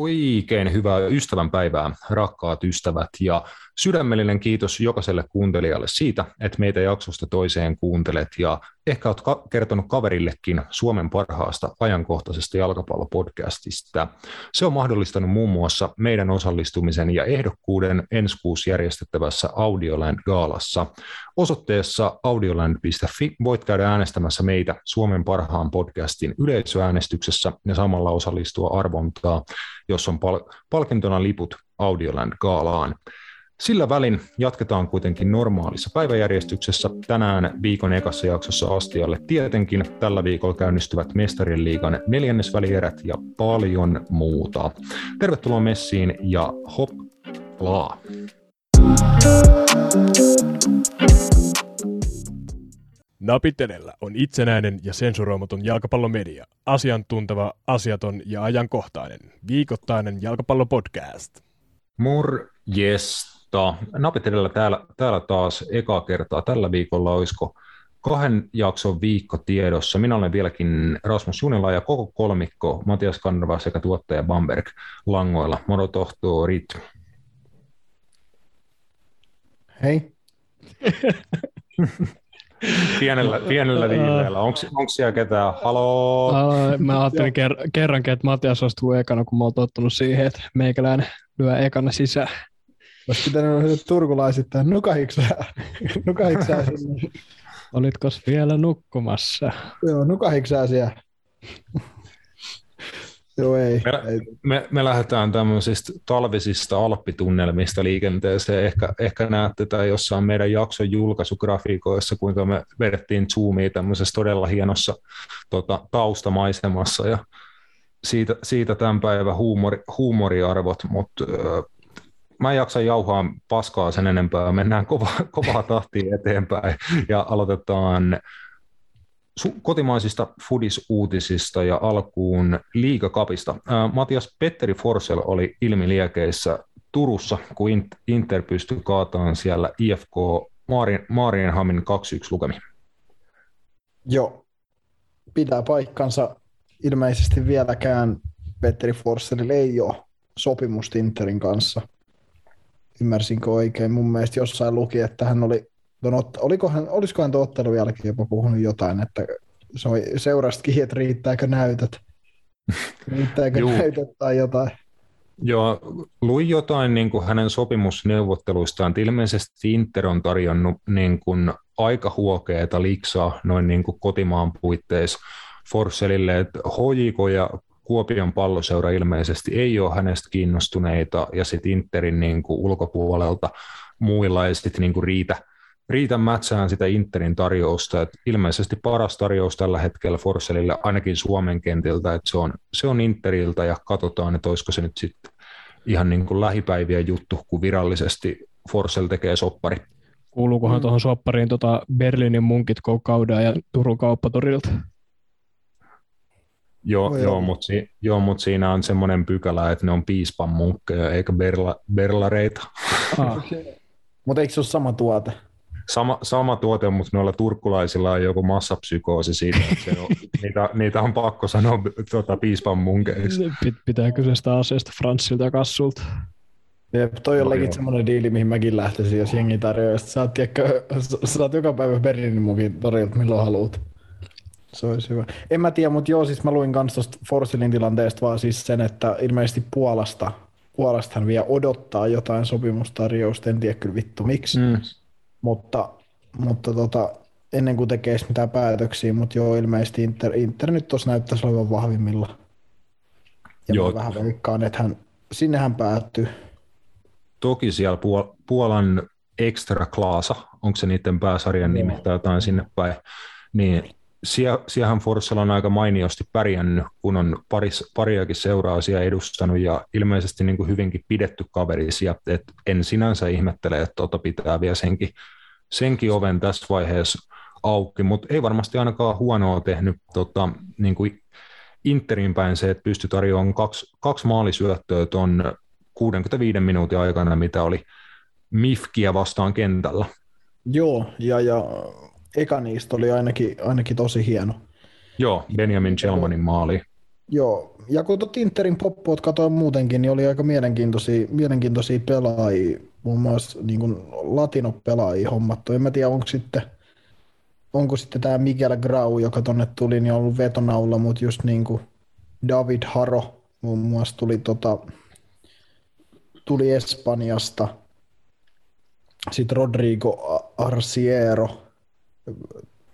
Oikein hyvää ystävänpäivää, rakkaat ystävät, ja sydämellinen kiitos jokaiselle kuuntelijalle siitä, että meitä jaksosta toiseen kuuntelet, ja ehkä olet ka- kertonut kaverillekin Suomen parhaasta ajankohtaisesta jalkapallopodcastista. Se on mahdollistanut muun muassa meidän osallistumisen ja ehdokkuuden ensi kuussa järjestettävässä Audioland Gaalassa. Osoitteessa audioland.fi voit käydä äänestämässä meitä Suomen parhaan podcastin yleisöäänestyksessä ja samalla osallistua arvontaa, jos on pal- palkintona liput Audioland Gaalaan. Sillä välin jatketaan kuitenkin normaalissa päiväjärjestyksessä. Tänään viikon ekassa jaksossa Astialle tietenkin tällä viikolla käynnistyvät Mestarien liigan neljännesvälierät ja paljon muuta. Tervetuloa messiin ja hoplaa! Napit edellä on itsenäinen ja sensuroimaton jalkapallomedia. Asiantunteva, asiaton ja ajankohtainen. Viikoittainen jalkapallopodcast. Morjesta. Napit edellä täällä, täällä taas eka kertaa. Tällä viikolla olisiko kahden jakson viikko tiedossa. Minä olen vieläkin Rasmus Junila ja koko kolmikko Matias Kannerva sekä tuottaja Bamberg langoilla. Moro tohtori. Hei. pienellä, pienellä viiveellä. Onko siellä ketään? Haloo? Uh, mä ajattelin ker- kerrankin, että Matias astuu ekana, kun mä oon tottunut siihen, että meikäläinen lyö ekana sisään. Olisi pitänyt olla turkulaisittain, nukahiksää, nukahiksää sinne. Olitko vielä nukkumassa? Joo, nukahiksää siellä. Joo, ei. Me, ei. me, me lähdetään tämmöisistä talvisista alppitunnelmista liikenteeseen. Ehkä, ehkä näette tai jossain meidän jakson julkaisugrafiikoissa, kuinka me vedettiin Zoomia tämmöisessä todella hienossa tota, taustamaisemassa ja siitä, siitä tämän päivän huumori, huumoriarvot, mutta mä en jaksa jauhaa paskaa sen enempää. Mennään kova, kovaa tahtia eteenpäin ja aloitetaan kotimaisista Fudis-uutisista ja alkuun liigakapista. Matias Petteri Forsell oli ilmiliekeissä Turussa, kun Inter pystyi kaataan siellä IFK Maarienhamin 2-1 lukemi. Joo, pitää paikkansa. Ilmeisesti vieläkään Petteri Forsellille ei ole sopimusta Interin kanssa. Ymmärsinkö oikein? Mun mielestä jossain luki, että hän oli olikohan, olisikohan ottelun jälkeen jopa puhunut jotain, että se on seurastakin, että riittääkö näytöt, riittääkö näytöt tai jotain. Joo, luin jotain niin kuin hänen sopimusneuvotteluistaan, että ilmeisesti Inter on tarjonnut niin kuin aika huokeeta liksaa noin niin kuin kotimaan puitteissa Forsellille, että HJK ja Kuopion palloseura ilmeisesti ei ole hänestä kiinnostuneita, ja sitten Interin niin kuin ulkopuolelta muilla ei sitten niin kuin riitä – riitä mätsään sitä Interin tarjousta. että ilmeisesti paras tarjous tällä hetkellä Forselille ainakin Suomen kentiltä, että se on, se on Interiltä ja katsotaan, että olisiko se nyt sitten ihan niin kuin lähipäivien juttu, kun virallisesti Forsell tekee soppari. Kuuluukohan mm. tuohon soppariin tota Berliinin munkit Kauda ja Turun kauppatorilta? Joo, joo, mutta si, joo, mut siinä on semmoinen pykälä, että ne on piispan munkkeja eikä berla, berlareita. Ah. mutta eikö se ole sama tuote? Sama, sama tuote, mutta noilla turkkulaisilla on joku massapsykoosi siitä, että se on, niitä, niitä, on pakko sanoa tuota, piispan munkeiksi. Pitää kyseistä asiasta Franssilta ja Kassulta. Jep, toi on no, legit semmoinen diili, mihin mäkin lähtisin, jos jengi tarjoaa. Saat, tiedätkö, saat joka päivä Berliinin mukin torilta, milloin haluat. Se olisi hyvä. En mä tiedä, mutta joo, siis mä luin kans tuosta Forsilin tilanteesta vaan siis sen, että ilmeisesti Puolasta, Puolasta hän vielä odottaa jotain sopimustarjousta, en tiedä kyllä vittu miksi. Mm mutta, mutta tota, ennen kuin tekee mitään päätöksiä, mutta joo, ilmeisesti Inter, Inter nyt tuossa näyttäisi olevan vahvimmilla. Ja joo. vähän veikkaan, että hän, sinne hän päättyy. Toki siellä Puol- Puolan Extra Klaasa, onko se niiden pääsarjan nimi tai jotain sinne päin, niin siehän Forssella on aika mainiosti pärjännyt, kun on paris, pariakin seuraa siellä edustanut ja ilmeisesti niin kuin hyvinkin pidetty kaveri sieltä, että en sinänsä ihmettele, että tuota pitää vielä senkin, senkin oven tässä vaiheessa auki, mutta ei varmasti ainakaan huonoa tehnyt tota, niin kuin Interin päin se, että pystyi tarjoamaan kaksi, kaksi maalisyöttöä tuon 65 minuutin aikana, mitä oli Mifkiä vastaan kentällä. Joo, ja, ja eka niistä oli ainakin, ainakin tosi hieno. Joo, Benjamin Chelmanin maali. Joo, ja kun tuot Interin poppoot katsoin muutenkin, niin oli aika mielenkiintoisia, mielenkiintoisia pelaajia, muun muassa niin kuin latino-pelaajia hommattu. En mä tiedä, onko sitten, onko sitten tämä Miguel Grau, joka tonne tuli, niin on ollut vetonaulla, mutta just niin kuin David Haro muun muassa tuli, tota, tuli Espanjasta. Sitten Rodrigo Arciero,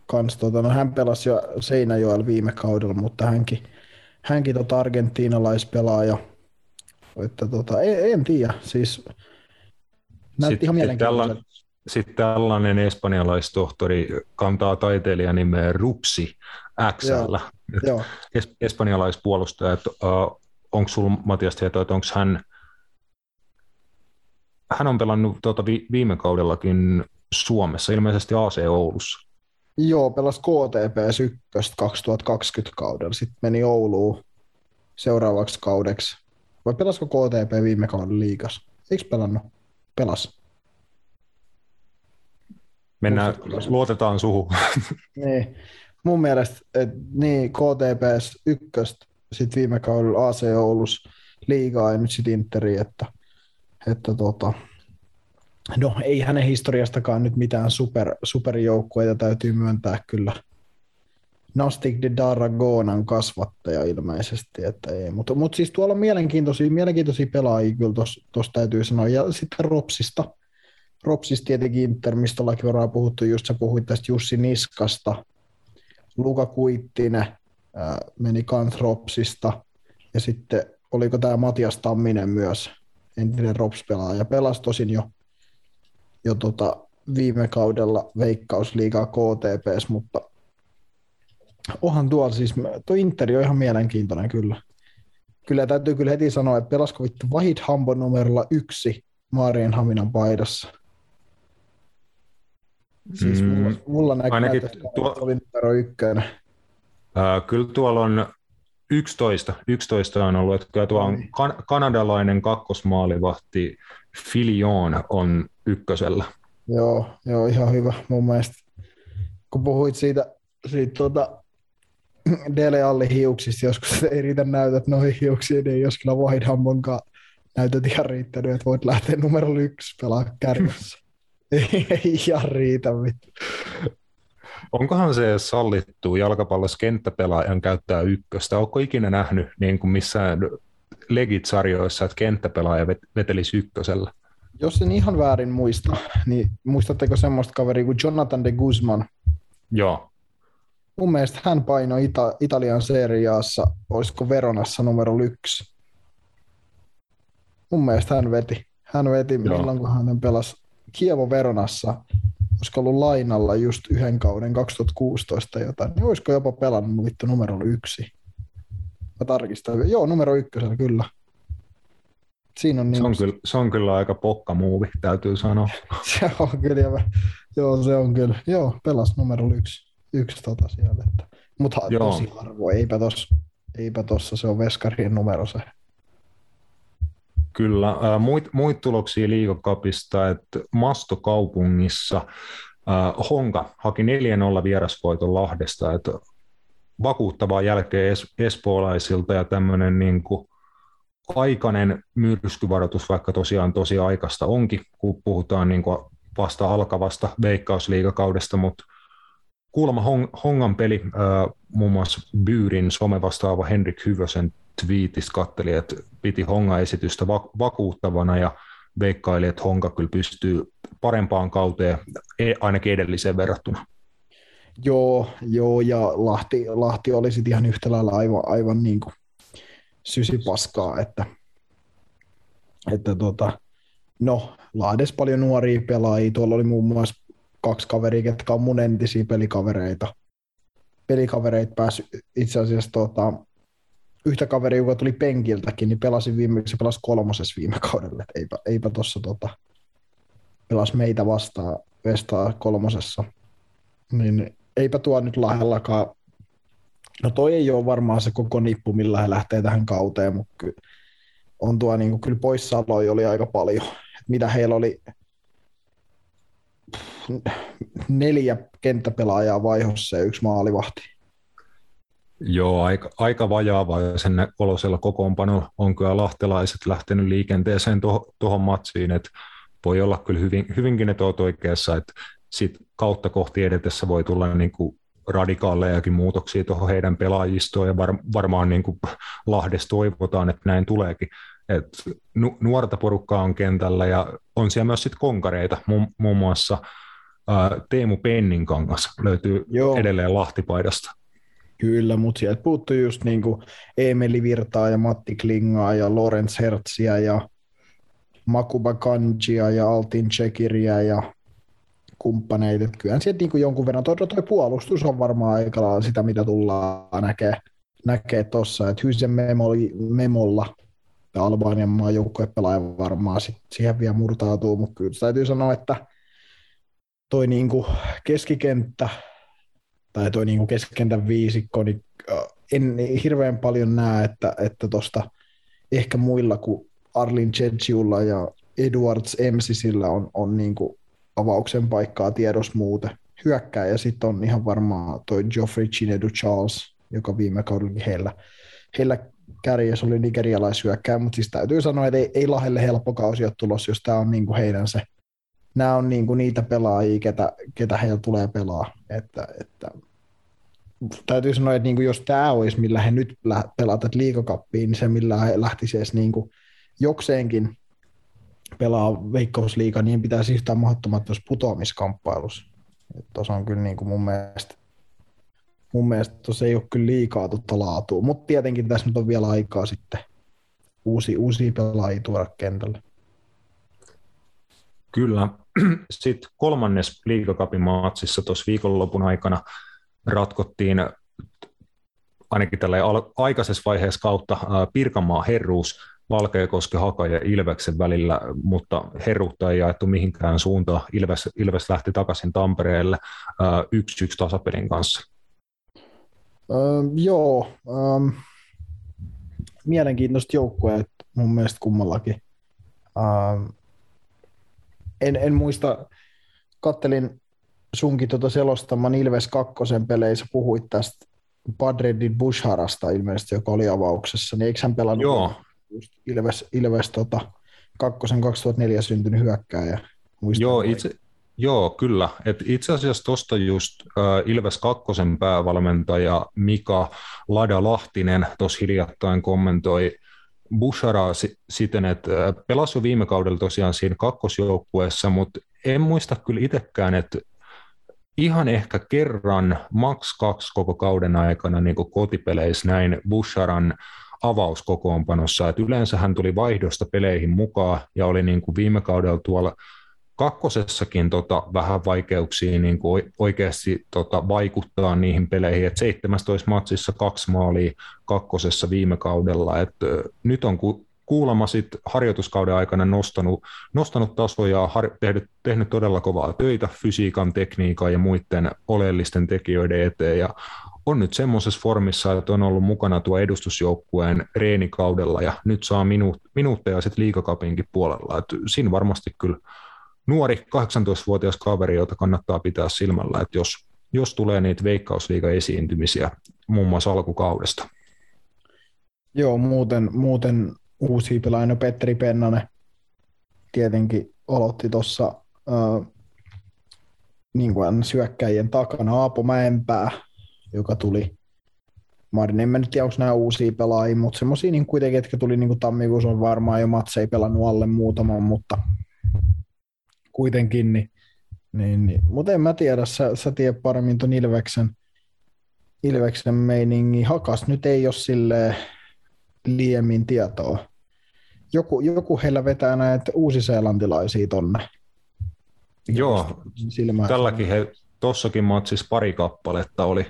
kans, tota, no hän pelasi jo Seinäjoella viime kaudella, mutta hänkin, hänkin tota argentiinalaispelaaja. Että tota, en, en tiedä, siis näytti Sitten ihan mielenkiintoiselta. Sitten tällainen espanjalaistohtori kantaa taiteilijan nimeä Rupsi XL. Es- espanjalaispuolustaja. että, Uh, onko sinulla Matias tietoa, että onko hän, hän on pelannut tuota vi- viime kaudellakin Suomessa, ilmeisesti AC Oulussa. Joo pelasi KTPS 1 2020 kaudella, sitten meni Ouluun seuraavaksi kaudeksi. Vai pelasiko KTP viime kauden liigas? Eikö pelannut? Pelas. Mennään, luotetaan suhu. Niin. Mun mielestä, et, niin KTPS 1, sitten viime kaudella AC Oulus liigaa ja nyt sitten Interi, että, että tota, no ei hänen historiastakaan nyt mitään super, superjoukkueita täytyy myöntää kyllä. Nastic de Daragonan kasvattaja ilmeisesti, että ei. Mutta, mutta siis tuolla on mielenkiintoisia, mielenkiintoisia pelaajia kyllä tuossa täytyy sanoa. Ja sitten Ropsista. Ropsista tietenkin Inter, mistä ollaankin varmaan puhuttu, just sä puhuit tästä Jussi Niskasta, Luka Kuittinen meni kans Ropsista, ja sitten oliko tämä Matias Tamminen myös, entinen Rops-pelaaja, pelasi tosin jo, jo tota viime kaudella Veikkausliigaa KTPS, mutta onhan tuolla siis, tuo Interi on ihan mielenkiintoinen kyllä. Kyllä täytyy kyllä heti sanoa, että pelasko vittu Vahid Hambo numerolla yksi Maarien Haminan paidassa. Siis Mm, mulla, mulla näkyy, ainakin että tuo- oli numero ykkönen. Ää, kyllä tuolla on 11, 11 on ollut, että kyllä tuo on kan- kanadalainen kakkosmaalivahti Filion on ykkösellä. Joo, joo, ihan hyvä mun mielestä. Kun puhuit siitä, siitä tuota, Dele Alli hiuksista, joskus ei riitä näytät noihin hiuksiin, niin jos kyllä Whitehammonkaan näytöt ihan riittänyt, että voit lähteä numero yksi pelaa kärjessä. ei, ei ihan riitä vittu. Onkohan se sallittu jalkapallossa kenttäpelaajan käyttää ykköstä? Onko ikinä nähnyt niin kuin missään legit-sarjoissa, että kenttäpelaaja vet- vetelisi ykkösellä? Jos en ihan väärin muista, niin muistatteko semmoista kaveria kuin Jonathan de Guzman? Joo, Mun mielestä hän painoi Ita- Italian seriaassa, olisiko Veronassa numero yksi. Mun mielestä hän veti. Hän veti, Joo. milloin kun hän pelasi Kievo Veronassa, olisiko ollut lainalla just yhden kauden 2016 jotain, niin olisiko jopa pelannut vittu numero yksi. Mä tarkistan. Joo, numero ykkösellä kyllä. Siinä on niin se on, kyllä, se on kyllä aika pokkamuuvi, täytyy sanoa. se on kyllä, ja mä- joo, se on kyllä. Joo, pelas numero yksi, yksi tota siellä. Että. Mutta tosi harvoin, eipä tossa, eipä tossa, se on veskarien numero se. Kyllä. Muit, muit tuloksia liigakapista, että Mastokaupungissa Honka haki 4-0 vierasvoiton Lahdesta, että vakuuttavaa jälkeen es, espoolaisilta ja tämmöinen niin aikainen myrskyvaroitus, vaikka tosiaan tosi aikaista onkin, kun puhutaan niin kuin vasta alkavasta veikkausliigakaudesta, mutta kuulemma Hong, Hongan peli, ää, muun muassa Byyrin somevastaava Henrik Hyvösen twiitistä katteli, että piti Honga-esitystä va- vakuuttavana ja veikkaili, että Honka kyllä pystyy parempaan kauteen, e- ainakin edelliseen verrattuna. Joo, joo, ja Lahti, Lahti oli sitten ihan yhtä lailla aivan, aivan niin kuin sysipaskaa, että, että tota, no, Lahdes paljon nuoria pelaajia, tuolla oli muun muassa kaksi kaveria, ketkä on mun entisiä pelikavereita. Pelikavereita pääsi itse asiassa tota, yhtä kaveria, joka tuli penkiltäkin, niin pelasi viime, se pelasi kolmosessa viime kaudella, että eipä, eipä tuossa tota, pelasi meitä vastaan Vestaa kolmosessa. Niin eipä tuo nyt Lahdellakaan, no toi ei ole varmaan se koko nippu, millä he lähtee tähän kauteen, mutta ky, on tuo niin kuin, kyllä poissaoloja oli aika paljon. Et mitä heillä oli neljä kenttäpelaajaa vaihossa ja yksi maalivahti. Joo, aika, aika vajaava ja sen kolosella kokoonpano on kyllä lahtelaiset lähtenyt liikenteeseen tuohon matsiin, että voi olla kyllä hyvin, hyvinkin, että olet oikeassa, että sit kautta kohti edetessä voi tulla niin kuin radikaalejakin muutoksia tuohon heidän pelaajistoon ja var, varmaan niin kuin Lahdessa toivotaan, että näin tuleekin. Et nu, nuorta porukkaa on kentällä ja on siellä myös sit konkareita, muun, muun muassa ää, Teemu Penninkangas löytyy Joo. edelleen Lahtipaidasta. Kyllä, mutta sieltä puuttuu just niin kuin Emeli Virtaa ja Matti Klingaa ja Lorenz Hertzia ja Makuba Kanjia ja Altin Chekiria ja kumppaneita. Kyllähän sieltä niin kuin jonkun verran, tuo, tuo puolustus on varmaan aika lailla sitä, mitä tullaan näkee, näkee tuossa, että Hysen memoli, memolla. Ja Albanian maajoukkue pelaa varmaan sit siihen vielä murtautuu, mutta kyllä täytyy sanoa, että toi niin kuin keskikenttä tai toi niin kuin keskikentän viisikko, niin en hirveän paljon näe, että, että tosta ehkä muilla kuin Arlin Chedjulla ja Edwards Emsisillä on, on niin kuin avauksen paikkaa tiedos muuten. Hyökkää, ja sitten on ihan varmaan toi Geoffrey Chinedu Charles, joka viime kaudellakin heillä, heillä kärjessä oli nigerialaishyökkää, mutta siis täytyy sanoa, että ei, ei Lahelle helppo kausi ole tulossa, jos tämä on niinku heidän se, nämä on niinku niitä pelaajia, ketä, ketä heillä tulee pelaa, että, että täytyy sanoa, että niinku jos tämä olisi, millä he nyt pelaavat liikakappiin, niin se millä he lähtisi edes niinku jokseenkin pelaa veikkausliiga, niin pitäisi yhtään mahdottomat tuossa putoamiskamppailussa. Tuossa on kyllä niin kuin mun mielestä mun mielestä tuossa ei ole kyllä liikaa tuota laatua, mutta tietenkin tässä nyt on vielä aikaa sitten uusi, uusia pelaajia tuoda kentälle. Kyllä. Sitten kolmannes liigakapin maatsissa tuossa viikonlopun aikana ratkottiin ainakin tällä aikaisessa vaiheessa kautta Pirkanmaa herruus Valkeakoski, Haka ja Ilveksen välillä, mutta herruutta ei jaettu mihinkään suuntaan. Ilves, Ilves lähti takaisin Tampereelle yksi yksi tasapelin kanssa. Öö, joo, ähm, mielenkiintoista joukkueet mun mielestä kummallakin. Ähm, en, en muista, kattelin sunkin tuota selostaman Ilves kakkosen peleissä, puhuit tästä Padredin Busharasta ilmeisesti, joka oli avauksessa, niin eikö hän pelannut Joo just Ilves, Ilves tota, kakkosen 2004 syntynyt hyökkääjä. Joo, itse, joo, kyllä. Et itse asiassa tuosta just äh, Ilves kakkosen päävalmentaja Mika Lada Lahtinen tuossa hiljattain kommentoi Bushara siten, että pelasi jo viime kaudella tosiaan siinä kakkosjoukkueessa, mutta en muista kyllä itsekään, että ihan ehkä kerran, maks kaksi koko kauden aikana niin kotipeleissä näin Busharan avauskokoonpanossa. Et yleensä hän tuli vaihdosta peleihin mukaan ja oli niin kuin viime kaudella tuolla kakkosessakin tota, vähän vaikeuksia niin kuin oikeasti tota, vaikuttaa niihin peleihin. Et 17 matsissa kaksi maalia kakkosessa viime kaudella. Et, nyt on ku, kuulemma sit harjoituskauden aikana nostanut, nostanut tasoja ja har, tehnyt, tehnyt todella kovaa töitä fysiikan, tekniikan ja muiden oleellisten tekijöiden eteen ja on nyt semmoisessa formissa, että on ollut mukana tuo edustusjoukkueen reenikaudella ja nyt saa minu, minuutteja sitten liikakapinkin puolella. Et siinä varmasti kyllä nuori 18-vuotias kaveri, jota kannattaa pitää silmällä, että jos, jos tulee niitä veikkausliiga-esiintymisiä muun muassa alkukaudesta. Joo, muuten, muuten uusi pelaaja, no Petteri Pennanen tietenkin aloitti tuossa äh, niin syökkäjien takana Aapo Mäenpää, joka tuli Marin, en mä nyt tiedä, onko nämä uusia pelaajia, mutta semmoisia niin kuitenkin, jotka tuli niin kuin tammikuussa on varmaan jo matse ei pelannut alle muutaman, mutta kuitenkin, niin, niin, niin. mutta en mä tiedä, sä, sä tiedät paremmin tuon Ilveksen, Ilveksen meiningi. Hakas nyt ei ole sille liemmin tietoa. Joku, joku heillä vetää näitä uusiseelantilaisia tonne. Joo, tälläkin he, tossakin matsissa pari kappaletta oli,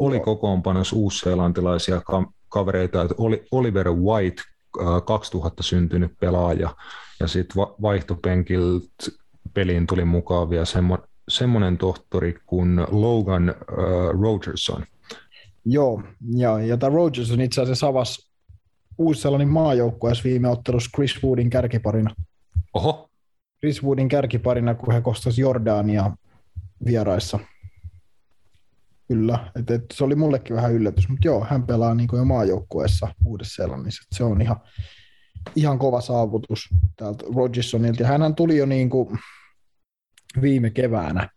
oli kokoonpanossa uusseelantilaisia kavereita, että oli Oliver White, 2000 äh, syntynyt pelaaja, ja sitten vaihtopenkiltä peliin tuli mukaan vielä semmo, semmoinen tohtori kuin Logan uh, Rogerson. Joo, ja, ja tämä Rogerson itse asiassa avasi Uus-Seelannin maajoukkueessa viime ottelussa Chris Woodin kärkiparina. Oho. Chris Woodin kärkiparina, kun he kostasivat Jordania vieraissa. Kyllä. Et, et, se oli mullekin vähän yllätys, mutta joo, hän pelaa niin kuin jo maajoukkueessa Uudessa-Seelannissa. Se on ihan, ihan kova saavutus täältä Rogersonilta. Ja hän tuli jo niin kuin viime keväänä,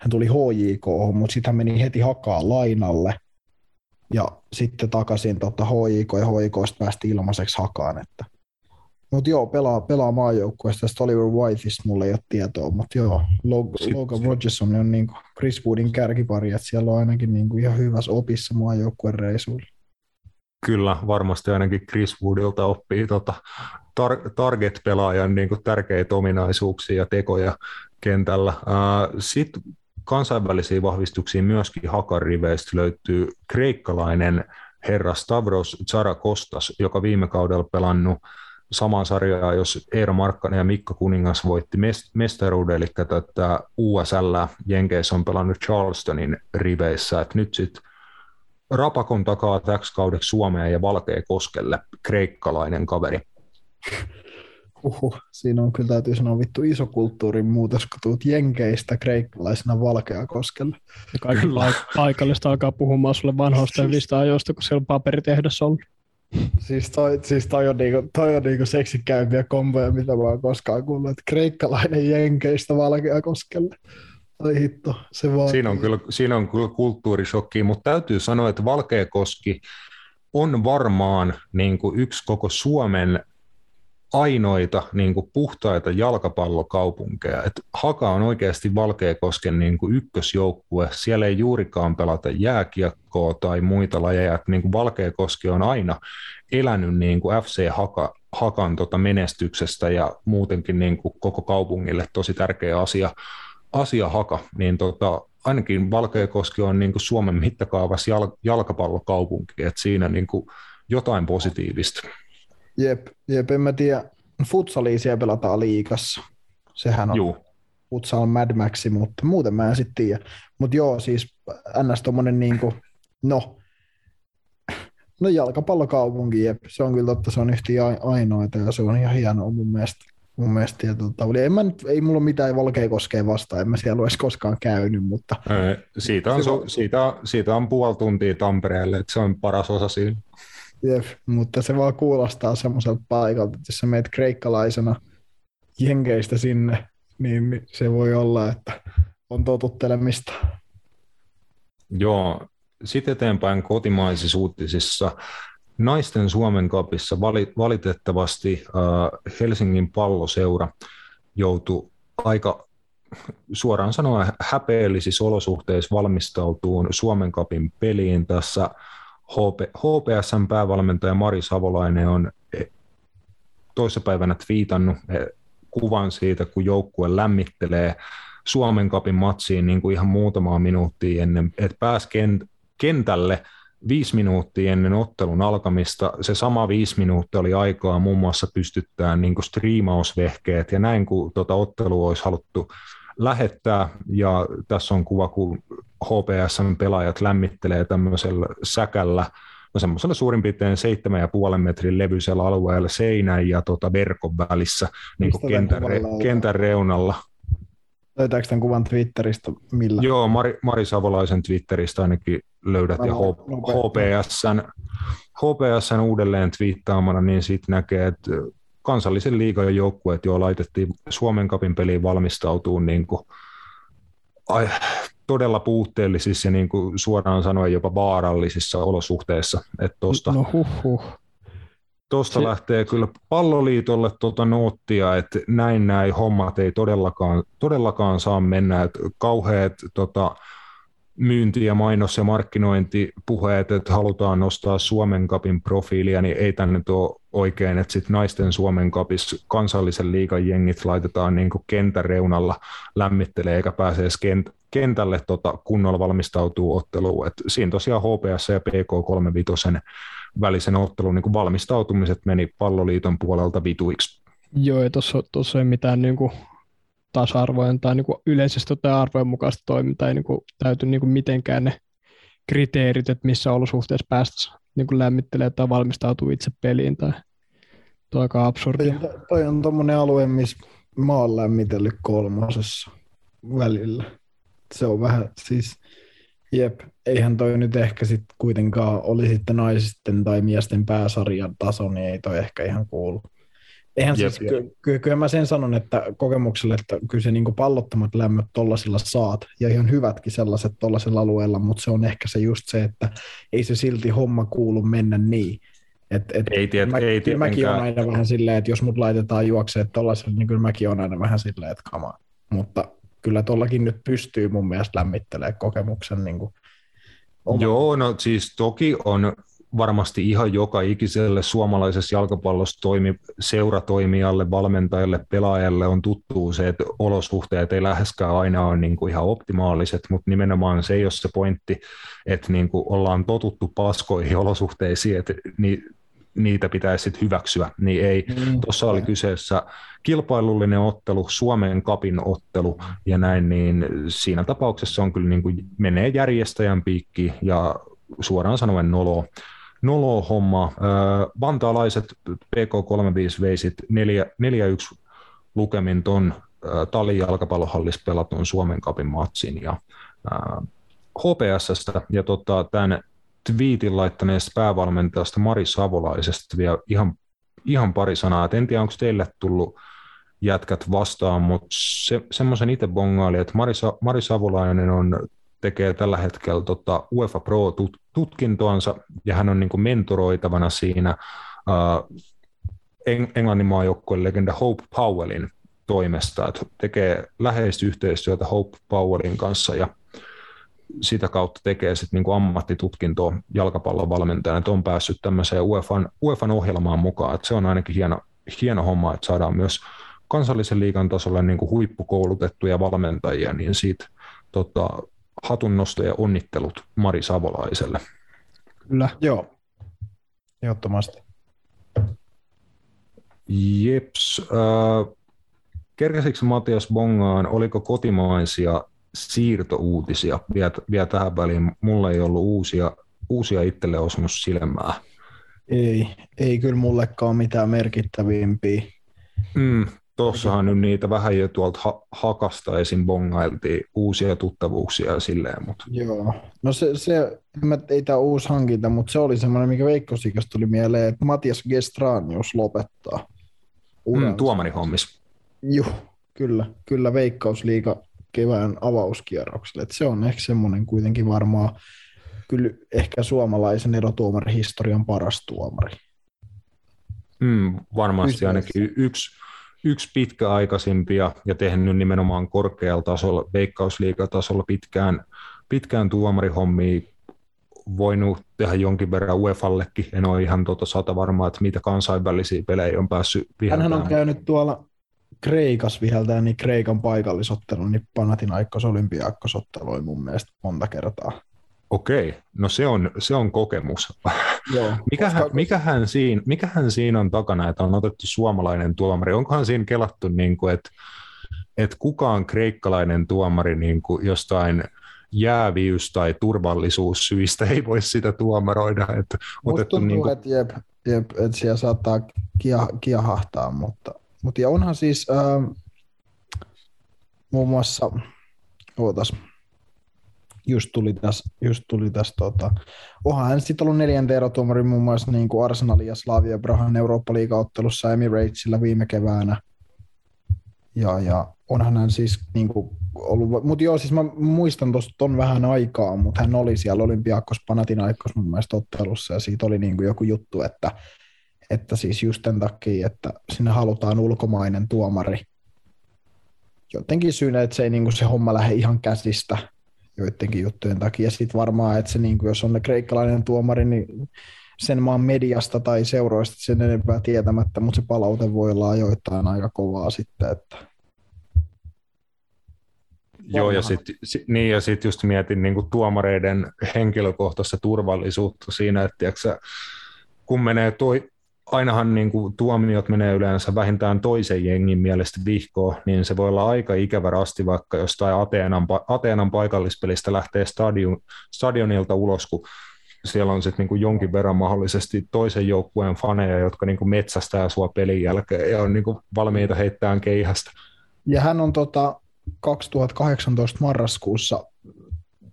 hän tuli HJK, mutta sitten hän meni heti hakaa lainalle ja sitten takaisin tota HJK ja HJKsta päästi ilmaiseksi hakaan. Että. Mutta joo, pelaa, pelaa maajoukkueesta. Tästä Oliver Whiteista mulle ei ole tietoa, mutta joo, Logan, Logan Rogerson on niin Chris Woodin kärkipari, että siellä on ainakin niin kuin ihan hyvässä opissa maajoukkueen reisuilla. Kyllä, varmasti ainakin Chris Woodilta oppii tota tar- target-pelaajan niin kuin tärkeitä ominaisuuksia ja tekoja kentällä. Sitten kansainvälisiä vahvistuksia myöskin Hakan riveistä löytyy kreikkalainen herra Stavros Tsarakostas, joka viime kaudella pelannut samaa sarjaa, jos Eero Markkanen ja Mikko Kuningas voitti mestaruuden, eli tätä USL Jenkeissä on pelannut Charlestonin riveissä, että nyt sitten Rapakon takaa täksi kaudeksi Suomeen ja Valkeakoskelle kreikkalainen kaveri. Uhu, siinä on kyllä täytyy sanoa vittu iso kulttuurin muutos, kun tuut Jenkeistä kreikkalaisena Valkeakoskelle. Ja kaikki paik- paikallista alkaa puhumaan sulle vanhoista hyvistä ajoista, kun siellä on paperitehdas ollut. Siis toi, siis toi on, niinku, toi on niinku seksikäyviä komboja, mitä mä oon koskaan kuullut, että kreikkalainen Jenkeistä Valkeakoskelle. Ai hitto, se vaan... Siinä on kyllä, siinä on kyllä kulttuurishokki, mutta täytyy sanoa, että Valkeakoski on varmaan niin kuin yksi koko Suomen ainoita niin kuin puhtaita jalkapallokaupunkeja. Et Haka on oikeasti Valkeakosken niin kuin ykkösjoukkue. Siellä ei juurikaan pelata jääkiekkoa tai muita lajeja. Et niin kuin Valkeakoski on aina elänyt niin kuin FC Haka, Hakan tota menestyksestä ja muutenkin niin kuin koko kaupungille tosi tärkeä asia, asia Haka. Niin tota, ainakin Valkeakoski on niin kuin Suomen mittakaavassa jal, jalkapallokaupunki. Et siinä niin kuin jotain positiivista. Jep, jep, en mä tiedä. Futsalia siellä pelataan liikassa. Sehän on Juu. futsal Mad Maxi, mutta muuten mä en sitten tiedä. Mutta joo, siis ns. tommonen niinku, no, no jalkapallokaupunki, jep. Se on kyllä totta, se on yhtä ainoita ja se on ihan hienoa mun mielestä. Mun mielestä ja tota, en mä nyt, ei mulla mitään koskee vastaan, en mä siellä olisi koskaan käynyt, mutta... Siitä on, so, siitä, siitä on puoli tuntia Tampereelle, että se on paras osa siinä. Jep, mutta se vaan kuulostaa semmoiselta paikalta, että jos sä meet kreikkalaisena jenkeistä sinne, niin se voi olla, että on totuttelemista. Joo, sitten eteenpäin kotimaisissa uutisissa. Naisten Suomen kapissa valitettavasti äh, Helsingin palloseura joutui aika suoraan sanoen häpeällisissä olosuhteissa valmistautuun Suomen kapin peliin tässä – HP, HPSn päävalmentaja Mari Savolainen on e, toissapäivänä twiitannut e, kuvan siitä, kun joukkue lämmittelee Suomen kapin matsiin niin kuin ihan muutamaa minuuttia ennen, että pääsi kentälle viisi minuuttia ennen ottelun alkamista. Se sama viisi minuuttia oli aikaa muun muassa pystyttää niin kuin striimausvehkeet ja näin, kun tuota ottelua olisi haluttu lähettää, ja tässä on kuva, kun HPSn pelaajat lämmittelee tämmöisellä säkällä, no semmoisella suurin piirtein 7,5 metrin levyisellä alueella seinän ja tota verkon välissä niin kuin kentän, re, kentän reunalla. Löytääkö tämän kuvan Twitteristä millä? Joo, Mari, Mari Savolaisen Twitteristä ainakin löydät ja HPSn, HPSn uudelleen twiittaamana, niin siitä näkee, että kansallisen liigan joukkueet jo laitettiin Suomen kapin peliin valmistautuu niin kuin, todella puutteellisissa ja niin kuin suoraan sanoen jopa vaarallisissa olosuhteissa. Että tosta, no huh, huh. Tuosta Se... lähtee kyllä palloliitolle tuota noottia, että näin näin hommat ei todellakaan, todellakaan saa mennä, että kauheat tota, myynti- ja mainos- ja markkinointipuheet, että halutaan nostaa Suomen kapin profiilia, niin ei tänne ole oikein, että sitten naisten Suomen kapissa kansallisen liigan jengit laitetaan niin kentän reunalla lämmittelee eikä pääse edes kent- kentälle tota, kunnolla valmistautuu otteluun. Et siinä tosiaan HPS ja PK35 välisen ottelun niin valmistautumiset meni palloliiton puolelta vituiksi. Joo, ei tuossa ei mitään niin kuin tasa-arvojen tai niin kuin yleisesti tai arvojen mukaista toimintaa, ei niin kuin, täyty niin kuin mitenkään ne kriteerit, että missä olosuhteissa päästä niin kuin lämmittelee tai valmistautuu itse peliin. Tai, tuo aika absurdi. Toi, toi on tuommoinen alue, missä mä oon lämmitellyt kolmosessa välillä. Se on vähän siis, Jep, eihän toi nyt ehkä sitten kuitenkaan oli sitten naisten tai miesten pääsarjan taso, niin ei toi ehkä ihan kuulu. Eihän jep, siis, jep. Ky- kyllä mä sen sanon, että kokemukselle, että kyllä se niinku pallottomat lämmöt tollasilla saat, ja ihan hyvätkin sellaiset tollasilla alueella, mutta se on ehkä se just se, että ei se silti homma kuulu mennä niin. Et, et ei, tiet, mä, ei kyllä mäkin on aina vähän silleen, että jos mut laitetaan juokseen tollasella, niin kyllä mäkin on aina vähän silleen, että kamaa. Mutta kyllä tuollakin nyt pystyy mun mielestä lämmittelemään kokemuksen niin kuin Joo, no siis toki on varmasti ihan joka ikiselle suomalaisessa jalkapallossa toimi, seuratoimijalle, valmentajalle, pelaajalle on tuttu se, että olosuhteet ei läheskään aina ole niin kuin ihan optimaaliset, mutta nimenomaan se ei ole se pointti, että niin kuin ollaan totuttu paskoihin olosuhteisiin, että niin niitä pitäisi sitten hyväksyä, niin ei. Mm. Tuossa oli kyseessä kilpailullinen ottelu, Suomen kapin ottelu ja näin, niin siinä tapauksessa on kyllä niin kuin menee järjestäjän piikki ja suoraan sanoen nolo, nolo homma. Vantaalaiset PK35 veisit 4-1 lukemin ton Talin jalkapallohallissa pelatun Suomen kapin matsin ja HPSstä ja tota, tämän twiitin laittaneesta päävalmentajasta Mari Savolaisesta vielä ihan, ihan pari sanaa. Et en tiedä, onko teille tullut jätkät vastaan, mutta se, semmoisen itse bongaali, että Mari, Mari Savolainen on, tekee tällä hetkellä tota UEFA Pro-tutkintoansa ja hän on niin kuin mentoroitavana siinä uh, Englannin maajoukkueen legenda Hope Powellin toimesta, että tekee läheistä yhteistyötä Hope Powellin kanssa ja sitä kautta tekee sit niinku ammattitutkintoa jalkapallon valmentajana, että on päässyt tämmöiseen UEFan, UEFan ohjelmaan mukaan, että se on ainakin hieno, hieno homma, että saadaan myös kansallisen liigan tasolla niin kuin huippukoulutettuja valmentajia, niin siitä tota, hatunnosto ja onnittelut Mari Savolaiselle. Kyllä. Joo, ehdottomasti. Jeps. Äh, kerkäsikö Matias Bongaan, oliko kotimaisia siirtouutisia vielä, vielä tähän väliin. Mulla ei ollut uusia, uusia itselle osunut silmää. Ei, ei kyllä mullekaan mitään merkittävimpiä. Mm, Tuossahan nyt niitä vähän jo tuolta ha- hakasta esim. bongailtiin uusia tuttavuuksia ja silleen. Mutta... Joo, no se, se mä, ei tämä uusi hankinta, mutta se oli semmoinen, mikä Veikkosikas tuli mieleen, että Matias Gestranius lopettaa. Mm, tuomarihommis. Joo, kyllä, kyllä Veikkausliiga kevään avauskierrokselle. Et se on ehkä semmoinen kuitenkin varmaan kyllä ehkä suomalaisen erotuomarihistorian paras tuomari. Mm, varmasti Pystyy. ainakin yksi, yksi pitkäaikaisimpia ja tehnyt nimenomaan korkealla tasolla, veikkausliigatasolla pitkään, pitkään tuomarihommia, voinut tehdä jonkin verran UEFallekin. En ole ihan tota sata varmaa, että mitä kansainvälisiä pelejä on päässyt viheltämään. Hänhän on käynyt tuolla Kreikas viheltää niin Kreikan paikallisottelu, niin Panathinaikos olympiaakkosottelu oli mun mielestä monta kertaa. Okei, no se on, se on kokemus. Joo, mikähän, koska... mikähän, siinä, mikähän siinä on takana, että on otettu suomalainen tuomari? Onkohan siinä kelattu, niin kuin, että, että kukaan kreikkalainen tuomari niin kuin jostain jääviys- tai turvallisuussyistä ei voi sitä tuomaroida. Että otettu tuntuu, niin kuin... että, jep, jep, että siellä saattaa kia, kiahahtaa, mutta mutta ja onhan siis äh, muun muassa, ootas, just tuli tässä, just tuli tässä tota, onhan hän sitten ollut neljänteen erotuomari muun muassa niin kuin Arsenal ja Slavia Brahan Eurooppa-liigaottelussa Emiratesilla viime keväänä. Ja, ja onhan hän siis niin kuin ollut, mutta joo, siis mä muistan tuosta ton vähän aikaa, mutta hän oli siellä Olympiakos Panathinaikos mun mielestä ottelussa ja siitä oli niin kuin joku juttu, että että siis just tämän takia, että sinne halutaan ulkomainen tuomari jotenkin syynä, että se ei niin se homma lähde ihan käsistä joidenkin juttujen takia. Sitten varmaan, että se, niin kuin, jos on ne kreikkalainen tuomari, niin sen maan mediasta tai seuroista sen enempää tietämättä, mutta se palaute voi olla ajoittain aika kovaa sitten, että Joo, ja sitten niin, ja sit just mietin niin kuin tuomareiden henkilökohtaista turvallisuutta siinä, että tiiäksä, kun menee toi, ainahan niin kuin tuomiot menee yleensä vähintään toisen jengin mielestä vihkoon, niin se voi olla aika ikävä rasti vaikka jostain Ateenan, Ateenan paikallispelistä lähtee stadion, stadionilta ulos, kun siellä on sitten niin jonkin verran mahdollisesti toisen joukkueen faneja, jotka niin kuin metsästää sua pelin jälkeen ja on niin kuin valmiita heittämään keihästä. Ja hän on tota 2018 marraskuussa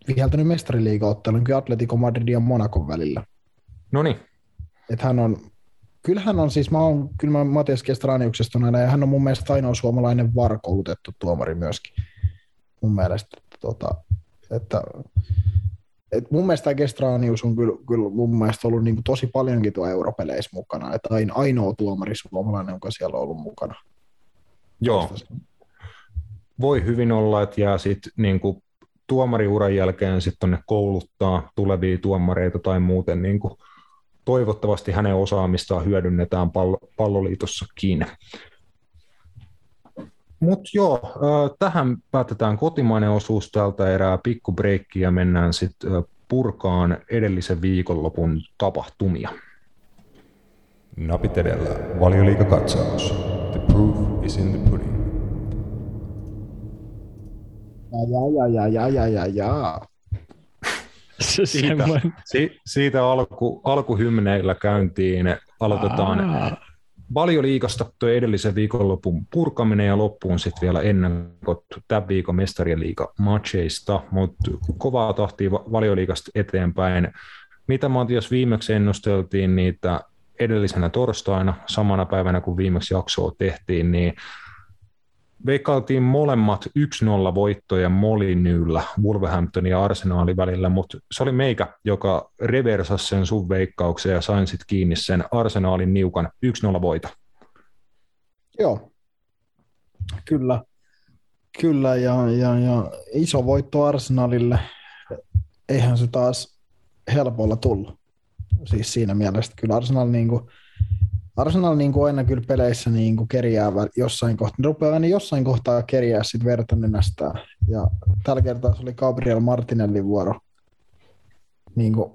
viheltänyt mestariliigaottelun Atletico Madridin ja Monacon välillä. No niin. Että hän on, kyllähän on siis, mä oon, kyllä mä Matias Kestraniuksesta aina, ja hän on mun mielestä ainoa suomalainen varkoulutettu tuomari myöskin. Mun mielestä, tota, että et mun mielestä Gestranius on kyllä, kyllä mun mielestä ollut niin tosi paljonkin tuo europeleissä mukana, että ainoa tuomari suomalainen, joka siellä on ollut mukana. Joo. Voi hyvin olla, että jää sitten niin tuomariuran jälkeen sitten kouluttaa tulevia tuomareita tai muuten niin kuin toivottavasti hänen osaamistaan hyödynnetään pallo, palloliitossakin. Mutta joo, tähän päätetään kotimainen osuus tältä erää, pikku breikki ja mennään sitten purkaan edellisen viikonlopun tapahtumia. Napit edellä, valioliikakatsaus. The proof is in the pudding. Ja, ja, ja, ja, ja, ja, ja. Siitä, si, siitä alku, alkuhymneillä käyntiin. Aloitetaan Aa. Valioliikasta tuo edellisen viikonlopun purkaminen ja loppuun sitten vielä ennen tämän viikon mestarien liiga matcheista, mutta kovaa tahtia valioliikasta eteenpäin. Mitä Matias viimeksi ennusteltiin niitä edellisenä torstaina, samana päivänä kun viimeksi jaksoa tehtiin, niin veikkailtiin molemmat 1-0 voittoja Molinyllä Wolverhamptonin ja Arsenaalin välillä, mutta se oli meikä, joka reversasi sen sun veikkauksen ja sain sitten kiinni sen Arsenaalin niukan 1-0 voita. Joo, kyllä. Kyllä, ja, ja, ja iso voitto Arsenalille. Eihän se taas helpolla tullut. Siis siinä mielessä, kyllä Arsenal niin kuin, Arsenal niin kuin aina kyllä peleissä niin kuin kerjää jossain kohtaa, ne rupeaa aina jossain kohtaa kerjää sit verta nenästään. Ja tällä kertaa se oli Gabriel Martinellin vuoro. Niin kuin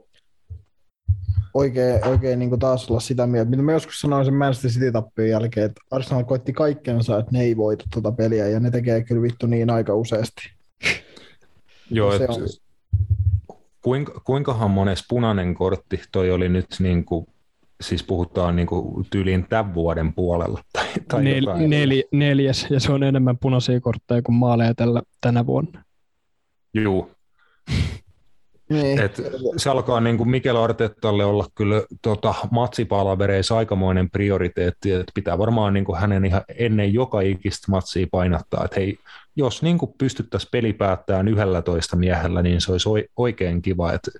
oikein, oikein niin kuin taas olla sitä mieltä, mitä mä joskus sanoin sen Manchester City tappion jälkeen, että Arsenal koitti kaikkensa, että ne ei voita tuota peliä, ja ne tekee kyllä vittu niin aika useasti. Joo, et, on... kuinka, kuinkahan mones punainen kortti toi oli nyt niin kuin siis puhutaan niin kuin tyyliin tämän vuoden puolella. Tai, tai Nel, nel, neljäs, ja se on enemmän punaisia kortteja kuin maaleja tällä, tänä vuonna. Joo. Niin. Et se alkaa niin kuin Mikel Artettalle olla kyllä tota, matsipalavereissa aikamoinen prioriteetti, että pitää varmaan niin kuin hänen ihan ennen joka ikistä matsia painottaa, että hei, jos niin kuin pystyttäisiin peli päättämään 11 miehellä, niin se olisi oikein kiva, että,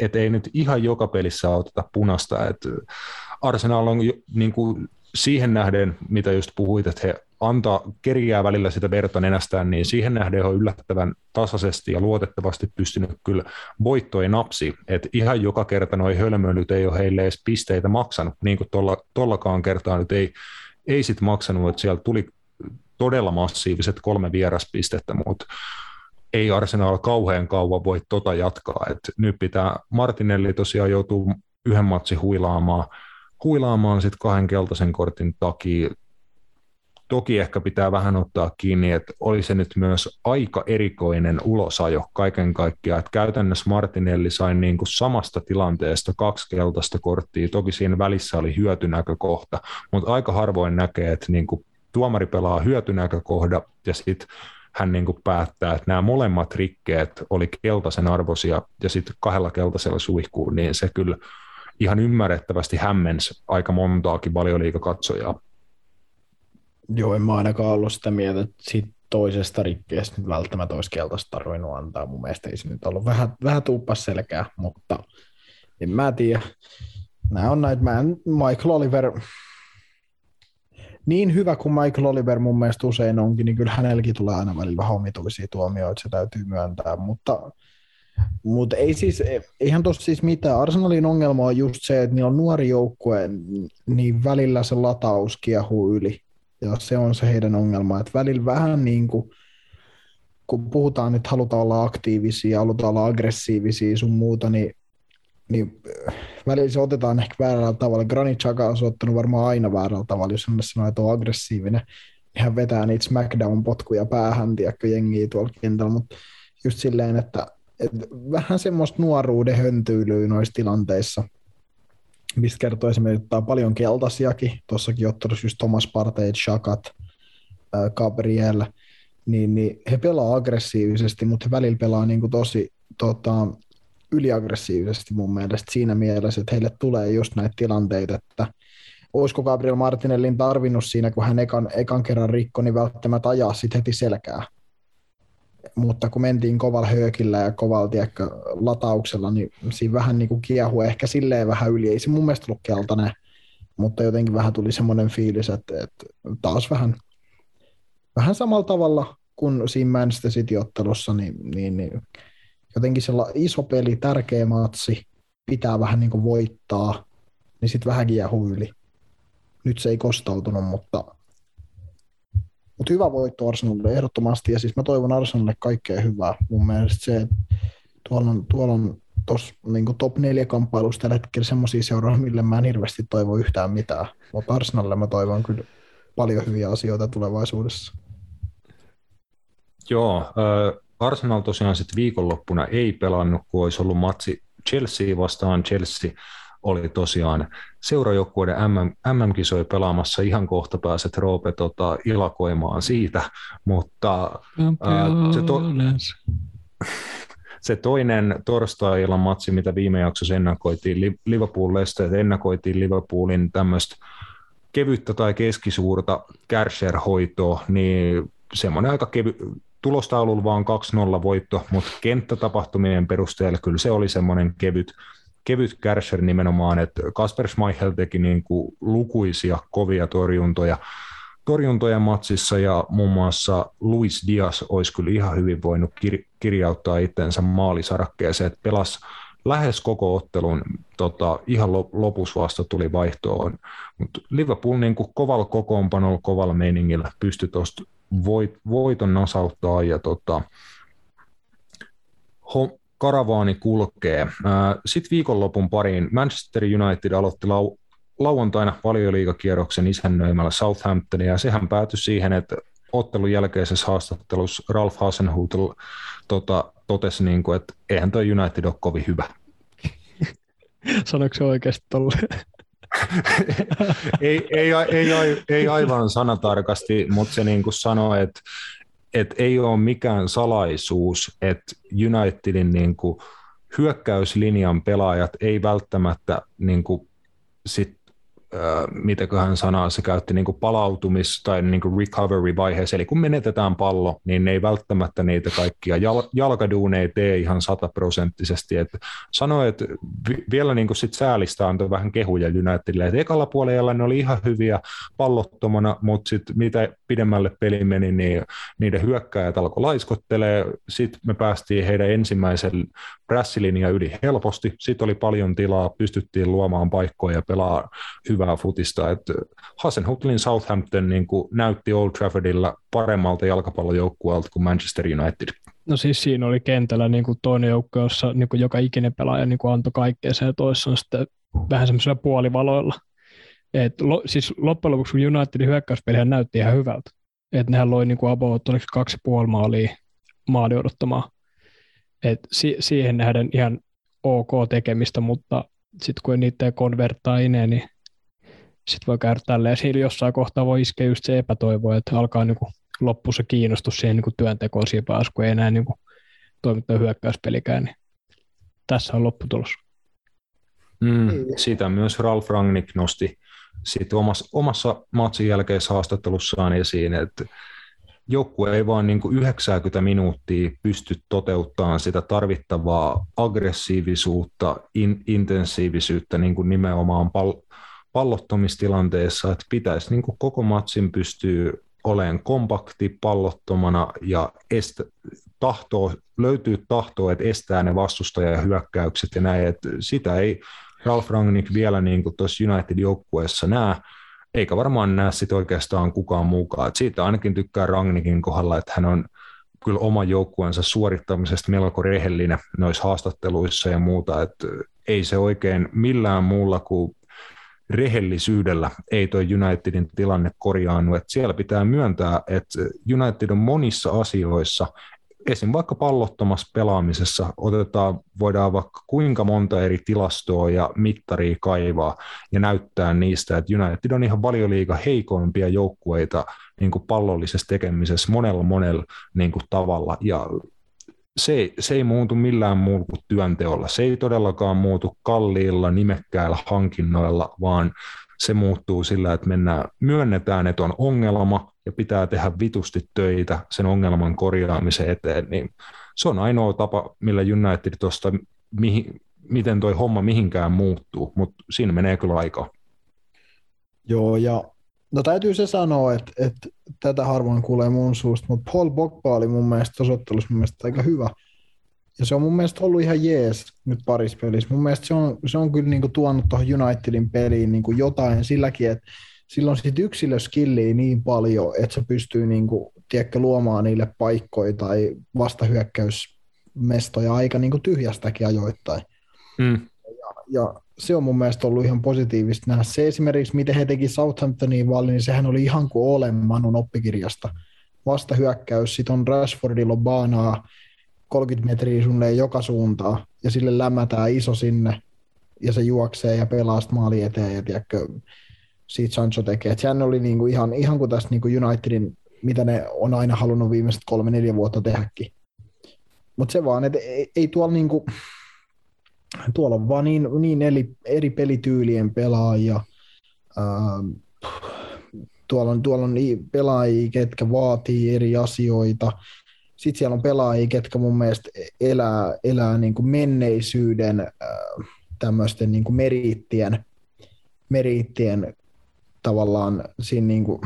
että ei nyt ihan joka pelissä oteta punasta, että Arsenal on niin kuin siihen nähden, mitä just puhuit, että he antaa, kerjää välillä sitä verta nenästään, niin siihen nähden he on yllättävän tasaisesti ja luotettavasti pystynyt kyllä voittojen napsi, että ihan joka kerta noi hölmöilyt ei ole heille edes pisteitä maksanut, niin kuin tolla, tollakaan kertaa nyt ei, ei sit maksanut, että siellä tuli todella massiiviset kolme vieraspistettä, mutta ei Arsenal kauhean kauan voi tota jatkaa. Et nyt pitää Martinelli tosiaan joutuu yhden matsi huilaamaan, huilaamaan sitten kahden keltaisen kortin takia. Toki ehkä pitää vähän ottaa kiinni, että oli se nyt myös aika erikoinen ulosajo kaiken kaikkiaan, että käytännössä Martinelli sai niin kuin samasta tilanteesta kaksi keltaista korttia, toki siinä välissä oli hyötynäkökohta, mutta aika harvoin näkee, että niin kuin tuomari pelaa hyötynäkökohda ja sitten hän niin kuin päättää, että nämä molemmat rikkeet oli keltaisen arvoisia ja sitten kahdella keltaisella suihkuun, niin se kyllä ihan ymmärrettävästi hämmensi aika montaakin valioliikakatsojaa. Joo, en mä ainakaan ollut sitä mieltä, että siitä toisesta rikkeestä nyt välttämättä olisi keltaista tarvinnut antaa. Mun mielestä ei se nyt ollut vähän, vähän tuuppas selkää, mutta en mä tiedä. Nämä on näitä, mä en, Michael Oliver, niin hyvä kuin Michael Oliver mun mielestä usein onkin, niin kyllä hänelläkin tulee aina välillä vähän omituisia tuomioita, se täytyy myöntää, mutta, mutta ei siis, eihän tuossa siis mitään. Arsenalin ongelma on just se, että niillä on nuori joukkue, niin välillä se lataus kiehuu yli. Ja se on se heidän ongelma, että välillä vähän niin kuin, kun puhutaan, että halutaan olla aktiivisia, halutaan olla aggressiivisia sun muuta, niin niin välillä se otetaan ehkä väärällä tavalla. Granit Xhaka on ottanut varmaan aina väärällä tavalla, jos hän sanoo, että on aggressiivinen. Hän vetää niitä SmackDown-potkuja päähän, tiedätkö, jengiä tuolla kentällä, mutta just silleen, että, että vähän semmoista nuoruuden höntyilyä noissa tilanteissa, mistä kertoo esimerkiksi paljon keltaisiakin, tuossakin ottelussa just Thomas Partey, Shakat, Gabriel, niin, niin he pelaa aggressiivisesti, mutta he välillä pelaa niin kuin tosi, tota, yliaggressiivisesti mun mielestä siinä mielessä, että heille tulee just näitä tilanteita, että olisiko Gabriel Martinellin tarvinnut siinä, kun hän ekan, ekan kerran rikko, niin välttämättä ajaa sitten heti selkää. Mutta kun mentiin kovalla höökillä ja kovalla tiedätkö, latauksella, niin siinä vähän niin kuin kiehu ehkä silleen vähän yli. Ei se mun mielestä ollut keltainen, mutta jotenkin vähän tuli semmoinen fiilis, että, että taas vähän, vähän samalla tavalla kuin siinä Manchester City-ottelussa, niin, niin, niin jotenkin sella iso peli, tärkeä matsi, pitää vähän niin kuin voittaa, niin sitten vähän kiehuu yli. Nyt se ei kostautunut, mutta, mutta hyvä voitto Arsenalille ehdottomasti, ja siis mä toivon Arsenalille kaikkea hyvää. Mun mielestä se, että tuolla on, tuolla on tuossa niin top 4 kamppailussa tällä hetkellä semmoisia seuroja, mille mä en hirveästi toivo yhtään mitään, mutta Arsenalille mä toivon kyllä paljon hyviä asioita tulevaisuudessa. Joo, äh, Arsenal tosiaan sitten viikonloppuna ei pelannut, kun olisi ollut matsi Chelsea vastaan. Chelsea oli tosiaan seurajoukkueiden MM, MM-kisoja pelaamassa. Ihan kohta pääset Roope tota, ilakoimaan siitä, mutta ää, se, to, se toinen torstai-illan matsi, mitä viime jaksossa ennakoitiin Liverpool Leicester, ennakoitiin Liverpoolin tämmöistä kevyttä tai keskisuurta Kärsher-hoitoa, niin semmoinen aika kevy, tulostaululla vaan 2-0 voitto, mutta kenttätapahtumien perusteella kyllä se oli semmoinen kevyt, kevyt kärsher nimenomaan, että Kasper Schmeichel teki niin kuin lukuisia kovia torjuntoja, torjuntoja matsissa ja muun muassa Luis Diaz olisi kyllä ihan hyvin voinut kir- kirjauttaa itsensä maalisarakkeeseen, että pelasi lähes koko ottelun tota, ihan lopussa vasta tuli vaihtoon. Mutta Liverpool niin kuin kovalla kokoonpanolla, kovalla meiningillä pystyi tuosta voit, voiton nasauttaa ja tota, ho, karavaani kulkee. Sitten viikonlopun pariin Manchester United aloitti lau, lauantaina valioliikakierroksen isännöimällä Southamptonia ja sehän päätyi siihen, että ottelun jälkeisessä haastattelussa Ralph Hasenhutel tota, totesi, niin kuin, että eihän tuo United ole kovin hyvä. Sanoiko se oikeasti tolleen? ei, ei, ei, ei, ei aivan sanatarkasti, mutta se niin kuin sanoi, että et ei ole mikään salaisuus, että Unitedin niin kuin hyökkäyslinjan pelaajat ei välttämättä niin kuin sit mitäköhän sanaa se käytti, niin kuin palautumis- tai niin kuin recovery-vaiheessa, eli kun menetetään pallo, niin ne ei välttämättä niitä kaikkia jal- jalkaduuneja tee ihan sataprosenttisesti. Et sanoi, että vi- vielä niin kuin sit säälistä antoi vähän kehuja Unitedille, että ekalla puolella ne oli ihan hyviä pallottomana, mutta sitten mitä pidemmälle peli meni, niin niiden hyökkäjät alkoi laiskottelee, sitten me päästiin heidän ensimmäisen prässilinja yli helposti, sitten oli paljon tilaa, pystyttiin luomaan paikkoja ja pelaa hyvää futista. Et Hasenhutlin Southampton niin kuin näytti Old Traffordilla paremmalta jalkapallojoukkueelta kuin Manchester United. No siis siinä oli kentällä niin kuin toinen joukko, jossa niin kuin joka ikinen pelaaja niin kuin antoi kaikkea ja toissa on sitten vähän semmoisella puolivaloilla. Et lo, siis loppujen lopuksi Unitedin hyökkäyspelihän näytti ihan hyvältä. Että nehän loi niin kuin about, kaksi puoli maalia maali odottamaan. Et si, siihen nähden ihan ok tekemistä, mutta sitten kun niitä konverttaa ineen, niin sitten voi käydä tälleen. Siinä jossain kohtaa voi iskeä just se epätoivo, että alkaa niinku loppu se kiinnostus siihen niinku työntekoon siinä päässä, kun ei enää niinku toimittaa hyökkäyspelikään. Niin tässä on lopputulos. Mm, sitä myös Ralf Rangnick nosti sitten omassa, omassa matsin jälkeisessä haastattelussaan esiin, että joukkue ei vaan niin kuin 90 minuuttia pysty toteuttamaan sitä tarvittavaa aggressiivisuutta, in, intensiivisyyttä niin kuin nimenomaan pal- pallottomistilanteessa, että pitäisi niin kuin koko matsin pystyä olemaan kompakti pallottomana ja estä, tahtoa, löytyy tahtoa, että estää ne vastustajan hyökkäykset ja näin, että sitä ei Ralf Rangnick vielä niin tuossa United-joukkueessa näe, eikä varmaan näe sitä oikeastaan kukaan mukaan. Et siitä ainakin tykkää Rangnickin kohdalla, että hän on kyllä oman joukkueensa suorittamisesta melko rehellinen noissa haastatteluissa ja muuta, että ei se oikein millään muulla kuin rehellisyydellä ei tuo Unitedin tilanne korjaannu. Että siellä pitää myöntää, että United on monissa asioissa esim. vaikka pallottomassa pelaamisessa otetaan, voidaan vaikka kuinka monta eri tilastoa ja mittaria kaivaa ja näyttää niistä, että United on ihan liiga heikoimpia joukkueita niin kuin pallollisessa tekemisessä monella monella niin kuin tavalla ja se se ei muutu millään muulla kuin työnteolla. Se ei todellakaan muutu kalliilla, nimekkäillä hankinnoilla, vaan se muuttuu sillä, että mennään, myönnetään, että on ongelma ja pitää tehdä vitusti töitä sen ongelman korjaamisen eteen, niin se on ainoa tapa, millä United tuosta, miten toi homma mihinkään muuttuu, mutta siinä menee kyllä aikaa. Joo, ja no täytyy se sanoa, että, että tätä harvoin kuulee mun suusta, mutta Paul Pogba oli mun mielestä osoittelussa mun mielestä aika hyvä. Ja se on mun mielestä ollut ihan jees nyt parissa pelissä. Mun mielestä se on, se on kyllä niinku tuonut tuohon Unitedin peliin niinku jotain silläkin, että sillä on sitten yksilöskilliä niin paljon, että se pystyy niinku, tiedätkö, luomaan niille paikkoja tai vastahyökkäysmestoja aika niinku tyhjästäkin ajoittain. Mm. Ja, ja, se on mun mielestä ollut ihan positiivista nähdä. Se esimerkiksi, miten he teki Southamptoniin valli, niin sehän oli ihan kuin Ole Manun oppikirjasta. Vastahyökkäys, sitten on Rashfordilla baanaa, 30 metriä suunnilleen joka suuntaan, ja sille lämmätään iso sinne, ja se juoksee ja pelaa maali eteen, ja tiedätkö, siitä Sancho tekee. Et sehän oli niinku ihan, ihan kuin tässä niinku Unitedin, mitä ne on aina halunnut viimeiset kolme-neljä vuotta tehdäkin. Mutta se vaan, että ei, ei tuolla niinku, tuolla on vaan niin, niin eri, eri pelityylien pelaajia, ähm, tuolla on, tuolla on pelaajia, ketkä vaatii eri asioita, sitten siellä on pelaajia, ketkä mun mielestä elää, elää niin kuin menneisyyden äh, tämmöisten niin kuin meriittien, meriittien tavallaan siinä niin kuin,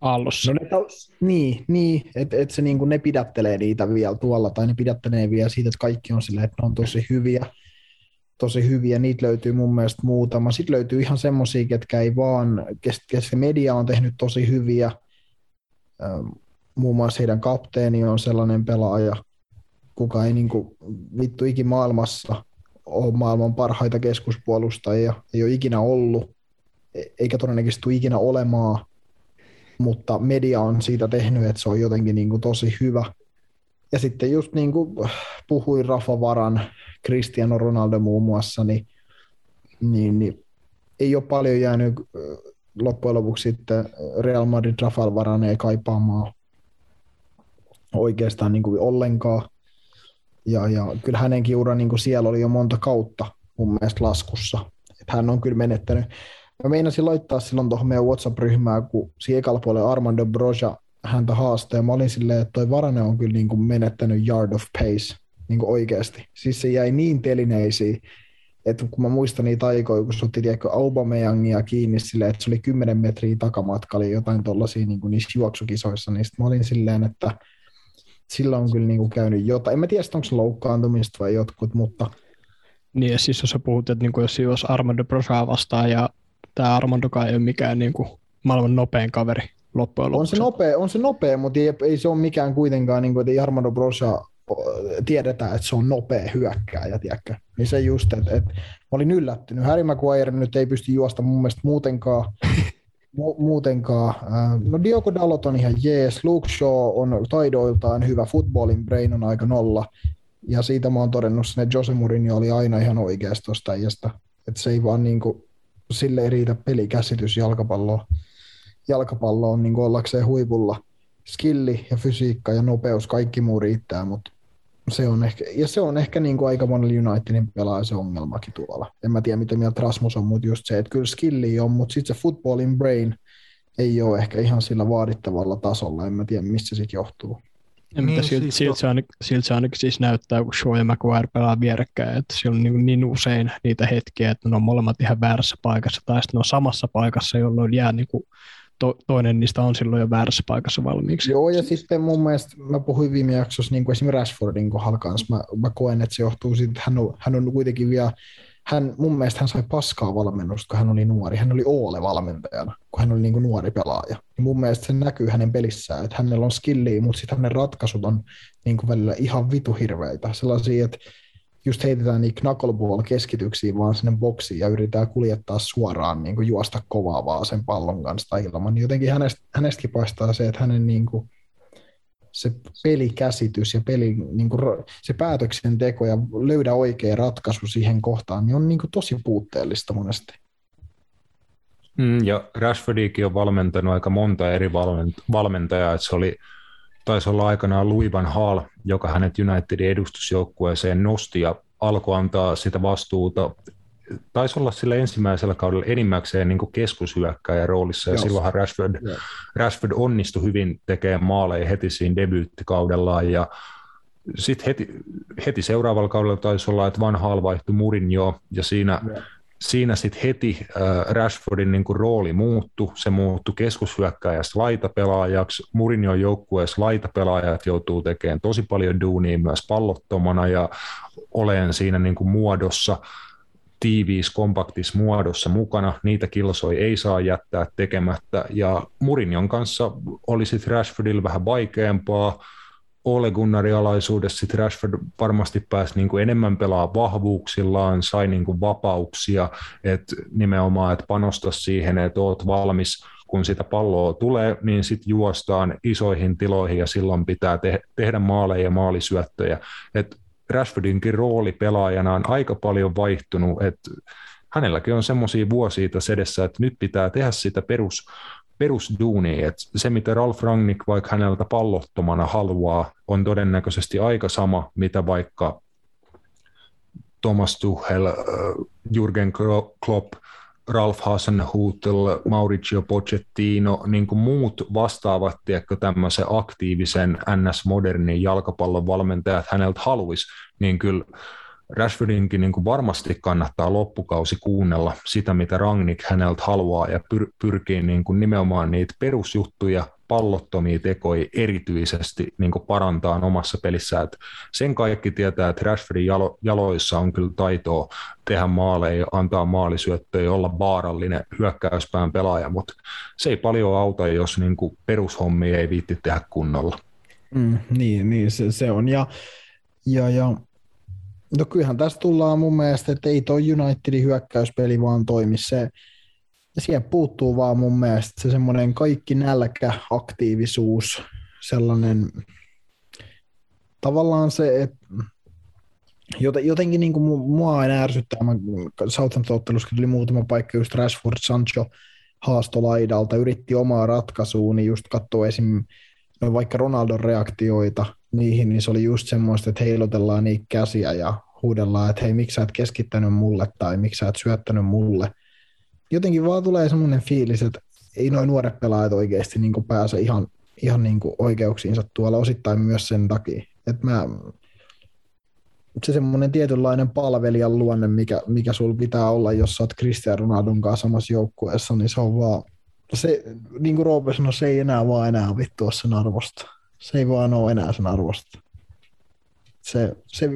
Aallossa. No ne, niin, niin että et se niin kuin ne pidättelee niitä vielä tuolla, tai ne pidättelee vielä siitä, että kaikki on silleen, että ne on tosi hyviä, tosi hyviä, niitä löytyy mun mielestä muutama. Sitten löytyy ihan semmoisia, ketkä ei vaan, ketkä media on tehnyt tosi hyviä, muun muassa heidän kapteeni on sellainen pelaaja, kuka ei niin kuin, vittu ikin maailmassa ole maailman parhaita keskuspuolustajia, ei ole ikinä ollut, eikä todennäköisesti tule ikinä olemaan, mutta media on siitä tehnyt, että se on jotenkin niin kuin tosi hyvä. Ja sitten just niin kuin puhuin Rafa Varan, Cristiano Ronaldo muun muassa, niin, niin, niin ei ole paljon jäänyt loppujen lopuksi sitten Real Madrid Rafael Varane ei kaipaamaan oikeastaan niin kuin ollenkaan. Ja, ja kyllä hänenkin ura niin kuin siellä oli jo monta kautta mun mielestä laskussa. Että hän on kyllä menettänyt. Mä meinasin laittaa silloin tuohon meidän WhatsApp-ryhmään, kun siinä ekalla puolella Armando Broja häntä haastaa. Mä olin silleen, että toi Varane on kyllä niin kuin menettänyt yard of pace niin kuin oikeasti. Siis se jäi niin telineisiin, että kun mä muistan niitä aikoja, kun se otti tiedätkö, Aubameyangia kiinni silleen, että se oli 10 metriä takamatka, oli jotain tuollaisia niin niissä juoksukisoissa, niin mä olin silleen, että – sillä on kyllä niin kuin käynyt jotain. En mä tiedä, onko se loukkaantumista vai jotkut, mutta... Niin, ja siis jos sä puhut, että niin kuin jos, jos Armando Brosaa vastaan, ja tämä Armandokaan ei ole mikään niin kuin maailman nopein kaveri loppujen lopuksi. On se nopea, on se nopea mutta ei, ei se ole mikään kuitenkaan, niin kuin, että Armando Brosa tiedetään, että se on nopea hyökkääjä, tiedätkö? Niin se just, että, että mä olin yllättynyt. Harry Maguire nyt ei pysty juosta mun mielestä muutenkaan mu- muutenkaan. No Diogo Dalot on ihan jees, Luke Shaw on taidoiltaan hyvä, footballin brain on aika nolla, ja siitä mä oon todennut sen, että Jose Mourinho oli aina ihan oikeasta tuosta äijästä, että se ei vaan niin kuin, sille ei riitä pelikäsitys jalkapalloa, jalkapalloon niin ollakseen huipulla. Skilli ja fysiikka ja nopeus, kaikki muu riittää, mutta se on ehkä, ja se on ehkä niin kuin aika monella Unitedin pelaaja se ongelmakin tuolla. En mä tiedä, mitä mieltä Rasmus on, mutta just se, että kyllä skilli on, mutta sitten se footballin brain ei ole ehkä ihan sillä vaadittavalla tasolla. En mä tiedä, mistä se sitten johtuu. Ja niin, siltä, siis siltä, se ainakin, siltä se ainakin siis näyttää, kun Shaw ja McGuire pelaa vierekkäin, että siellä on niin, niin usein niitä hetkiä, että ne on molemmat ihan väärässä paikassa, tai sitten ne on samassa paikassa, jolloin jää niin kuin to, toinen niistä on silloin jo väärässä paikassa valmiiksi. Joo, ja sitten mun mielestä, mä puhuin viime jaksossa niin kuin esimerkiksi Rashfordin kohdalla kanssa, mä, mä koen, että se johtuu siitä, että hän on, hän on kuitenkin vielä, hän, mun mielestä hän sai paskaa valmennusta, kun hän oli nuori. Hän oli Oole valmentajana, kun hän oli niin kuin nuori pelaaja. Ja mun mielestä se näkyy hänen pelissään, että hänellä on skilliä, mutta sitten hänen ratkaisut on niin kuin välillä ihan vitu hirveitä. Sellaisia, että just heitetään niin knuckleball keskityksiin vaan sinne boksiin ja yritetään kuljettaa suoraan niin kuin juosta kovaa vaan sen pallon kanssa tai ilman. Jotenkin hänestä, hänestäkin paistaa se, että hänen niin kuin, se pelikäsitys ja peli, niin kuin, se päätöksenteko ja löydä oikea ratkaisu siihen kohtaan, niin on niin kuin tosi puutteellista monesti. Mm, ja Rashfordikin on valmentanut aika monta eri valmentajaa, että se oli taisi olla aikanaan Louis Van Hall, joka hänet Unitedin edustusjoukkueeseen nosti ja alkoi antaa sitä vastuuta taisi olla sillä ensimmäisellä kaudella enimmäkseen niin keskushyökkäjä roolissa, ja Jos. silloinhan Rashford, Rashford onnistui hyvin tekemään maaleja heti siinä debyyttikaudellaan, ja sitten heti, heti seuraavalla kaudella taisi olla, että vanha vaihtui Mourinho, ja siinä, ja. siinä sitten heti äh, Rashfordin niin kuin rooli muuttui, se muuttui keskushyökkäjästä laitapelaajaksi, Mourinho joukkueessa laitapelaajat joutuu tekemään tosi paljon duunia myös pallottomana, ja olen siinä niin kuin muodossa, tiiviis, kompaktis muodossa mukana. Niitä kilsoi ei saa jättää tekemättä. Ja Murinjon kanssa oli sitten Rashfordilla vähän vaikeampaa. Ole Gunnarin alaisuudessa Rashford varmasti pääsi niin kuin enemmän pelaa vahvuuksillaan, sai niin kuin vapauksia, että nimenomaan, että panosta siihen, että oot valmis kun sitä palloa tulee, niin sitten juostaan isoihin tiloihin ja silloin pitää te- tehdä maaleja ja maalisyöttöjä. Et Rashfordinkin rooli pelaajana on aika paljon vaihtunut, että hänelläkin on semmoisia vuosia tässä edessä, että nyt pitää tehdä sitä perus, perusduunia, että se mitä Ralf Rangnick vaikka häneltä pallottomana haluaa, on todennäköisesti aika sama, mitä vaikka Thomas Tuchel, äh, Jürgen Klopp Ralf Hasenhutel, Mauricio Pochettino, niin kuin muut vastaavat tiedätkö, tämmöisen aktiivisen NS-modernin jalkapallon valmentajat häneltä haluaisi, niin kyllä Rashfordinkin niin kuin varmasti kannattaa loppukausi kuunnella sitä, mitä Rangnick häneltä haluaa ja pyr- pyrkii niin kuin nimenomaan niitä perusjuttuja pallottomia tekoja erityisesti niin parantaa omassa pelissä. Et sen kaikki tietää, että Rashfordin jalo, jaloissa on kyllä taitoa tehdä maaleja, antaa maalisyöttöjä, olla vaarallinen hyökkäyspään pelaaja, mutta se ei paljon auta, jos niin perushommia ei viitti tehdä kunnolla. Mm, niin, niin se, se on. Ja, ja, ja No kyllähän tästä tullaan mun mielestä, että ei toi Unitedin hyökkäyspeli vaan toimi. Se, siihen puuttuu vaan mun mielestä se semmoinen kaikki nälkä, aktiivisuus, sellainen tavallaan se, että jotenkin niin kuin mua aina ärsyttää, Southampton-ottelussa tuli muutama paikka, just Rashford, Sancho haastolaidalta, yritti omaa ratkaisua, niin just katsoo esim. No vaikka Ronaldon reaktioita niihin, niin se oli just semmoista, että heilotellaan niitä käsiä ja huudellaan, että hei, miksi sä et keskittänyt mulle tai miksi sä et syöttänyt mulle – jotenkin vaan tulee semmoinen fiilis, että ei noin nuoret pelaajat oikeasti niin pääse ihan, ihan niin oikeuksiinsa tuolla osittain myös sen takia. Että mä, se semmoinen tietynlainen palvelijan luonne, mikä, mikä sul pitää olla, jos sä oot Cristiano Ronaldon kanssa samassa joukkueessa, niin se on vaan, se, niin kuin Roope sanoi, se ei enää vaan enää vittua sen arvosta. Se ei vaan ole enää sen arvosta. Se, se,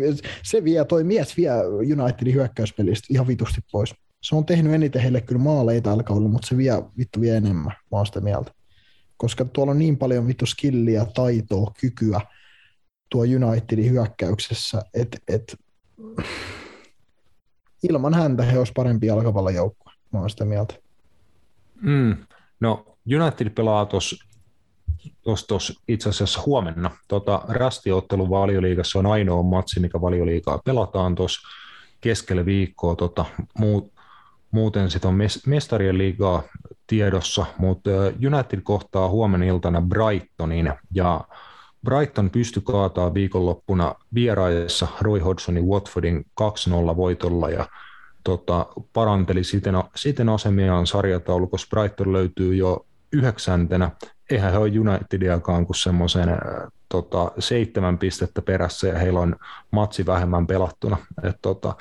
se vie, toi mies vie Unitedin hyökkäyspelistä ihan vitusti pois se on tehnyt eniten heille kyllä maaleita tällä kaudella, mutta se vie vittu vie enemmän, mä oon sitä mieltä. Koska tuolla on niin paljon vittu skilliä, taitoa, kykyä tuo Unitedin hyökkäyksessä, että et, ilman häntä he olisi parempi jalkapallon joukko, mä oon sitä mieltä. Mm. No United pelaa tuossa itse asiassa huomenna. Tota, Rastiottelu valioliigassa on ainoa matsi, mikä valioliigaa pelataan tuossa keskellä viikkoa. Tota, muut, muuten sitten on mestarien liigaa tiedossa, mutta United kohtaa huomenna iltana Brightonin ja Brighton pystyi kaataa viikonloppuna vieraissa Roy Hodgsonin Watfordin 2-0 voitolla ja tota, paranteli siten, siten asemiaan sarjataulukossa. Brighton löytyy jo yhdeksäntenä. Eihän he ole Unitediakaan kuin semmoisen tota, seitsemän pistettä perässä ja heillä on matsi vähemmän pelattuna. Et, tota,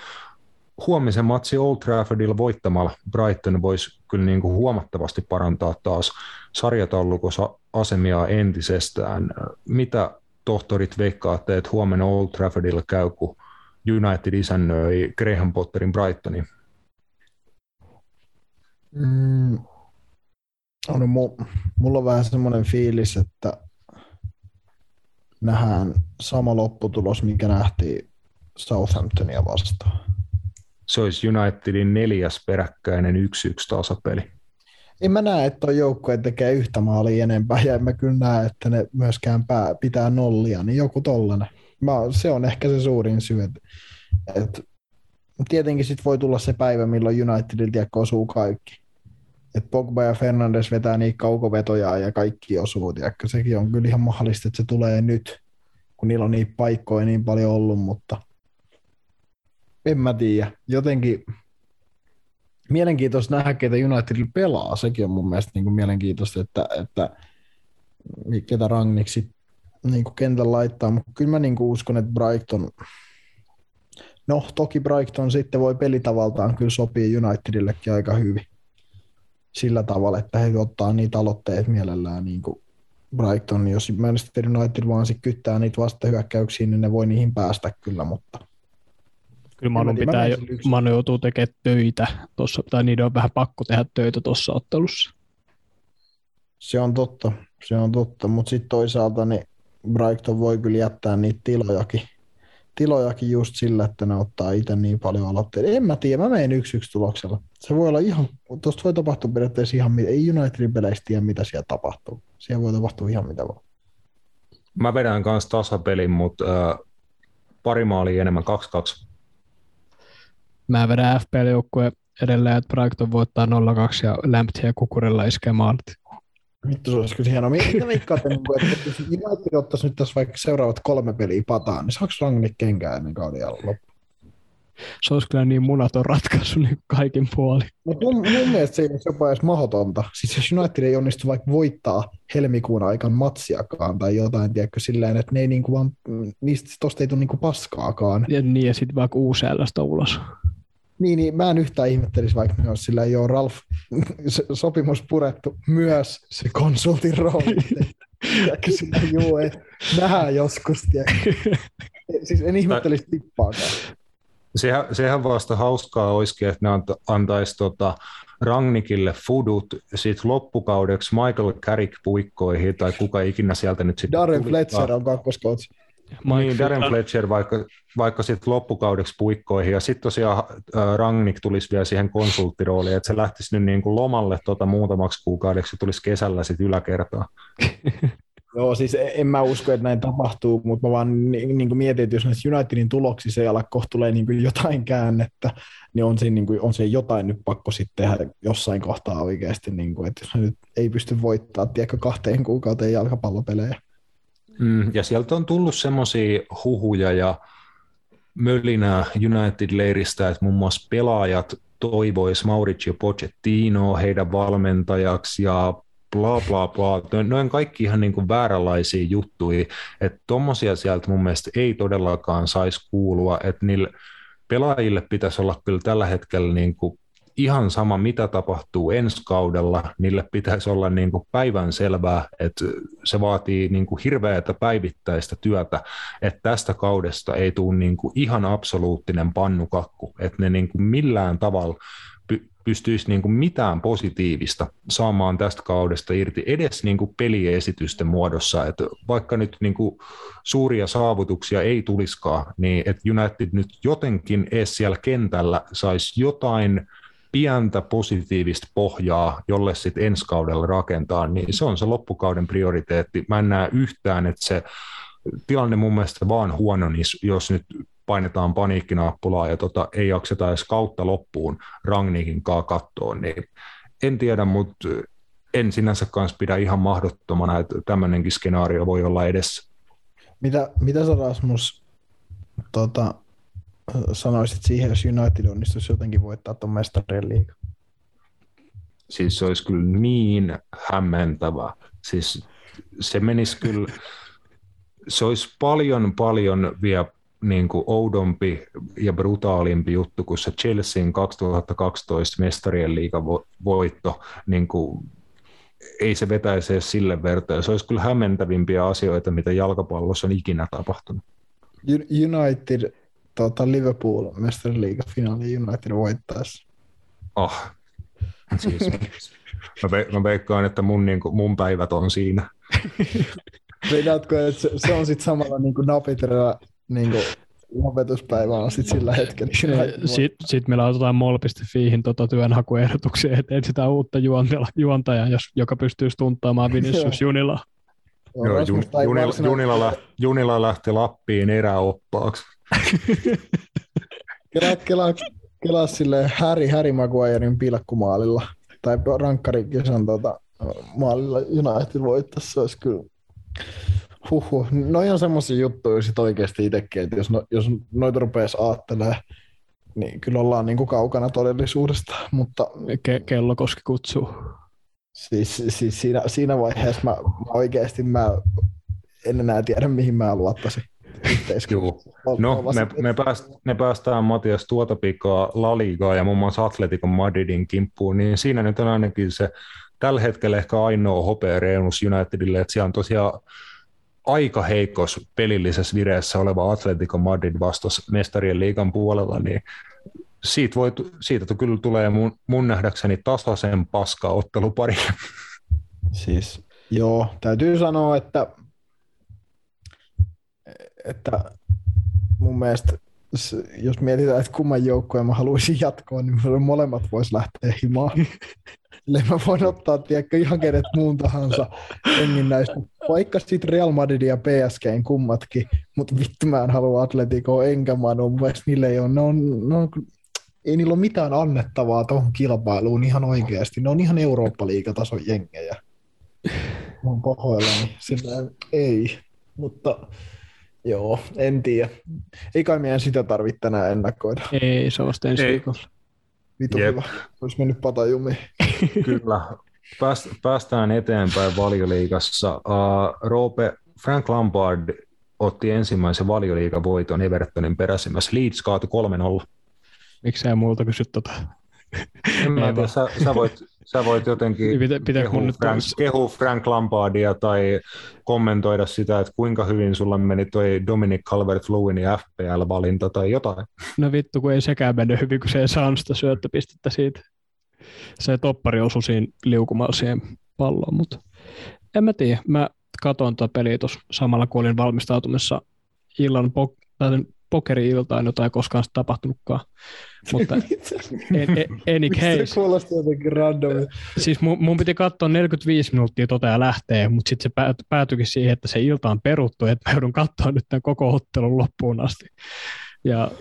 huomisen matsi Old Traffordilla voittamalla Brighton voisi kyllä niin kuin huomattavasti parantaa taas sarjataulukossa asemia entisestään. Mitä tohtorit veikkaatte, että huomenna Old Traffordilla käy, kun United isännöi Graham Potterin Brightonin? Mm, no, mulla on vähän semmoinen fiilis, että nähdään sama lopputulos, mikä nähtiin Southamptonia vastaan se olisi Unitedin neljäs peräkkäinen 1-1 tasapeli. En mä näe, että tuo joukkue tekee yhtä maalia enempää, ja en mä kyllä näe, että ne myöskään pää, pitää nollia, niin joku tollanen. Mä, se on ehkä se suurin syy, että, että tietenkin sit voi tulla se päivä, milloin Unitedilta osuu kaikki. Että Pogba ja Fernandes vetää niitä kaukovetoja ja kaikki osuu, tiedätkö? sekin on kyllä ihan mahdollista, että se tulee nyt, kun niillä on niitä paikkoja niin paljon ollut, mutta en mä tiedä. Jotenkin mielenkiintoista nähdä, ketä United pelaa. Sekin on mun mielestä niin kuin mielenkiintoista, että, että ketä Rangniksi niin kuin kentän laittaa, mutta kyllä mä niin kuin uskon, että Brighton, no toki Brighton sitten voi pelitavaltaan kyllä sopii Unitedillekin aika hyvin sillä tavalla, että he ottaa niitä aloitteet mielellään niin kuin Brighton, jos Manchester United vaan sitten kyttää niitä vastahyökkäyksiä, niin ne voi niihin päästä kyllä, mutta Kyllä Manu, pitää, jo, Manu joutuu tekemään töitä tuossa, tai niiden on vähän pakko tehdä töitä tuossa ottelussa. Se on totta, se on totta, mutta sitten toisaalta niin Brighton voi kyllä jättää niitä tilojakin, tilojakin just sillä, että ne ottaa itse niin paljon aloitteita. En mä tiedä, mä menen yksi yksi tuloksella. Se voi olla ihan, tuosta voi tapahtua periaatteessa ihan, ei Unitedin peleistä tiedä, mitä siellä tapahtuu. Siellä voi tapahtua ihan mitä vaan. Mä vedän kanssa tasapelin, mutta äh, pari maalia enemmän, 2-2. Mä vedän FPL-joukkueen edelleen, että Brighton voittaa 0-2 ja Lamptey ja Kukurella iskee maalit. Vittu, se olisi kyllä hienoa. Mitä veikkaatte, niin että jos United ottaisi nyt tässä vaikka seuraavat kolme peliä pataan, niin saako Rangnick kenkään ennen kauden loppu? Se olisi kyllä niin munaton ratkaisu niin kaikin puoli. Mutta mun, mun mielestä se ei ole jopa edes mahdotonta. Siis jos United ei onnistu vaikka voittaa helmikuun aikaan matsiakaan tai jotain, tiedätkö, silleen, että ne ei niinku vaan, niistä tosta ei tule niinku paskaakaan. Ja niin, ja sitten vaikka uusi ulos. Niin, niin mä en yhtään ihmettelisi, vaikka me olisi sillä jo Ralf sopimus purettu myös se konsultin rooli. Sillä, juu, että nähdään joskus, tiedätkö. Siis en ihmettelisi tippaakaan. Sehän, sehän vasta hauskaa olisikin, että ne antaisi tota, Rangnikille fudut sitten loppukaudeksi Michael Carrick puikkoihin tai kuka ikinä sieltä nyt sitten Darren Fletcher on kakkoskoutsi. Niin, Darren Fletcher vaikka, vaikka sitten loppukaudeksi puikkoihin ja sitten tosiaan äh, Rangnick tulisi vielä siihen konsulttirooliin, että se lähtisi nyt niin kuin lomalle tota muutamaksi kuukaudeksi ja tulisi kesällä sitten yläkertaa. Joo, siis en mä usko, että näin tapahtuu, mutta mä vaan niin, niin mietin, että jos näissä Unitedin tuloksissa ei ala kohta tulee niin jotain käännettä, niin on, siinä, niin kuin, on se jotain nyt pakko sitten tehdä jossain kohtaa oikeasti, niin kuin, että jos nyt ei pysty voittaa, tiedätkö, kahteen kuukauteen jalkapallopelejä. Mm, ja sieltä on tullut semmoisia huhuja ja mölinää United-leiristä, että muun muassa pelaajat toivoisi Mauricio Pochettino heidän valmentajaksi ja bla bla bla. Noin kaikki ihan niin kuin vääränlaisia juttuja, että tuommoisia sieltä mun mielestä ei todellakaan saisi kuulua, että niille pelaajille pitäisi olla kyllä tällä hetkellä niin kuin ihan sama, mitä tapahtuu ensi kaudella, niille pitäisi olla niin kuin päivän selvää, että se vaatii niin kuin hirveätä päivittäistä työtä, että tästä kaudesta ei tule niin kuin ihan absoluuttinen pannukakku, että ne niin kuin millään tavalla pystyisi niin kuin mitään positiivista saamaan tästä kaudesta irti edes niin kuin peliesitysten muodossa, että vaikka nyt niin kuin suuria saavutuksia ei tuliskaan, niin että United nyt jotenkin edes siellä kentällä saisi jotain pientä positiivista pohjaa, jolle sitten ensi kaudella rakentaa, niin se on se loppukauden prioriteetti. Mä en näe yhtään, että se tilanne mun mielestä vaan huono, niin jos nyt painetaan paniikkinappulaa ja tota, ei jakseta edes kautta loppuun Rangnikin kaa kattoon, niin en tiedä, mutta en sinänsä kanssa pidä ihan mahdottomana, että tämmöinenkin skenaario voi olla edessä. Mitä, mitä sä Rasmus tota, sanoisit siihen, jos United onnistuisi jotenkin voittaa tuon mestarien liiga? Siis se olisi kyllä niin hämmentävä. Siis se menisi kyllä, se olisi paljon paljon vielä niin kuin oudompi ja brutaalimpi juttu kuin se Chelsean 2012 mestarien liigan voitto. Niin kuin, ei se vetäisi edes sille vertoon. Se olisi kyllä hämmentävimpiä asioita, mitä jalkapallossa on ikinä tapahtunut. United, tota Liverpool mestarien liigan finaali United voittaisi. Oh. Siis, mä, ve, mä veikkaan, että mun, niin kuin, mun päivät on siinä. Vedätkö, että se, se on sitten samalla niin kuin napiterä niin kuin lopetuspäivä on sitten sillä hetkellä. Sitten sit me laitetaan mol.fiihin tota työnhakuehdotuksia, että etsitään uutta juontajaa, jos, joka pystyy stunttaamaan Vinicius Junila. Joo, jun, junila, junila, lähti, junila lähti Lappiin eräoppaaksi. kelaa, kelaa, kelaa silleen Harry, Harry Maguirein pilkkumaalilla tai rankkarikisan tota, maalilla United voittaisi, olisi kyllä Huhhuh. No on semmoisia juttuja sit oikeasti itsekin, että jos, no, jos noita rupeaisi ajattelemaan, niin kyllä ollaan niin kuin kaukana todellisuudesta, mutta... Ke- kellokoski kutsuu. Siis, siis siinä, siinä vaiheessa mä, mä oikeasti mä en enää tiedä, mihin mä luottaisin. Joo. No, me, me, pääst, me päästään Matias tuota pikaa La Ligaa ja muun muassa Atletico Madridin kimppuun, niin siinä nyt on ainakin se tällä hetkellä ehkä ainoa hopea Reunus Unitedille, että siellä on tosiaan aika heikos pelillisessä vireessä oleva Atletico Madrid vastus mestarien liigan puolella, niin siitä, voi, siitä kyllä tulee mun, mun nähdäkseni tasaisen paska ottelupari. Siis joo, täytyy sanoa, että, että mun mielestä jos mietitään, että kumman joukkoja mä haluaisin jatkoa, niin molemmat vois lähteä himaan. Eli mä voin ottaa tiedätkö, ihan kenet muun tahansa engin näistä, vaikka sitten Real Madrid ja PSG kummatkin, mutta vittu mä en halua Atletico enkä Manu, mun niille ei ole, ne on, ne on, ei niillä ole mitään annettavaa tuohon kilpailuun ihan oikeasti, ne on ihan Eurooppa-liigatason jengejä. Mä oon pahoillani, sillä ei, mutta joo, en tiedä. Ei kai meidän sitä tarvitse tänään ennakoida. Ei, se on ensi viikolla. Vitu Jep. hyvä. Olisi mennyt patajumiin. Kyllä. Päästään eteenpäin valioliigassa. Uh, Roope, Frank Lampard otti ensimmäisen valioliigavoiton Evertonin peräsimmässä. Leeds kaatui 3-0. Miksei muulta kysy tota? En mä tiedä, sä, sä, voit, sä voit jotenkin Pitä, kehua, Frank, kehu Frank Lampardia tai kommentoida sitä, että kuinka hyvin sulla meni toi Dominic Calvert-Lewinin FPL-valinta tai jotain. No vittu, kun ei sekään mennyt hyvin, kun se ei saanut sitä syöttöpistettä siitä. Se toppari osui siinä liukumalla siihen palloon, mutta en mä tiedä. Mä katon tuota peliä tuossa samalla, kun olin valmistautumassa illan pokeri-iltaan, jota ei koskaan tapahtunutkaan. Mutta en, en, any case. Se kuulosti jotenkin random. Siis mun, mun piti katsoa 45 minuuttia tota ja lähtee, mutta sitten se päätyikin siihen, että se ilta on peruttu, että mä joudun katsoa nyt tämän koko ottelun loppuun asti. Ja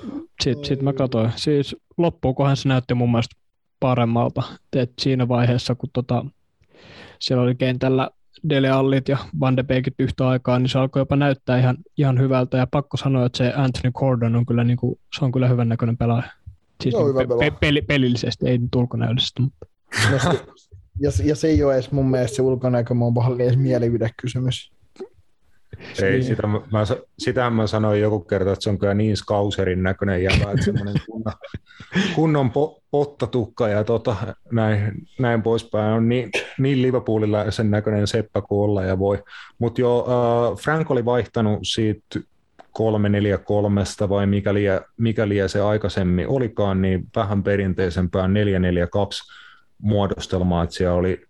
sitten sit mä katsoin. Siis loppuukohan se näytti mun mielestä paremmalta. Et siinä vaiheessa, kun tota, siellä oli kentällä Dele Allit ja Van de Beekit yhtä aikaa, niin se alkoi jopa näyttää ihan, ihan hyvältä. Ja pakko sanoa, että se Anthony Gordon on kyllä, niin kuin, se on kyllä hyvän näköinen pelaaja. Siis Joo, niin pe- pe- pelillisesti, ei nyt ulkonäöllisesti. Mutta. No, se, ja, ja, se ei ole edes mun mielestä se ulkonäkö, mä oon edes mielipidekysymys. Ei, niin. sitä, mä, sitä mä sanoin joku kerta, että se on kyllä niin skauserin näköinen jävä, että semmoinen kunnon, kunnon po, pottatukka ja tota, näin, näin poispäin on niin, niin Liverpoolilla sen näköinen seppä kuin olla ja voi. Mutta jo äh, Frank oli vaihtanut siitä 343 vai mikäli, mikäli se aikaisemmin olikaan, niin vähän perinteisempään 442 muodostelmaa, että siellä oli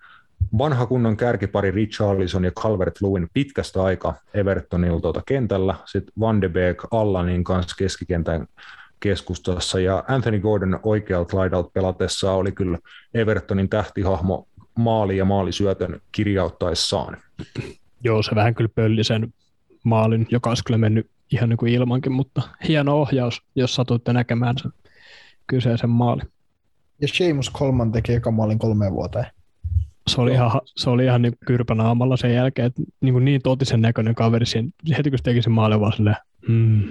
vanha kunnon kärkipari Richarlison ja Calvert-Lewin pitkästä aika Evertonilta tuota kentällä, sitten Van de Beek Allanin kanssa keskikentän keskustassa ja Anthony Gordon oikealta laidalta pelatessa oli kyllä Evertonin tähtihahmo maali ja maalisyötön kirjauttaessaan. Joo, se vähän kyllä pölli sen maalin, joka olisi kyllä mennyt ihan niin kuin ilmankin, mutta hieno ohjaus, jos satuitte näkemään sen kyseisen maalin. Ja Seamus Coleman teki eka maalin kolmeen vuoteen se oli, ihan, se oli ihan niin kyrpänaamalla sen jälkeen, että niin, kuin niin totisen näköinen kaveri siinä, heti kun se teki sen maalin vaan silleen, mm.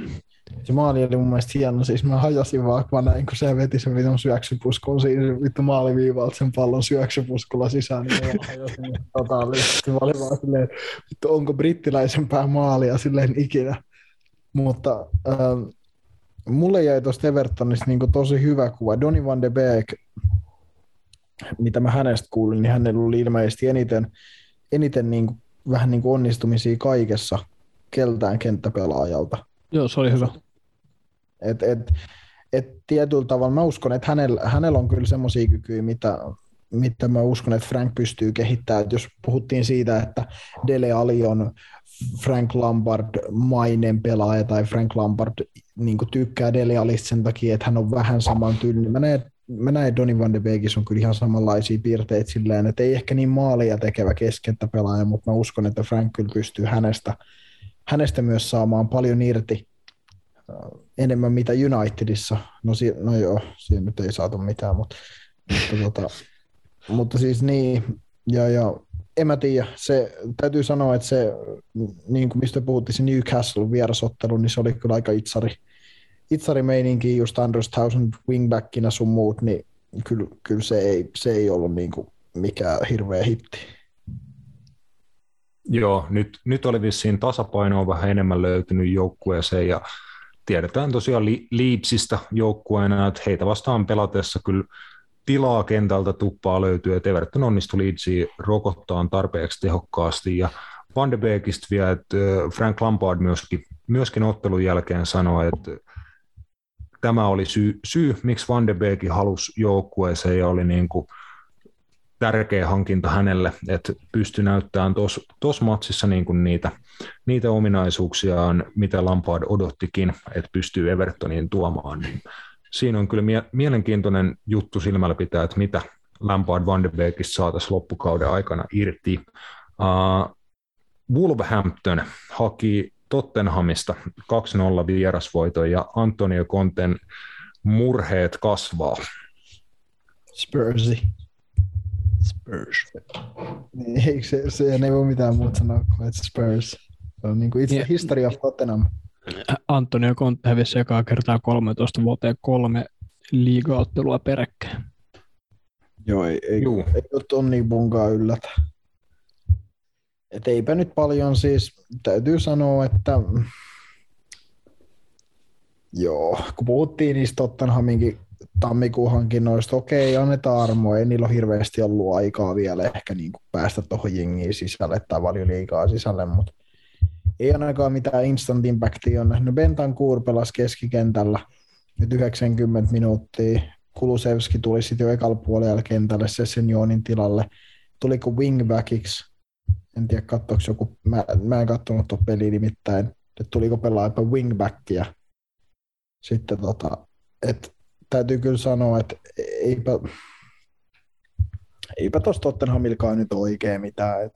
Se maali oli mun mielestä hieno, siis mä hajasin vaan, kun mä näin, kun se veti sen vitun syöksypuskun siinä vittu maaliviivalta sen pallon syöksypuskulla sisään, niin mä hajasin totaalisesti. Mä olin vaan silleen, vittu onko brittiläisempää maalia silleen ikinä. Mutta ähm, mulle jäi tuosta Evertonista niin tosi hyvä kuva. Donny van de Beek mitä mä hänestä kuulin, niin hänellä oli ilmeisesti eniten, eniten niin kuin, vähän niin kuin onnistumisia kaikessa keltään kenttäpelaajalta. Joo, se oli hyvä. Et, et, et tietyllä tavalla mä uskon, että hänellä, hänellä on kyllä semmoisia kykyjä, mitä, mitä mä uskon, että Frank pystyy kehittämään. Et jos puhuttiin siitä, että Dele Ali on Frank Lampard-mainen pelaaja tai Frank Lampard niin tykkää Dele Alista sen takia, että hän on vähän saman. Niin mä näen, mä näen Donny van de Beekis on kyllä ihan samanlaisia piirteitä silleen, että ei ehkä niin maalia tekevä keskentä pelaaja, mutta mä uskon, että Frank kyllä pystyy hänestä, hänestä myös saamaan paljon irti äh, enemmän mitä Unitedissa. No, si- no joo, siinä nyt ei saatu mitään, mutta, mutta tota, mutta siis niin, ja, ja en mä tiedä, se, täytyy sanoa, että se, niin kuin mistä puhuttiin, se Newcastle vierasottelu, niin se oli kyllä aika itsari, itsari meininki, just Andrews Thousand wingbackinä sun muut, niin kyllä, kyllä se, ei, se ei ollut niin kuin mikään hirveä hitti. Joo, nyt, nyt oli vissiin tasapainoa vähän enemmän löytynyt joukkueeseen ja tiedetään tosiaan Leedsistä joukkueena, että heitä vastaan pelatessa kyllä tilaa kentältä tuppaa löytyy, että Everton onnistui Leedsiin rokottaa tarpeeksi tehokkaasti ja Van de Beekistä vielä, että Frank Lampard myöskin, myöskin ottelun jälkeen sanoi, että tämä oli syy, syy miksi Van de Beek halusi joukkueeseen ja oli niin kuin tärkeä hankinta hänelle, että pystyi näyttämään tuossa matsissa niin kuin niitä, niitä ominaisuuksiaan, mitä Lampard odottikin, että pystyy Evertoniin tuomaan. Niin siinä on kyllä mie- mielenkiintoinen juttu silmällä pitää, että mitä Lampard Van de Beekistä saataisiin loppukauden aikana irti. Uh, Wolverhampton haki Tottenhamista 2-0 vierasvoiton ja Antonio Conten murheet kasvaa. Spursi. Spurs. Niin, eikö se, se ei voi mitään muuta sanoa kuin että Spurs. Se on niin kuin itse yeah. history of Tottenham. Antonio Conte hävisi ekaa kertaa 13 vuoteen kolme liigaottelua peräkkäin. Joo, ei, ei, Juu. ei ole Tonni Bungaa yllätä. Et eipä nyt paljon siis, täytyy sanoa, että joo, kun puhuttiin niistä Tottenhaminkin tammikuun hankinnoista, okei, annetaan armoa, ei niillä ole hirveästi ollut aikaa vielä ehkä niin kuin päästä tuohon jengiin sisälle tai liikaa sisälle, mutta ei ainakaan mitään instant impactia on nähnyt. Bentancourt pelasi keskikentällä nyt 90 minuuttia. Kulusevski tuli sitten jo ekalla puolella kentälle Sessenjonin tilalle. Tuliko wingbackiksi? En tiedä, katsoiko joku. Mä, mä en katsonut tuon peliä nimittäin, että tuliko pelaaja wingbackia. Sitten tota, et, täytyy kyllä sanoa, että eipä, eipä tuossa Tottenhamilkaan nyt oikein mitään. Et,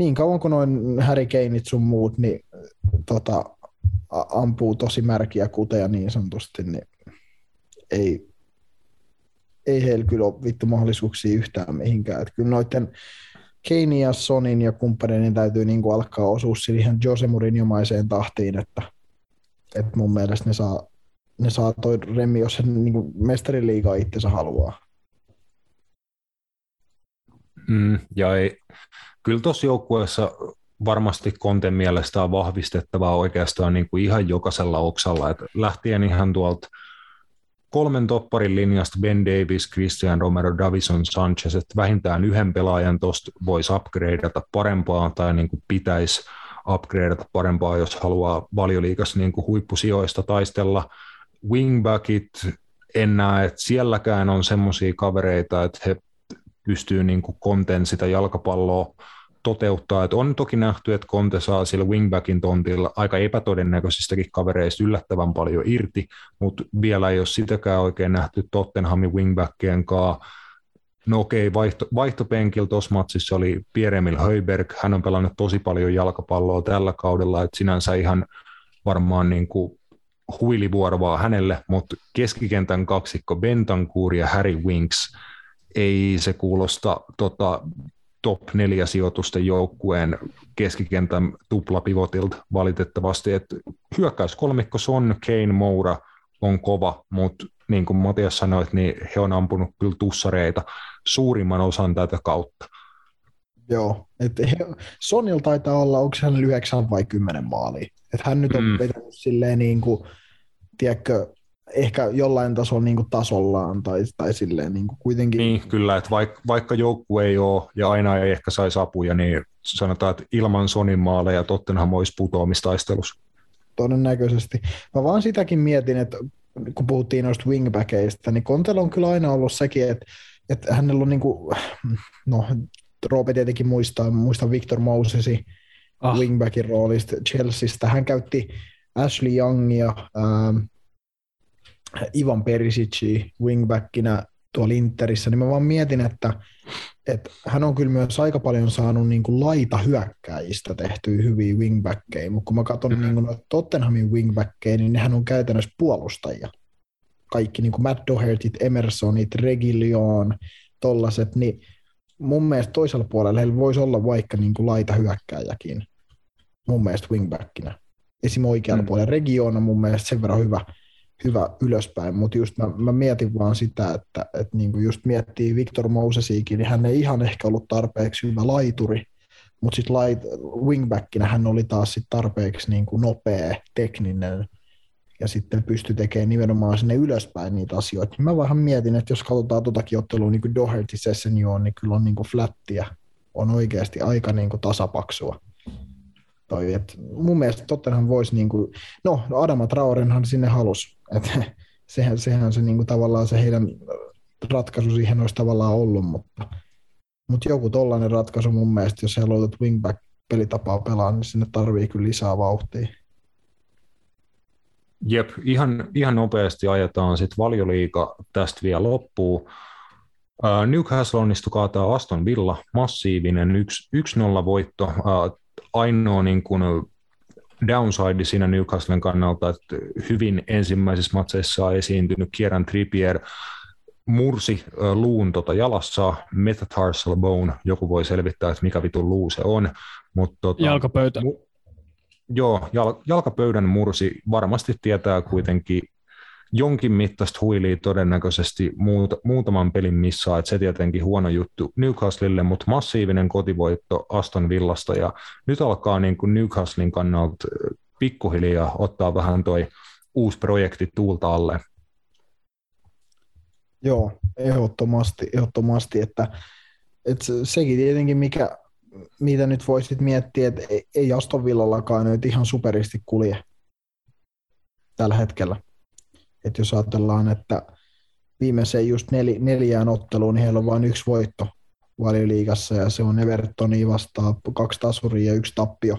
niin kauan kuin noin Harry Kaneit sun muut, niin tota, ampuu tosi märkiä kuteja niin sanotusti, niin ei, ei heillä kyllä ole vittu mahdollisuuksia yhtään mihinkään. Että kyllä noiden Kane ja Sonin ja kumppaneiden täytyy niin kuin alkaa osua siihen Jose Mourinhomaiseen tahtiin, että, että mun mielestä ne saa, ne saa toi Remi, jos se niin kuin mestariliigaa itsensä haluaa. Mm, ja ei, kyllä tuossa joukkueessa varmasti Konten mielestä on vahvistettavaa oikeastaan niin kuin ihan jokaisella oksalla, että lähtien ihan tuolta kolmen topparin linjasta Ben Davis, Christian Romero, Davison Sanchez, että vähintään yhden pelaajan tuosta voisi upgradeata parempaa tai niin kuin pitäisi upgradeata parempaa, jos haluaa valioliikassa niin kuin huippusijoista taistella. Wingbackit, en näe, että sielläkään on semmoisia kavereita, että he pystyy niin kuin konten sitä jalkapalloa toteuttaa. Et on toki nähty, että Conte saa sillä wingbackin tontilla aika epätodennäköisistäkin kavereista yllättävän paljon irti, mutta vielä ei ole sitäkään oikein nähty Tottenhamin wingbackien kanssa. No okei, vaihto, vaihtopenkillä tuossa matsissa oli Pierre-Emil Höiberg, hän on pelannut tosi paljon jalkapalloa tällä kaudella, että sinänsä ihan varmaan niin kuin huilivuorovaa hänelle, mutta keskikentän kaksikko Bentancur ja Harry Winks, ei se kuulosta tota, top neljä sijoitusten joukkueen keskikentän tuplapivotilta valitettavasti. että hyökkäyskolmikko Son, Kane, Moura on kova, mutta niin kuin Matias sanoi, niin he on ampunut kyllä tussareita suurimman osan tätä kautta. Joo, että Sonil taitaa olla, onko hän 9 vai 10 maalia. Että hän nyt on mm. vetänyt silleen niin kuin, tiedätkö, ehkä jollain tasolla niin kuin tasollaan tai, tai silleen niin kuin kuitenkin. Niin, kyllä, että vaikka, vaikka joukku ei ole ja aina ei ehkä saisi apuja, niin sanotaan, että ilman Sonin maaleja Tottenham olisi putoamistaistelussa. Todennäköisesti. Mä vaan sitäkin mietin, että kun puhuttiin noista wingbackeista, niin Kontelo on kyllä aina ollut sekin, että, että hänellä on niin kuin, no Roope tietenkin muistaa, muistaa Victor Mosesi ah. wingbackin roolista Chelseastä. Hän käytti Ashley Youngia, ähm, Ivan Perisic wingbackina tuolla Interissä, niin mä vaan mietin, että, että hän on kyllä myös aika paljon saanut niin kuin laita hyökkäjistä tehtyä hyviä wingbackkejä, mutta kun mä katson mm-hmm. niin kuin Tottenhamin wingbackkejä, niin nehän on käytännössä puolustajia. Kaikki niin kuin Matt Dohertyt, Emersonit, Regilion, tollaset, niin mun mielestä toisella puolella heillä voisi olla vaikka niin kuin laita hyökkääjäkin mun mielestä wingbackinä. Esim. oikealla mm. puolella regioona mun mielestä sen verran hyvä, hyvä ylöspäin, mutta just mä, mä, mietin vaan sitä, että, että niin kuin just miettii Victor Mosesiikin, niin hän ei ihan ehkä ollut tarpeeksi hyvä laituri, mutta sitten wingbackinä hän oli taas sit tarpeeksi niin kuin nopea, tekninen, ja sitten pystyi tekemään nimenomaan sinne ylöspäin niitä asioita. Mä vähän mietin, että jos katsotaan tuotakin ottelua niin kuin Doherty Sessenioon, niin kyllä on niin kuin flattia, on oikeasti aika niin kuin tasapaksua. Toi, et mun mielestä Tottenham voisi, niin kuin, no Adama Traorenhan sinne halusi, että sehän, sehän se niin kuin, tavallaan se heidän ratkaisu siihen olisi tavallaan ollut, mutta, mutta joku tollainen ratkaisu mun mielestä, jos he aloitat wingback pelitapaa pelaa, niin sinne tarvii kyllä lisää vauhtia. Jep, ihan, ihan nopeasti ajetaan sitten valioliika tästä vielä loppuun. Newcastle onnistui kaataa Aston Villa, massiivinen 1-0 voitto. Ainoa niin kuin downside siinä Newcastlen kannalta, että hyvin ensimmäisissä matseissa on esiintynyt Kieran Trippier, mursi luun tota jalassa, metatarsal bone, joku voi selvittää, että mikä vitun luu se on. Mutta tota, Jalkapöytä. Mu- joo, jal- jalkapöydän mursi varmasti tietää kuitenkin jonkin mittaista huilia todennäköisesti muuta, muutaman pelin missaa, että se tietenkin huono juttu Newcastlelle, mutta massiivinen kotivoitto Aston Villasta ja nyt alkaa niin kuin Newcastlein kannalta pikkuhiljaa ottaa vähän toi uusi projekti tuulta alle. Joo, ehdottomasti, ehdottomasti että, että sekin tietenkin, mikä, mitä nyt voisit miettiä, että ei Aston Villallakaan nyt ihan superisti kulje tällä hetkellä. Että jos ajatellaan, että viimeiseen just nel, neljään otteluun, niin heillä on vain yksi voitto valioliigassa ja se on Evertoni vastaan kaksi tasuria ja yksi tappio.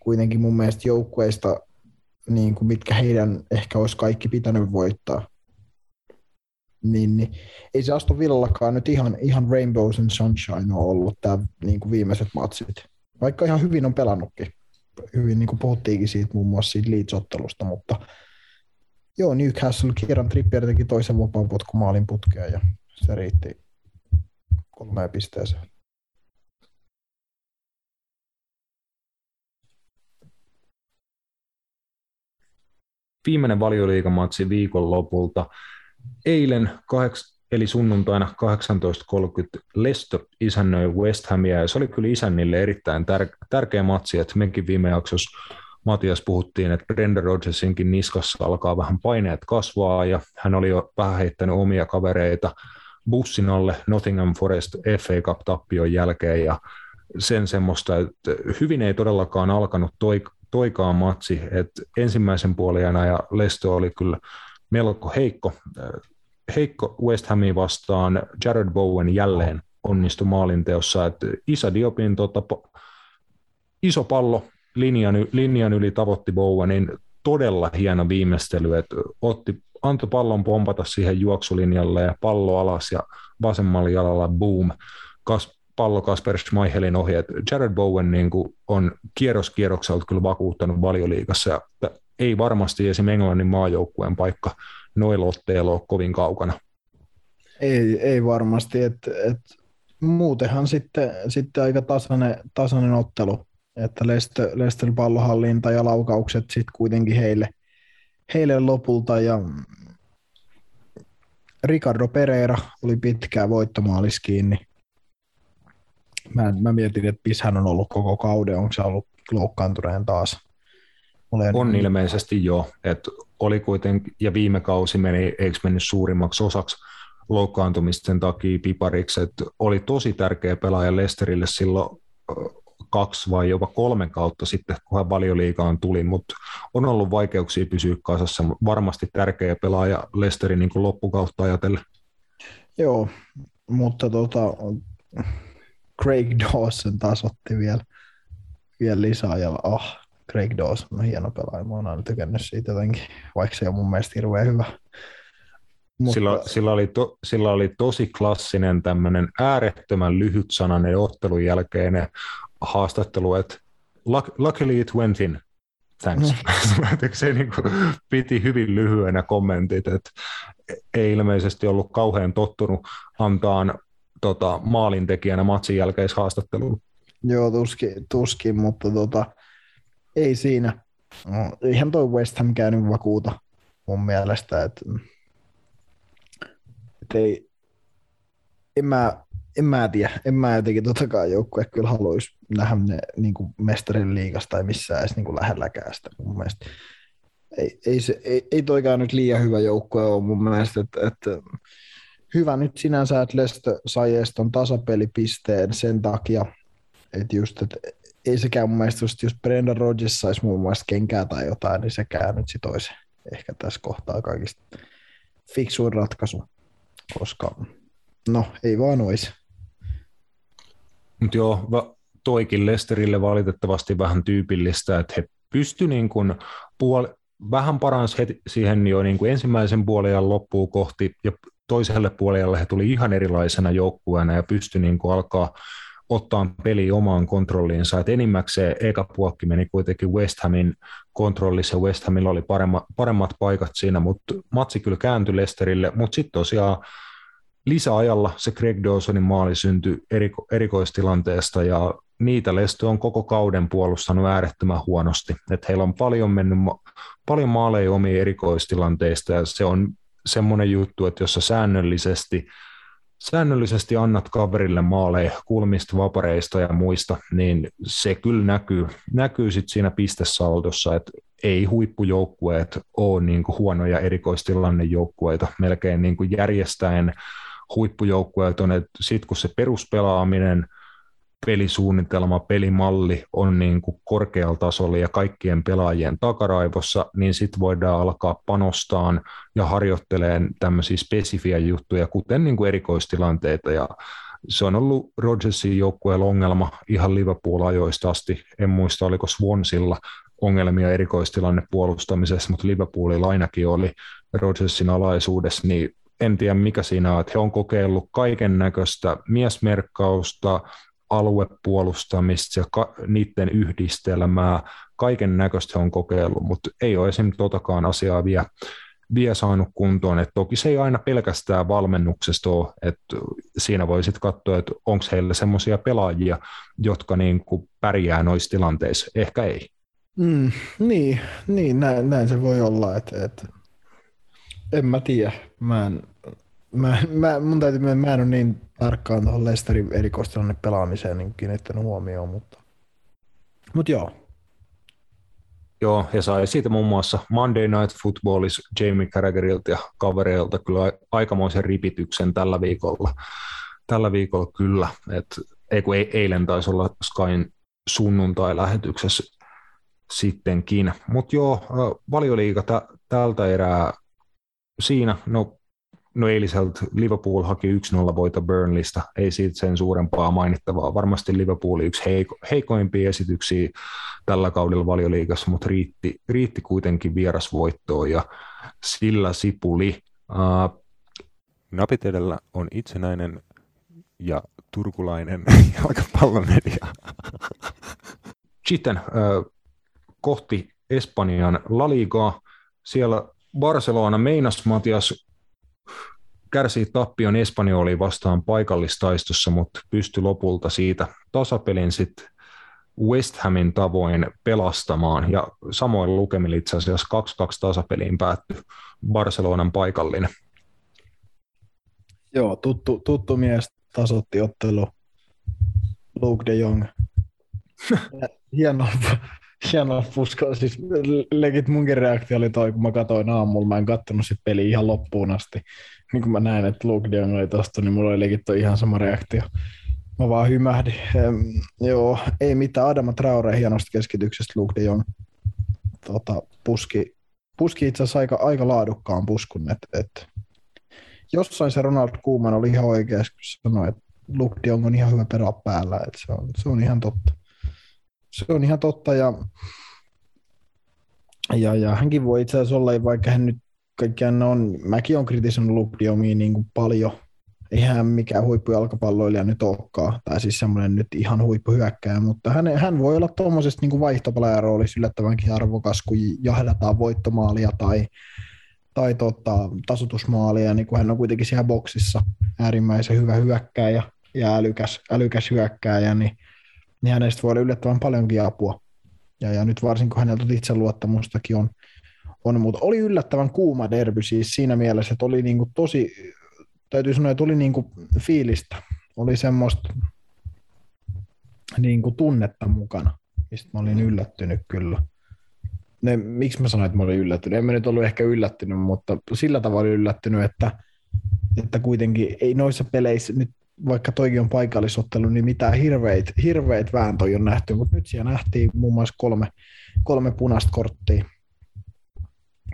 Kuitenkin mun mielestä joukkueista, niin kuin mitkä heidän ehkä olisi kaikki pitänyt voittaa, niin, niin ei se Aston Villallakaan nyt ihan, ihan Rainbows and Sunshine ole ollut tämä niin kuin viimeiset matsit. Vaikka ihan hyvin on pelannutkin. Hyvin niin kuin puhuttiinkin siitä muun muassa siitä Leeds-ottelusta, mutta joo, Newcastle, Kieran Trippier teki toisen vapaan potkumaalin putkeen ja se riitti kolmeen pisteeseen. Viimeinen valioliikamatsi viikon lopulta eilen kaheks, eli sunnuntaina 18.30 Leicester isännöi West Hamia ja se oli kyllä isännille erittäin tär- tärkeä matsi, että mekin viime jaksossa Matias puhuttiin, että Brendan Rodgersinkin niskassa alkaa vähän paineet kasvaa ja hän oli jo vähän heittänyt omia kavereita bussin alle Nottingham Forest FA Cup-tappion jälkeen ja sen semmoista, että hyvin ei todellakaan alkanut toi, toikaan matsi, että ensimmäisen puolen ja Leicester oli kyllä melko heikko, heikko West Hamiin vastaan. Jared Bowen jälleen onnistui maalinteossa, että Isa Diopin tota, iso pallo linjan, linjan yli tavoitti Bowenin todella hieno viimeistely, että otti, antoi pallon pompata siihen juoksulinjalle ja pallo alas ja vasemmalla jalalla boom, kas, pallo Kasper Schmeichelin että Jared Bowen niin kuin on kierros kierrokselta kyllä vakuuttanut valioliigassa ja ei varmasti esim. Englannin maajoukkueen paikka noilla otteilla ole kovin kaukana. Ei, ei varmasti, että et, muutenhan sitten, sitten aika tasainen, tasainen ottelu, että Leicester, pallohallinta ja laukaukset sitten kuitenkin heille, heille lopulta ja Ricardo Pereira oli pitkään voittomaalis kiinni. Mä, mä mietin, että hän on ollut koko kauden, onko se ollut loukkaantuneen taas. Olen... On ilmeisesti jo, että oli kuitenkin, ja viime kausi meni, eikö mennyt suurimmaksi osaksi loukkaantumisten takia pipariksi, että oli tosi tärkeä pelaaja Lesterille silloin kaksi vai jopa kolme kautta sitten, kun hän valioliigaan tuli, mutta on ollut vaikeuksia pysyä kasassa, varmasti tärkeä pelaaja Lesterin niin kuin loppukautta ajatellen. Joo, mutta tota, Craig Dawson taas otti vielä, vielä lisää ja ah, Craig Dawson on hieno pelaaja. Mä oon aina tykännyt siitä jotenkin, vaikka se on mun mielestä hirveän hyvä. Mutta... Sillä, sillä, oli to, sillä oli tosi klassinen tämmöinen äärettömän lyhyt sananen ottelun jälkeinen haastattelu, että luckily it went in. thanks. se niin kuin, piti hyvin lyhyenä kommentit, että ei ilmeisesti ollut kauhean tottunut antaa tota, maalintekijänä matsin jälkeishaastatteluun. Joo, tuskin, tuskin mutta tota, ei siinä. No, eihän toi West Ham käynyt vakuuta mun mielestä, että et ei, en mä, en mä tiedä, en mä jotenkin tottakaan joukkue kyllä haluaisi nähdä niin kuin mestarin liigasta tai missään edes niin kuin lähelläkään sitä mun mielestä. Ei, ei, se, ei, ei toikaan nyt liian hyvä joukkue ole mun mielestä, että, että hyvä nyt sinänsä, että Leicester sai Eston tasapelipisteen sen takia, että just, että ei sekään mun mielestä, just, jos Brendan Rodgers saisi muun muassa kenkää tai jotain, niin sekään nyt sit olisi ehkä tässä kohtaa kaikista fiksuin ratkaisu, koska no ei vaan olisi. Mutta joo, toikin Lesterille valitettavasti vähän tyypillistä, että he pysty niin kuin puol- vähän paransi heti siihen jo niin kuin ensimmäisen puolen loppuun kohti ja toiselle puolelle he tuli ihan erilaisena joukkueena ja pystyi niin kuin alkaa ottaa peli omaan kontrolliinsa. Et enimmäkseen eka puokki meni kuitenkin West Hamin kontrollissa. West Hamilla oli paremmat, paremmat paikat siinä, mutta matsi kyllä kääntyi Lesterille. Mutta sitten tosiaan lisäajalla se Greg Dawsonin maali syntyi eriko, erikoistilanteesta ja niitä Lestö on koko kauden puolustanut äärettömän huonosti. Et heillä on paljon mennyt paljon maaleja omia erikoistilanteista ja se on semmoinen juttu, että jos sä säännöllisesti, säännöllisesti annat kaverille maaleja kulmista, vapareista ja muista, niin se kyllä näkyy, näkyy sit siinä pistesaldossa, että ei huippujoukkueet ole niin kuin huonoja erikoistilannejoukkueita, melkein niin kuin järjestäen huippujoukkueet on, että sitten kun se peruspelaaminen – pelisuunnitelma, pelimalli on niin kuin korkealla tasolla ja kaikkien pelaajien takaraivossa, niin sitten voidaan alkaa panostaan ja harjoitteleen tämmöisiä spesifiä juttuja, kuten niin kuin erikoistilanteita ja se on ollut Rodgersin joukkueen ongelma ihan Liverpool-ajoista asti. En muista, oliko Swansilla ongelmia erikoistilanne puolustamisessa, mutta Liverpoolilla ainakin oli Rodgersin alaisuudessa, niin en tiedä mikä siinä on, että he on kokeillut kaiken näköistä miesmerkkausta, aluepuolustamista ja ka- niiden yhdistelmää, kaiken näköistä on kokeillut, mutta ei ole esimerkiksi totakaan asiaa vielä, vielä saanut kuntoon. Et toki se ei aina pelkästään valmennuksesta ole, että siinä voi sitten katsoa, että onko heillä semmoisia pelaajia, jotka niin kuin pärjää noissa tilanteissa. Ehkä ei. Mm, niin, niin näin, näin, se voi olla. Että, että en mä tiedä. Mä en, mä, mä, mun täytyy myöntää, mä en ole niin tarkkaan tuohon Lesterin erikoistilanne pelaamiseen niin kiinnittänyt huomioon, mutta, mutta joo. Joo, ja sai siitä muun muassa Monday Night Footballissa Jamie Carragherilta ja kavereilta kyllä aikamoisen ripityksen tällä viikolla. Tällä viikolla kyllä, että ei kun eilen taisi olla Skyn sunnuntai-lähetyksessä sittenkin. Mutta joo, valioliiga t- tältä erää siinä, no No eiliseltä Liverpool haki 1-0 voita Burnleystä, ei siitä sen suurempaa mainittavaa. Varmasti Liverpool yksi heiko, heikoimpia esityksiä tällä kaudella valioliigassa, mutta riitti, riitti kuitenkin vierasvoittoon ja sillä sipuli. Uh, Napit edellä on itsenäinen ja turkulainen jalkapallomedia. Sitten uh, kohti Espanjan La Ligaa. Siellä Barcelona meinas Matias kärsii tappion Espanjoliin vastaan paikallistaistossa, mutta pystyi lopulta siitä tasapelin sitten West Hamin tavoin pelastamaan, ja samoin lukemilla itse asiassa 2-2 tasapeliin päättyi Barcelonan paikallinen. Joo, tuttu, tuttu mies tasotti ottelu Luke de Jong. Hieno, hieno puska. Siis legit munkin reaktio oli toi, kun mä katsoin aamulla. Mä en kattonut sit peli ihan loppuun asti niin kun mä näin, että Luke Dion oli tosta, niin mulla oli ihan sama reaktio. Mä vaan hymähdin. Ähm, joo, ei mitään. Adama Traore hienosta keskityksestä Luke de Jong tota, puski, puski itse asiassa aika, aika laadukkaan puskun. Et, et, jossain se Ronald Koeman oli ihan oikeassa, kun sanoi, että Luke de Jong on ihan hyvä perä päällä. Et se, on, se on ihan totta. Se on ihan totta ja, ja, ja hänkin voi itse asiassa olla, vaikka hän nyt kaikkiaan on, mäkin olen kritisoinut Luke Diongia niin kuin paljon, eihän mikään huippujalkapalloilija nyt olekaan, tai siis semmoinen nyt ihan huippuhyökkäjä, mutta hän, hän voi olla tuommoisesta niin vaihtopelaajan roolissa yllättävänkin arvokas, kun jahdataan voittomaalia tai, tai tota, tasotusmaalia, niin kun hän on kuitenkin siellä boksissa äärimmäisen hyvä hyökkääjä ja älykäs, älykäs hyökkääjä, niin, niin hänestä voi olla yllättävän paljonkin apua. Ja, ja nyt varsinkin kun häneltä itseluottamustakin on, on, mutta oli yllättävän kuuma derby siis siinä mielessä, että oli niinku tosi täytyy sanoa, että oli niin kuin fiilistä. Oli semmoista niin kuin tunnetta mukana, mistä mä olin yllättynyt kyllä. Ne, miksi mä sanoin, että mä olin yllättynyt? En mä nyt ollut ehkä yllättynyt, mutta sillä tavalla yllättynyt, että, että kuitenkin ei noissa peleissä, nyt vaikka toikin on paikallisottelu, niin mitään hirveitä hirveit vääntöjä on nähty, mutta nyt siellä nähtiin muun muassa kolme, kolme punaista korttia,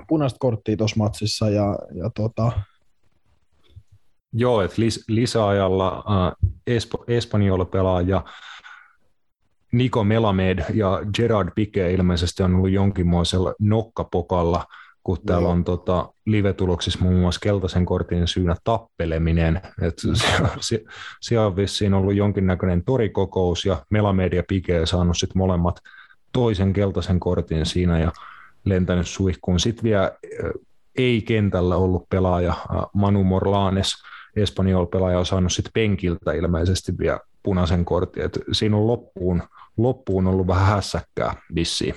punaista korttia tuossa matsissa ja, ja tota, Joo, että lis, lisäajalla äh, Esp- Espanjola pelaaja Nico Melamed ja Gerard Pique ilmeisesti on ollut jonkinmoisella nokkapokalla, kun täällä on tota, live-tuloksissa muun muassa keltaisen kortin syynä tappeleminen. Et siellä, siellä on vissiin ollut jonkinnäköinen torikokous ja Melamed ja Pique saanut sit molemmat toisen keltaisen kortin siinä ja lentänyt suihkuun. Sitten vielä ei kentällä ollut pelaaja Manu Morlanes – Espanjol-pelaaja on saanut sitten penkiltä ilmeisesti vielä punaisen kortin. Et siinä on loppuun, loppuun ollut vähän hässäkkää vissiin.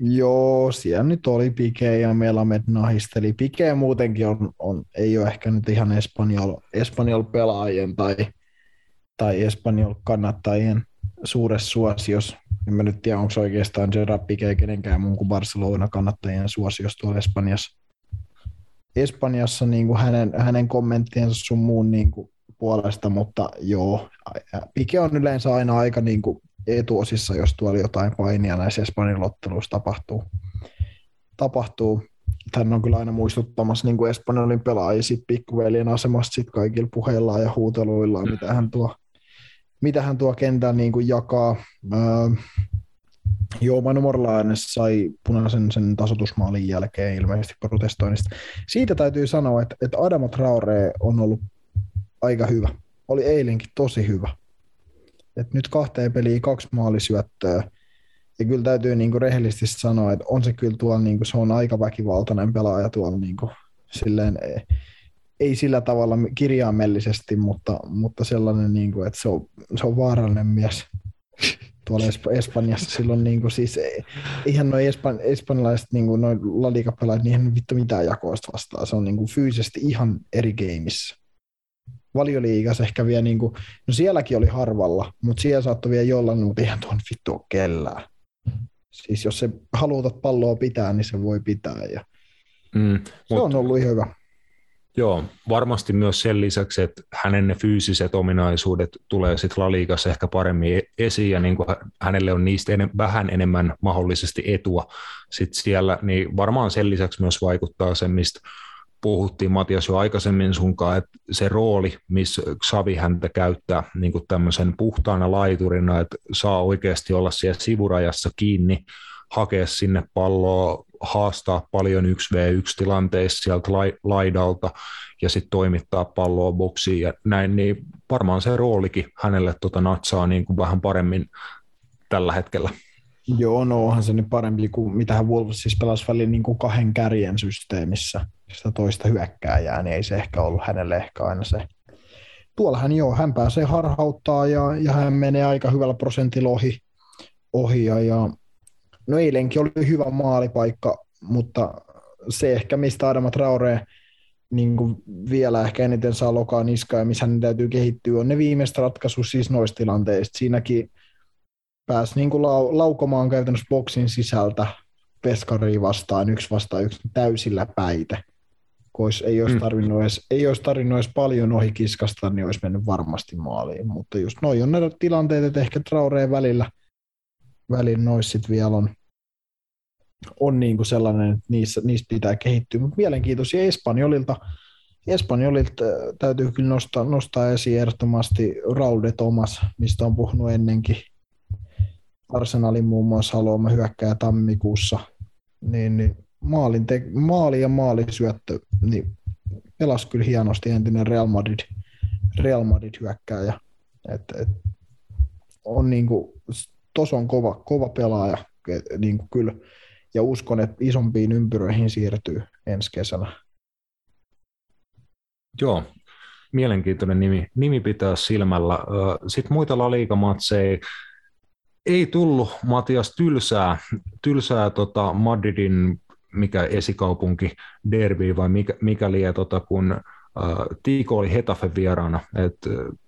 Joo, siellä nyt oli Pike ja Melamed nahisteli. Pike muutenkin on, on, ei ole ehkä nyt ihan Espanjol, Espanjol pelaajien tai, tai Espanjol kannattajien suuressa suosiossa. En mä nyt tiedä, onko oikeastaan Gerard Pique kenenkään muun kuin Barcelona kannattajien suosiossa tuolla Espanjassa. Espanjassa niin kuin hänen, hänen kommenttiensa sun muun niin kuin puolesta, mutta joo, Pike on yleensä aina aika niin kuin etuosissa, jos tuolla jotain painia näissä Espanjan otteluissa tapahtuu. tapahtuu. Hän on kyllä aina muistuttamassa niin kuin Espanjalin pelaajia pikkuveljen asemasta sit kaikilla puheillaan ja huuteluillaan, mitä hän tuo, mitä hän tuo kentän niin kuin jakaa. Öö, Joo, Manu Morlainen sai punaisen sen tasotusmaalin jälkeen ilmeisesti protestoinnista. Siitä täytyy sanoa, että, että Adama Traore on ollut aika hyvä. Oli eilenkin tosi hyvä. Et nyt kahteen peliin kaksi maalisyöttöä. Ja kyllä täytyy niinku rehellisesti sanoa, että on se kyllä tuolla, niinku, se on aika väkivaltainen pelaaja tuolla niinku, silleen, ei sillä tavalla kirjaimellisesti, mutta, mutta sellainen, niinku, että se on, se on mies tuolla Esp- Espanjassa silloin niin kuin siis, eihän noin espan, espanjalaiset niin kuin noin ladikapelaajat, niin eihän vittu mitään jakoista vastaa. Se on niin kuin fyysisesti ihan eri gameissa. Valioliigassa ehkä vielä, niin kuin, no sielläkin oli harvalla, mutta siellä saattoi vielä jollain, mutta eihän tuon vittu ole kellään. Siis jos se halutat palloa pitää, niin se voi pitää. Ja mm, se mut... on ollut ihan hyvä. Joo, varmasti myös sen lisäksi, että hänen ne fyysiset ominaisuudet tulee sitten Laliikassa ehkä paremmin e- esiin ja niin kuin hänelle on niistä enem- vähän enemmän mahdollisesti etua sitten siellä, niin varmaan sen lisäksi myös vaikuttaa se, mistä puhuttiin Matias jo aikaisemmin sunkaan, että se rooli, missä Xavi häntä käyttää niin kuin tämmöisen puhtaana laiturina, että saa oikeasti olla siellä sivurajassa kiinni, hakea sinne palloa, haastaa paljon 1v1-tilanteissa sieltä laidalta ja sitten toimittaa palloa boksiin ja näin, niin varmaan se roolikin hänelle tota natsaa niin kuin vähän paremmin tällä hetkellä. Joo, no onhan se nyt parempi kuin mitä hän Wolves siis pelasi välillä niin kuin kahden kärjen systeemissä, sitä toista hyökkääjää, niin ei se ehkä ollut hänelle ehkä aina se. Tuollahan joo, hän pääsee harhauttaa ja, ja hän menee aika hyvällä prosentilla ohi, ohi ja, ja No eilenkin oli hyvä maalipaikka, mutta se ehkä, mistä Adama Traore niin vielä ehkä eniten saa lokaa niskaa ja missä hän täytyy kehittyä, on ne viimeiset ratkaisut siis noista tilanteista. Siinäkin pääsi niin kuin lau- laukomaan käytännössä boksin sisältä peskariin vastaan, yksi vastaan yksi täysillä päitä. Kois ei olisi, mm. tarvinnut edes, ei olisi tarvinnut edes paljon ohi kiskasta, niin olisi mennyt varmasti maaliin. Mutta just noin on ne tilanteet, että ehkä Traoreen välillä – välin noissa vielä on, on niin kuin sellainen, että niissä, niistä pitää kehittyä. Mutta mielenkiintoisia Espanjolilta. Espanjolilta äh, täytyy kyllä nostaa, nostaa esiin ehdottomasti Raul de Thomas, mistä on puhunut ennenkin. Arsenalin muun muassa haluamme hyökkää tammikuussa. Niin, niin maalin te, maali ja maalisyöttö, niin pelasi kyllä hienosti entinen Real Madrid, Real Madrid hyökkääjä. Et, et, on niinku, tos on kova, kova pelaaja et, niinku kyllä, ja uskon, että isompiin ympyröihin siirtyy ensi kesänä. Joo, mielenkiintoinen nimi, nimi pitää silmällä. Sitten muita La Liga-matseja ei tullut Matias tylsää, tylsää tota Madridin mikä esikaupunki derby vai mikä, mikä lie, tota, kun äh, Tiko oli Hetafe vieraana. Et, äh,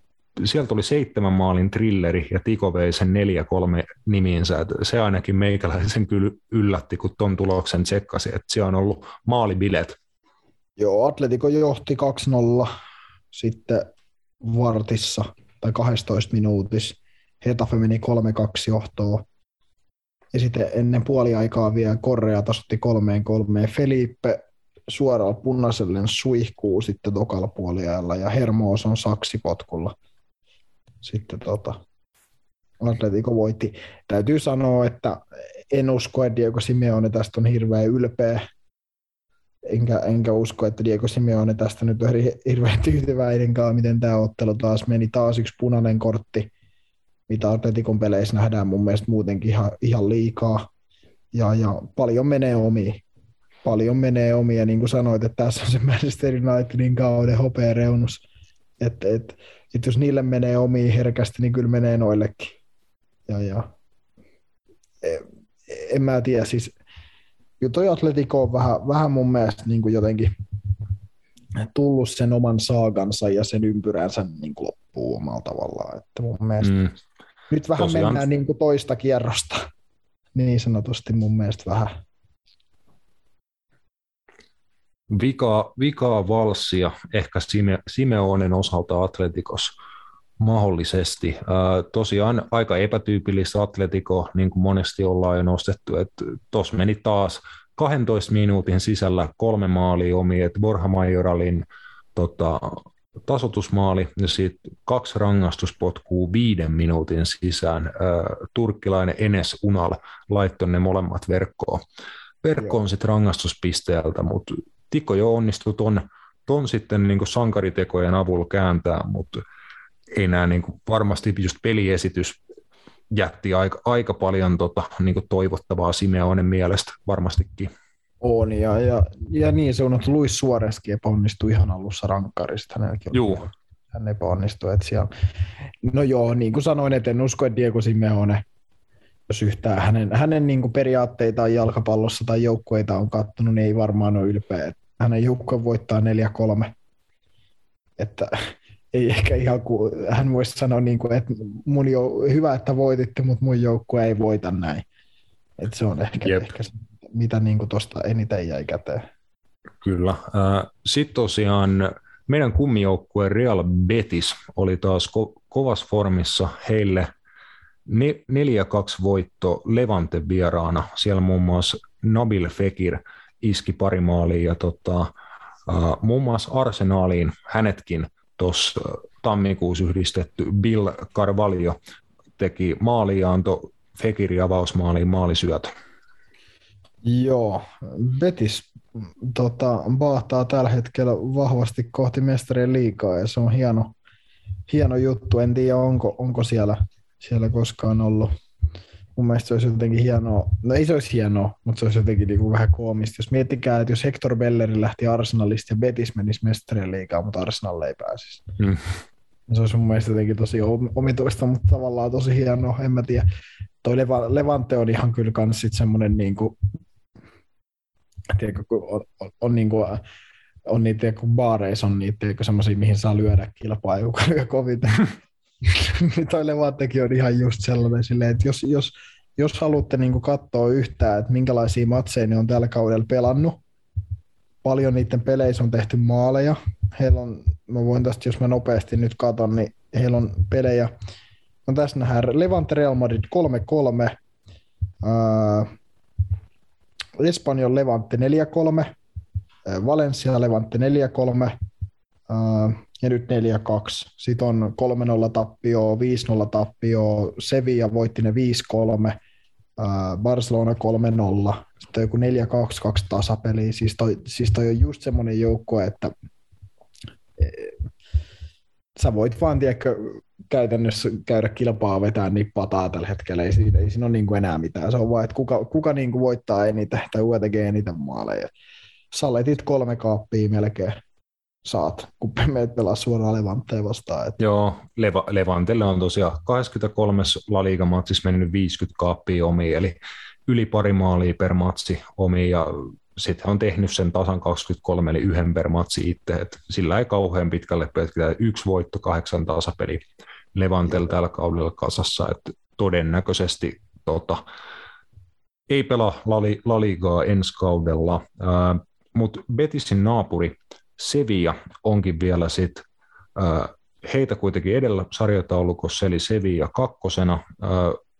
sieltä oli seitsemän maalin trilleri ja Tiko vei sen neljä kolme nimiinsä. Et se ainakin meikäläisen kyllä yllätti, kun ton tuloksen tsekkasi, että siellä on ollut maalibilet. Joo, Atletico johti 2-0 sitten vartissa tai 12 minuutissa. Hetafe meni 3-2 johtoon. Ja sitten ennen puoliaikaa vielä Korrea tasotti kolmeen kolmeen. Felipe suoraan punaiselle suihkuu sitten tokalla puoliajalla ja Hermoos on saksipotkulla. Sitten tota, Atletico voitti. Täytyy sanoa, että en usko, että Diego Simeone tästä on hirveän ylpeä. Enkä, enkä usko, että Diego Simeone tästä nyt on hirveän tyytyväinenkaan, miten tämä ottelu taas meni. Taas yksi punainen kortti mitä Atletikon peleissä nähdään mun mielestä muutenkin ihan, ihan liikaa. Ja, ja paljon menee omiin. Paljon menee omiin, ja niin kuin sanoit, että tässä on se Manchester Unitedin kauden hopea reunus. Et, et jos niille menee omiin herkästi, niin kyllä menee noillekin. Ja, ja e, en mä tiedä, siis toi Atletico on vähän, vähän mun mielestä niin kuin jotenkin tullut sen oman saagansa ja sen ympyränsä niin kuin loppuun omalla tavallaan. Että mun mielestä mm. Nyt vähän Tosiaan. mennään niin kuin toista kierrosta, niin sanotusti mun mielestä vähän. Vikaa, vikaa valssia ehkä Sime, Simeonen osalta Atletikos mahdollisesti. Tosiaan aika epätyypillistä Atletiko, niin kuin monesti ollaan jo nostettu, että tuossa meni taas 12 minuutin sisällä kolme maalia omi, että Borja Majoralin tota, tasotusmaali ja sitten kaksi rangaistuspotkua viiden minuutin sisään. turkkilainen Enes Unal laittoi ne molemmat verkkoon. Verkkoon sitten rangaistuspisteeltä, mutta Tikko jo onnistui ton, ton sitten niin sankaritekojen avulla kääntää, mutta ei nämä niin varmasti just peliesitys jätti aika, aika paljon tota, niin toivottavaa Simeonen mielestä varmastikin. On, ja, ja, ja niin se on, että Luis Suoreskin epäonnistui ihan alussa rankkarista. Joo. Hän epäonnistui. Että siellä... No joo, niin kuin sanoin, että en usko, että Diego Simeone, jos yhtään hänen, hänen niin kuin periaatteitaan jalkapallossa tai joukkueita on kattonut, niin ei varmaan ole ylpeä. Hänen joukkue voittaa 4-3. Että ei ehkä ihan kuin, hän voisi sanoa, niin kuin, että mun jo, hyvä, että voititte, mutta mun joukkue ei voita näin. Että se on ehkä, ehkä se mitä niin tuosta eniten jäi käteen. Kyllä. Sitten tosiaan meidän kummijoukkue Real Betis oli taas ko- kovassa formissa heille 4-2 voitto Levante vieraana. Siellä muun muassa Nabil Fekir iski pari maalia ja tota, uh, muun muassa Arsenaaliin hänetkin tuossa tammikuussa yhdistetty Bill Carvalho teki maali ja Fekirin avausmaaliin maalisyötä. Joo, Betis tota, baahtaa tällä hetkellä vahvasti kohti mestarien liikaa ja se on hieno, hieno juttu. En tiedä, onko, onko siellä, siellä koskaan ollut. Mun mielestä se olisi jotenkin hienoa, no ei se olisi hienoa, mutta se olisi jotenkin niin kuin vähän koomista. Jos miettikää, että jos Hector Belleri lähti Arsenalista ja Betis menisi mestarien liikaa, mutta Arsenal ei pääsisi. Mm. Se olisi mun mielestä jotenkin tosi omituista, mutta tavallaan tosi hienoa, en mä tiedä. Toi Levante on ihan kyllä kans sit semmoinen niin kuin tiedätkö, kun on, on, on, niin kuin, on niitä, kun baareissa on niitä semmoisia, mihin saa lyödä kilpaa, joka lyö kovita. niin toi Levantekin on ihan just sellainen, silleen, että jos, jos, jos haluatte niin katsoa yhtään, että minkälaisia matseja ne on tällä kaudella pelannut, paljon niiden peleissä on tehty maaleja. Heillä on, mä voin tästä, jos mä nopeasti nyt katon, niin heillä on pelejä, no tässä nähdään Levante Real Madrid 3-3, Espanjan Levante 4-3, Valencia Levante 4-3 ja nyt 4-2. Sitten on 3-0 tappio, 5-0 tappio, Sevilla voitti ne 5-3, Barcelona 3-0, sitten joku 4-2-2 tasapeli. Siis toi, siis toi on just semmoinen joukko, että sä voit vaan, tiedätkö, käytännössä käydä kilpaa vetää nippataa tällä hetkellä, ei siinä, ei siinä ole niin kuin enää mitään. Se on vaan, että kuka, kuka niin kuin voittaa eniten tai kuka tekee eniten maaleja. Saletit kolme kaappia melkein saat, kun menet pelaa suoraan Levantteen vastaan. Että... Joo, Leva, Levantelle on tosiaan 23. La Liga-matsissa mennyt 50 kaappia omiin, eli yli pari maalia per matsi omiin, ja sitten on tehnyt sen tasan 23, eli yhden per matsi itse, että sillä ei kauhean pitkälle pitää yksi voitto, kahdeksan tasapeli Levantel tällä kaudella kasassa, että todennäköisesti tota, ei pelaa La, Ligaa ensi kaudella, mutta Betisin naapuri Sevilla onkin vielä sitten äh, heitä kuitenkin edellä sarjataulukossa, eli Sevilla kakkosena, äh,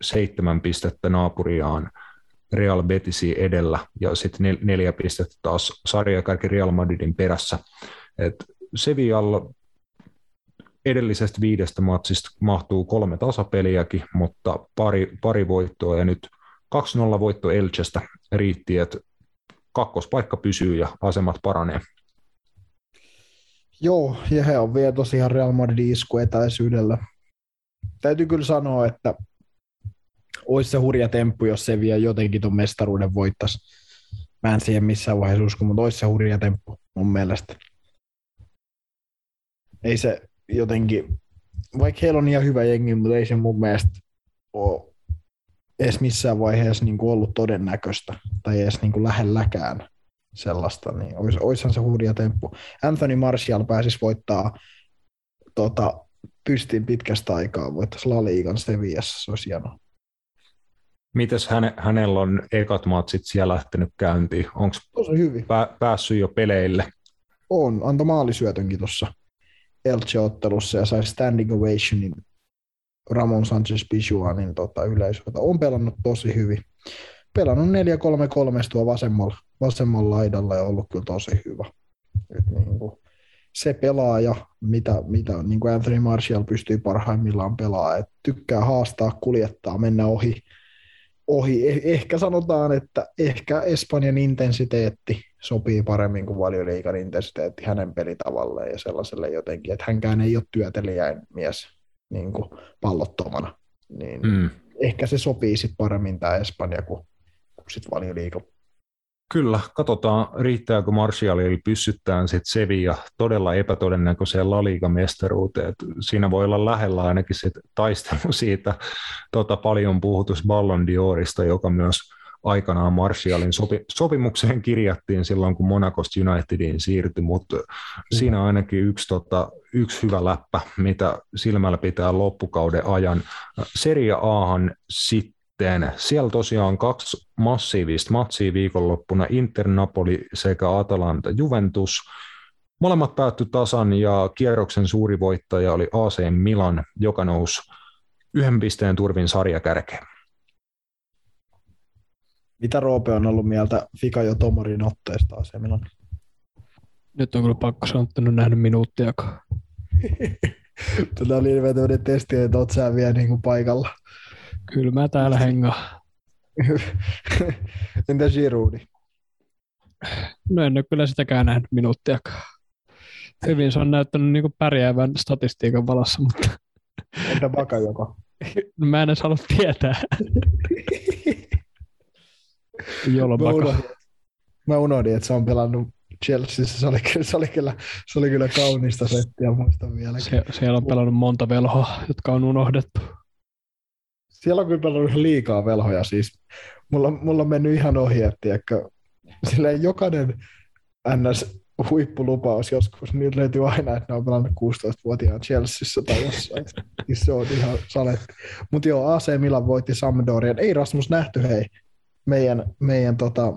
seitsemän pistettä naapuriaan Real Betisi edellä ja sitten neljä pistettä taas sarjakärki Real Madridin perässä. Et Sevillalla edellisestä viidestä matsista mahtuu kolme tasapeliäkin, mutta pari, pari voittoa ja nyt 2-0 voitto Elchestä riitti, että kakkospaikka pysyy ja asemat paranee. Joo, ja he on vielä tosiaan Real Madridin isku etäisyydellä. Täytyy kyllä sanoa, että olisi se hurja temppu, jos se vielä jotenkin tuon mestaruuden voittaisi. Mä en siihen missään vaiheessa usko, mutta olisi se hurja temppu mun mielestä. Ei se jotenkin, vaikka heillä on ihan hyvä jengi, mutta ei se mun mielestä ole edes missään vaiheessa niin kuin ollut todennäköistä tai edes niin kuin lähelläkään sellaista, niin olisi, olisihan se hurja temppu. Anthony Martial pääsisi voittaa tota, pystiin pitkästä aikaa, voittaisi La Liigan Sevillassa, se olisi hienoa. Mites häne, hänellä on ekat matsit siellä lähtenyt käyntiin? Onko pää, päässyt jo peleille? On, antoi maalisyötönkin tuossa Elche-ottelussa ja sai standing ovationin Ramon Sanchez Pichuanin tota, yleisöltä. On pelannut tosi hyvin. Pelannut 4-3-3 tuo vasemmalla, vasemmalla laidalla ja ollut kyllä tosi hyvä. Et niin kuin, se pelaaja, mitä, mitä niin kuin Anthony Martial pystyy parhaimmillaan pelaamaan, että tykkää haastaa, kuljettaa, mennä ohi, ohi. Eh, ehkä sanotaan, että ehkä Espanjan intensiteetti sopii paremmin kuin valioliikan intensiteetti hänen pelitavalleen ja sellaiselle jotenkin, että hänkään ei ole työtelijäin mies niin kuin pallottomana. Niin mm. Ehkä se sopii sitten paremmin tämä Espanja kuin, kuin sitten valioliikan Kyllä, katsotaan riittääkö Martialilla pysyttään sitten Sevilla todella epätodennäköiseen laliigamestaruuteen. Siinä voi olla lähellä ainakin sit taistelu siitä tota, paljon puhutus Ballon d'Orista, joka myös aikanaan Martialin sopi, sopimukseen kirjattiin silloin, kun Monacosta Unitediin siirtyi, mutta mm. siinä ainakin yksi, tota, yksi hyvä läppä, mitä silmällä pitää loppukauden ajan. Serie Ahan sitten sitten siellä tosiaan kaksi massiivista matsia viikonloppuna, Inter Napoli sekä Atalanta Juventus. Molemmat päättyi tasan ja kierroksen suuri voittaja oli AC Milan, joka nousi yhden pisteen turvin sarjakärkeen. Mitä Roope on ollut mieltä Fika ja Tomarin otteesta AC Milan? Nyt on kyllä pakko sanoa, että en ole nähnyt minuuttiakaan. Tätä oli tämmöinen testi, että oot sä vielä niin kuin paikalla. Kyllä mä täällä hengaan. Entä Giroudi? No en ole kyllä sitäkään nähnyt minuuttiakaan. Hyvin se on näyttänyt niin pärjäävän statistiikan valossa, mutta... Entä Bakayoko? No mä en edes halua tietää. Jolo mä, unohdin, mä unohdin, että se on pelannut Chelseassa. Se oli, se oli, kyllä, se oli kyllä kaunista settiä, muistan vielä. Se, siellä on pelannut monta velhoa, jotka on unohdettu. Siellä on kyllä pelannut liikaa velhoja siis. Mulla, mulla on mennyt ihan ohi, että silleen jokainen NS huippulupaus joskus, niin löytyy aina, että ne on pelannut 16-vuotiaan Chelseassa tai jossain. Siis se on ihan saletti. Mutta joo, AC Milan voitti Sampdorian. Ei Rasmus nähty, hei, meidän, meidän tota,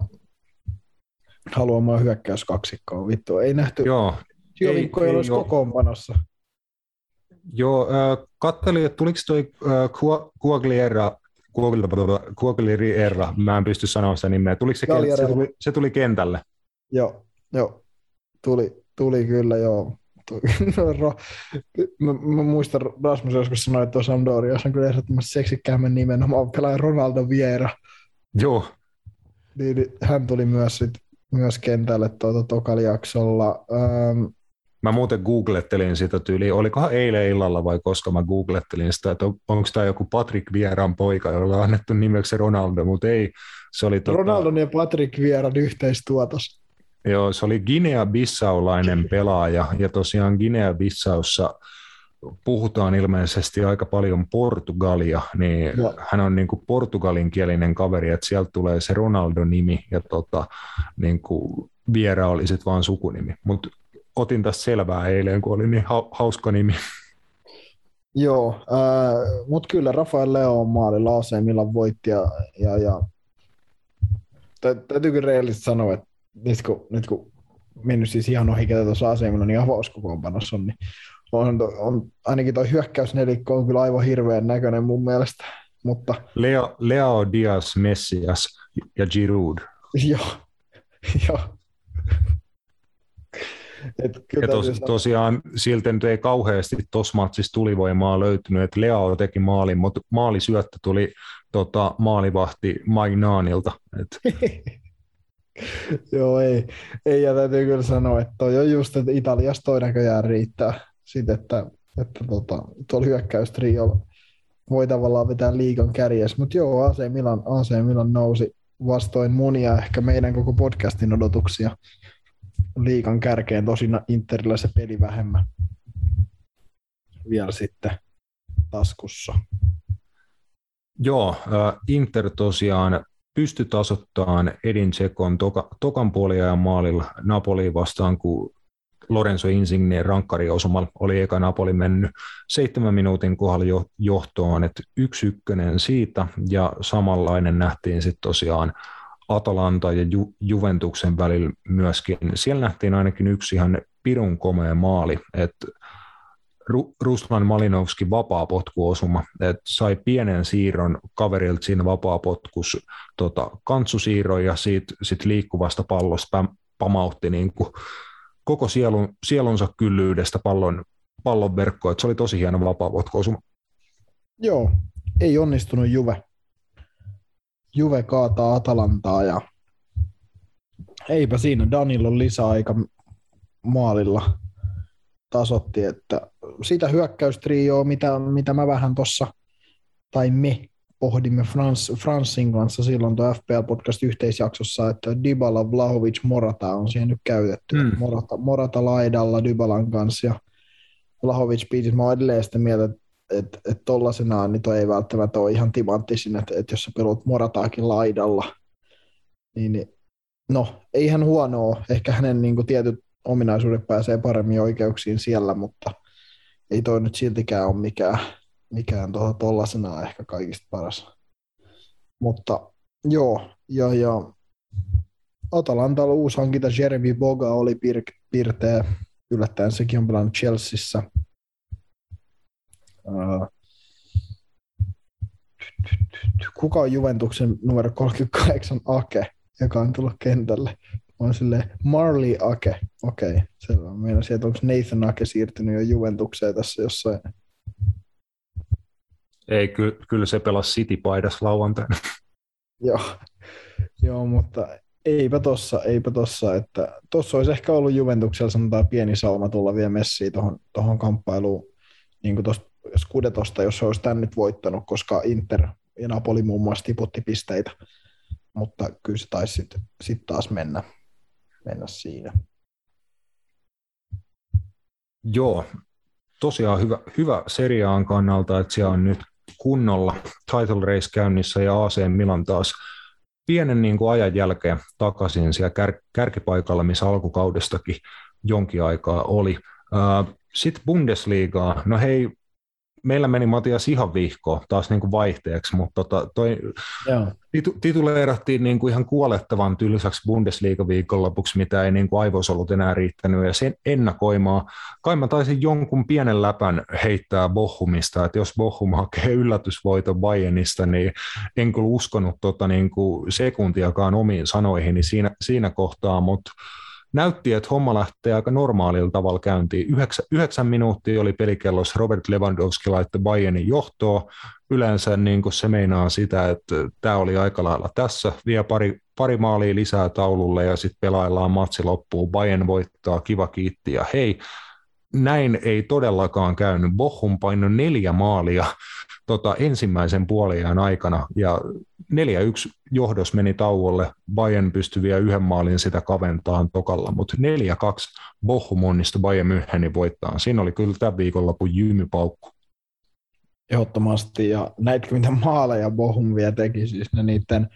haluamaan hyökkäyskaksikkoa. Vittu, ei nähty. Joo. Giovinko ei, ei, ei olisi kokoonpanossa. Joo, äh, katselin, että tuliko toi äh, Kuagliera, mä en pysty sanoa sitä nimeä, tuliko se, kent, se, tuli, se tuli kentälle? Joo, joo, tuli, tuli kyllä, joo. mä, mä, muistan, Rasmus joskus sanoi, että tuossa Sampdoria on kyllä ehdottomasti seksikkäämmän nimenomaan pelaaja Ronaldo Vieira. Joo. Niin, niin, hän tuli myös, sit, myös kentälle tuota, tokalla jaksolla. Ähm, Mä muuten googlettelin sitä tyyliä, olikohan eilen illalla vai koska mä googlettelin sitä, että on, onko tämä joku Patrick Vieran poika, jolla on annettu nimeksi Ronaldo, mutta ei. Se oli tota, Ronaldon ja Patrick Vieran yhteistuotos. Joo, se oli Guinea-Bissaulainen pelaaja, ja tosiaan Guinea-Bissaussa puhutaan ilmeisesti aika paljon Portugalia, niin Joo. hän on niin kuin portugalinkielinen kaveri, että sieltä tulee se Ronaldo-nimi, ja tota, niin kuin Viera oli sitten vaan sukunimi. Mutta otin tästä selvää eilen, kun oli niin hau- hauska nimi. Joo, äh, mutta kyllä Rafael Leo on maalilla AC Milan voitti ja, ja, ja tä- täytyy kyllä rehellisesti sanoa, että nyt kun, nyt kun mennyt siis ihan ohi, ketä tuossa AC Milanin avauskokoonpanossa on, niin on, on, ainakin tuo hyökkäysnelikko on kyllä aivan hirveän näköinen mun mielestä, mutta Leo, Leo Diaz, Messias ja Giroud. joo, joo. Et Ja tos, tosiaan siltä nyt ei kauheasti tuossa matsissa tulivoimaa löytynyt, että Leo teki maalin, mutta maalisyöttö tuli tota, maalivahti Maignaanilta. Et Joo, ei, ei, ja täytyy kyllä sanoa, että toi on just, että Italiassa toi näköjään riittää sit, että, että tota, tuolla hyökkäystrio voi tavallaan vetää liigan kärjessä, mutta joo, AC Milan, AC Milan nousi vastoin monia ehkä meidän koko podcastin odotuksia liigan kärkeen, tosin Interillä se peli vähemmän vielä sitten taskussa. Joo, äh, Inter tosiaan pystyi tasoittamaan Edin Tsekon toka, tokan puoliajan maalilla Napoliin vastaan, kun Lorenzo Insigne rankkari osumalla oli eka Napoli mennyt seitsemän minuutin kohdalla jo, johtoon, että yksi ykkönen siitä, ja samanlainen nähtiin sitten tosiaan Atalanta ja Ju, Juventuksen välillä myöskin. Siellä nähtiin ainakin yksi ihan pirun komea maali, että Ru- Ruslan Malinovski vapaa potkuosuma, että sai pienen siirron kaverilta siinä vapaa potkus tota, kantsusiirron ja siitä sit liikkuvasta pallosta pamautti niin kuin koko sielun, sielunsa kyllyydestä pallon, pallon verkkoon, että se oli tosi hieno vapaa potkuosuma. Joo, ei onnistunut Juve. Juve kaataa Atalantaa ja eipä siinä Danilon lisäaika maalilla tasotti, että sitä hyökkäystrioa, mitä, mitä mä vähän tuossa, tai me pohdimme Frans, Fransin kanssa silloin tuo FPL-podcast yhteisjaksossa, että Dybala, Vlahovic, Morata on siihen nyt käytetty. Mm. Morata, Morata laidalla Dybalan kanssa ja Vlahovic biisit. Mä oon edelleen sitä mieltä, että että et tollasenaan niin toi ei välttämättä ole ihan timanttisin, että et jos sä pelut Morataakin laidalla, niin, niin no, ei ihan huonoa. Ehkä hänen niin kuin, tietyt ominaisuudet pääsee paremmin oikeuksiin siellä, mutta ei toi nyt siltikään ole mikään, mikään tuohon tollasenaan ehkä kaikista paras. Mutta joo, ja, ja Atalantalla uusi hankinta Jeremy Boga oli pir- pirteä. Yllättäen sekin on pelannut Chelseassa. Ää, Kuka on Juventuksen numero 38 Ake, joka on tullut kentälle? On sille Marley Ake. Okei, okay, selvä. Meidän sieltä onko Nathan Ake siirtynyt jo Juventukseen tässä jossain. Ei, ky- kyllä se pelasi City-paidas lauantaina. Joo, Joo mutta eipä tossa, eipä tossa, että tossa olisi ehkä ollut Juventuksella sanotaan pieni sauma tulla vielä messiin tuohon tohon kamppailuun, niin kuin tosta Skudetosta, jos olisi tän nyt voittanut, koska Inter ja Napoli muun muassa tiputti pisteitä, mutta kyllä se taisi sitten sit taas mennä, mennä siinä. Joo, tosiaan hyvä, hyvä seriaan kannalta, että siellä on nyt kunnolla title race käynnissä ja AC Milan taas pienen niin kuin ajan jälkeen takaisin siellä kär, kärkipaikalla, missä alkukaudestakin jonkin aikaa oli. Sitten Bundesligaa, no hei, meillä meni Matias ihan vihko taas niin kuin vaihteeksi, mutta tota, toi Joo. titu, tituleerattiin niin kuin ihan kuolettavan tylsäksi Bundesliga-viikonlopuksi, mitä ei niin kuin aivoissa ollut enää riittänyt, ja sen ennakoimaa. Kai mä taisin jonkun pienen läpän heittää Bochumista, että jos Bochum hakee yllätysvoiton Bayernista, niin en kyllä uskonut tota niin kuin sekuntiakaan omiin sanoihini siinä, siinä kohtaa, mutta näytti, että homma lähtee aika normaalilla tavalla käyntiin. Yhdeksän, yhdeksän minuuttia oli pelikellossa, Robert Lewandowski laittoi Bayernin johtoon. Yleensä niin kuin se meinaa sitä, että tämä oli aika lailla tässä. Vie pari, pari maalia lisää taululle ja sitten pelaillaan matsi loppuun. Bayern voittaa, kiva kiitti ja hei. näin ei todellakaan käynyt. Bochum painoi neljä maalia tota, ensimmäisen puoliajan aikana ja 4-1 johdos meni tauolle. Bayern pystyi vielä yhden maalin sitä kaventaan tokalla, mutta 4-2 Bochum onnistui Bayern Münchenin voittaa. Siinä oli kyllä tämän viikonlopun jymypaukku. Ehdottomasti, ja näitkö mitä maaleja Bohum vielä teki, siis ne niiden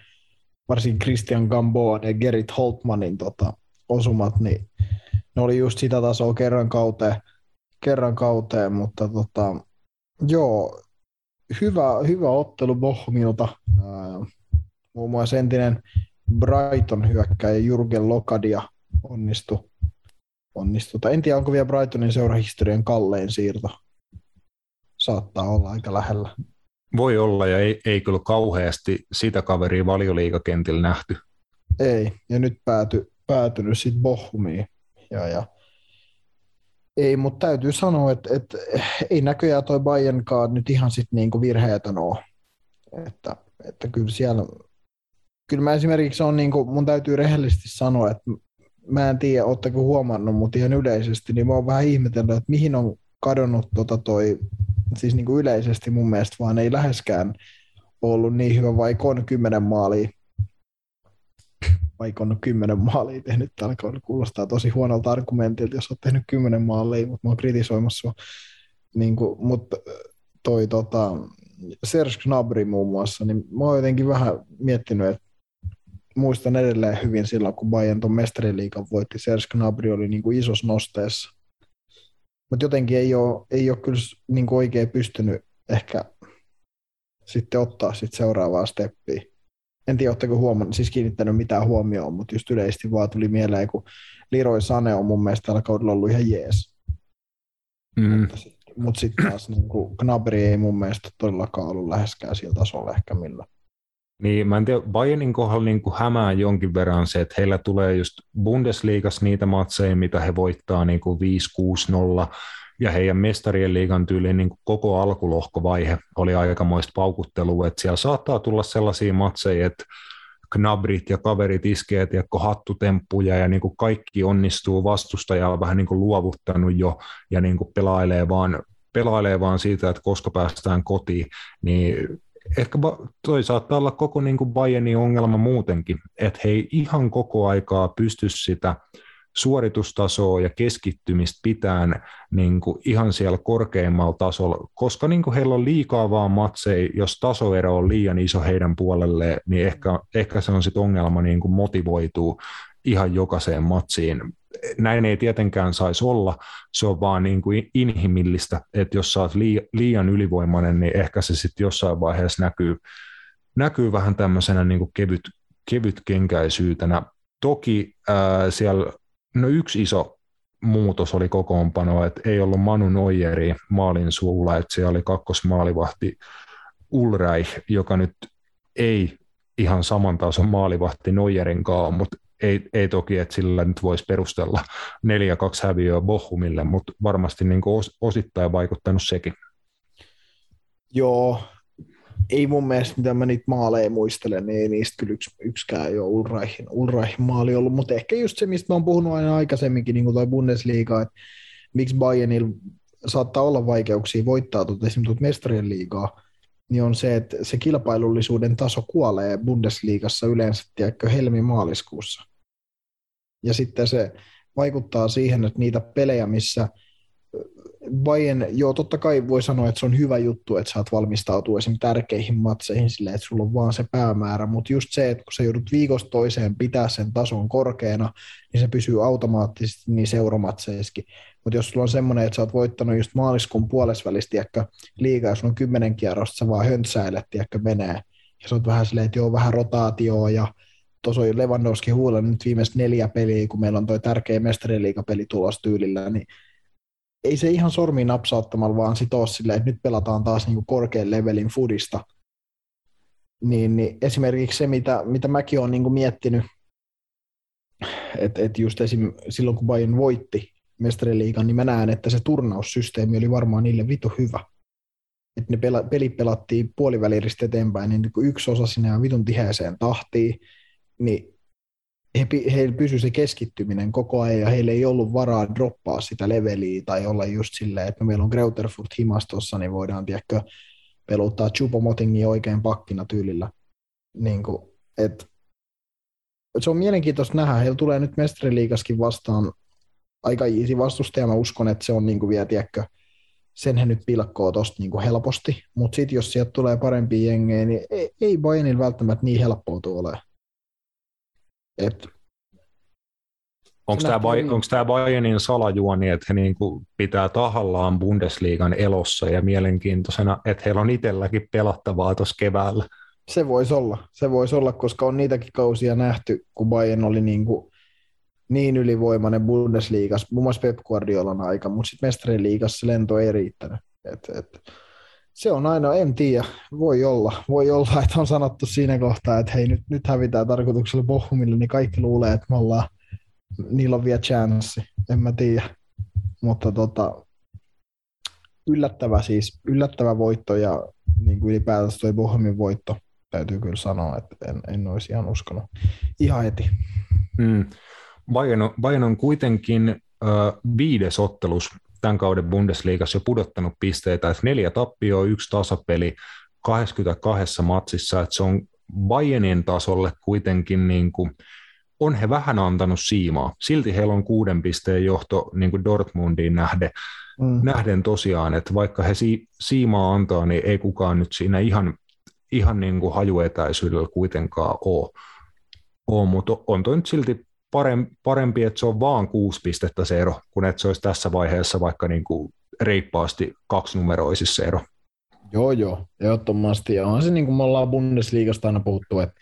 varsin Christian Gamboa ja Gerrit Holtmanin tota, osumat, niin ne oli just sitä tasoa kerran kauteen, kerran kauteen mutta tota, joo, hyvä, hyvä ottelu Bohumilta. muun muassa entinen Brighton hyökkäjä Jurgen Lokadia onnistui. Onnistu. En tiedä, onko vielä Brightonin seurahistorian kallein siirto saattaa olla aika lähellä. Voi olla, ja ei, ei kyllä kauheasti sitä kaveria valioliikakentillä nähty. Ei, ja nyt pääty, päätynyt sitten Bohumiin. Ja, ja, ei, mutta täytyy sanoa, että, että ei näköjään toi Bayernkaan nyt ihan sitten niinku virheetön ole. Että, että kyllä siellä, kyllä mä esimerkiksi on niinku, mun täytyy rehellisesti sanoa, että mä en tiedä, ootteko huomannut, mutta ihan yleisesti, niin mä oon vähän ihmetellyt, että mihin on kadonnut tota toi siis niin kuin yleisesti mun mielestä vaan ei läheskään ollut niin hyvä, vaikka on kymmenen maalia vaikka on kymmenen maalia tehnyt, alkaa kuulostaa tosi huonolta argumentilta, jos olet tehnyt kymmenen maalia, mutta mä oon kritisoimassa sua. Niin kuin, mutta toi tota, Serge Gnabry muun muassa, niin mä oon jotenkin vähän miettinyt, että muistan edelleen hyvin silloin, kun Bayern ton mestariliikan voitti, Serge Gnabry oli niin kuin isossa nosteessa mutta jotenkin ei ole, ei ole kyllä niin kuin oikein pystynyt ehkä sitten ottaa sit seuraavaa steppiä. En tiedä, oletteko huomannut, siis kiinnittänyt mitään huomioon, mutta just yleisesti vaan tuli mieleen, kun Leroy Sane on mun mielestä tällä kaudella ollut ihan jees. Mm. Mutta sitten mut sit taas niin kuin Gnabry ei mun mielestä todellakaan ollut läheskään sillä tasolla ehkä millä. Niin, mä en tiedä, Bayernin kohdalla niin kuin hämää jonkin verran se, että heillä tulee just Bundesliigassa niitä matseja, mitä he voittaa niin kuin 5-6-0, ja heidän mestarien liigan tyyliin niin kuin koko alkulohkovaihe oli aikamoista paukuttelua, että siellä saattaa tulla sellaisia matseja, että knabrit ja kaverit iskee, tiedätkö, hattutemppuja ja niin kuin kaikki onnistuu, vastustaja on vähän niin kuin luovuttanut jo ja niin kuin pelailee vaan pelailee vaan siitä, että koska päästään kotiin, niin ehkä toi saattaa olla koko niin kuin Bayernin ongelma muutenkin, että he ei ihan koko aikaa pysty sitä suoritustasoa ja keskittymistä pitään niin kuin ihan siellä korkeimmalla tasolla, koska niin kuin heillä on liikaa vaan matseja, jos tasoero on liian iso heidän puolelle, niin ehkä, ehkä se on sitten ongelma niin kuin motivoituu ihan jokaiseen matsiin näin ei tietenkään saisi olla, se on vaan niin kuin inhimillistä, että jos sä oot liian ylivoimainen, niin ehkä se sitten jossain vaiheessa näkyy, näkyy vähän tämmöisenä niin kuin kevyt, kevytkenkäisyytenä. Toki ää, siellä, no yksi iso muutos oli kokoonpano, että ei ollut Manu Noijeri maalin suulla, että siellä oli kakkosmaalivahti Ulreich, joka nyt ei ihan saman tason maalivahti Noijerin kanssa, mutta ei, ei toki, että sillä nyt voisi perustella 4-2 häviöä Bohumille, mutta varmasti niin os, osittain vaikuttanut sekin. Joo, ei mun mielestä, mitä mä niitä maaleja muistelen, niin ei niistä kyllä yks, yksikään ei ole Ulreihin, Ulreihin maali ollut, mutta ehkä just se, mistä mä oon puhunut aina aikaisemminkin, niin kuin toi Bundesliga, että miksi Bayernilla saattaa olla vaikeuksia voittaa tuota, esimerkiksi tuota mestarien liigaa, niin on se, että se kilpailullisuuden taso kuolee Bundesliigassa yleensä, tiedätkö, helmi-maaliskuussa. Ja sitten se vaikuttaa siihen, että niitä pelejä, missä Bayern, joo totta kai voi sanoa, että se on hyvä juttu, että saat valmistautua esim. tärkeihin matseihin silleen, että sulla on vaan se päämäärä, mutta just se, että kun sä joudut viikosta toiseen pitää sen tason korkeana, niin se pysyy automaattisesti niin seuromatseissakin. Mutta jos sulla on semmoinen, että sä oot voittanut just maaliskuun puolesvälistä, liikaa, jos on kymmenen kierrosta, sä vaan höntsäilet, ehkä menee, ja sä oot vähän silleen, että joo, vähän rotaatioa ja tuossa on Lewandowski huulla nyt viimeiset neljä peliä, kun meillä on toi tärkeä mestariliikapeli tulossa tyylillä, niin ei se ihan sormiin napsauttamalla vaan sitoo silleen, että nyt pelataan taas niin korkean levelin fudista. Niin, niin esimerkiksi se, mitä, mitä mäkin olen niin miettinyt, että et just esim. silloin kun Bayern voitti mestariliigan, niin mä näen, että se turnaussysteemi oli varmaan niille vitu hyvä. Että ne pela, pelit pelattiin puoliväliristä eteenpäin, niin yksi osa sinne vitun tiheeseen tahtiin, niin he, heillä pysyi se keskittyminen koko ajan ja heillä ei ollut varaa droppaa sitä leveliä tai olla just silleen, että no meillä on Greuterfurt himastossa, niin voidaan tiedäkö, peluttaa Chupomotingin oikein pakkina tyylillä. Niin kuin, et, se on mielenkiintoista nähdä. Heillä tulee nyt mestariliikaskin vastaan aika easy vastustaja. Mä uskon, että se on niin kuin vielä, tiedäkö, sen he nyt pilkkoo tosta niin kuin helposti. Mutta sitten jos sieltä tulee parempia jengejä, niin ei, ei Bayernilla välttämättä niin helppoa tuo ole. Et Onko tämä, onko tämä Bayernin salajuoni, että he niin kuin pitää tahallaan Bundesliigan elossa ja mielenkiintoisena, että heillä on itselläkin pelattavaa tuossa keväällä? Se voisi olla, se voisi olla, koska on niitäkin kausia nähty, kun Bayern oli niin, kuin niin ylivoimainen Bundesliigassa, muun muassa Pep Guardiolan aika, mutta sitten Mestarien liigassa lento ei riittänyt. Et, et, se on aina, en tiedä, voi olla, voi olla, että on sanottu siinä kohtaa, että hei nyt, nyt hävitään tarkoituksella Bohumille, niin kaikki luulee, että me ollaan niillä on vielä chanssi, en mä tiedä. Mutta tota, yllättävä siis, yllättävä voitto ja niin kuin ylipäätänsä toi Bohemin voitto, täytyy kyllä sanoa, että en, en olisi ihan uskonut ihan heti. Mm. Bayern, on, Bayern on kuitenkin äh, viides ottelus tämän kauden Bundesliigassa jo pudottanut pisteitä, että neljä tappioa, yksi tasapeli 22 matsissa, että se on Bayernin tasolle kuitenkin niin kuin, on he vähän antanut siimaa. Silti heillä on kuuden pisteen johto niin kuin Dortmundiin nähden, mm. nähden tosiaan, että vaikka he si- siimaa antaa, niin ei kukaan nyt siinä ihan, ihan niin kuin hajuetäisyydellä kuitenkaan ole. ole mutta on toi nyt silti parempi, että se on vaan kuusi pistettä se ero, kun että se olisi tässä vaiheessa vaikka niin kuin reippaasti kaksinumeroisissa ero. Joo, joo, ehdottomasti. Ja on se niin kuin me ollaan Bundesliigasta aina puhuttu, että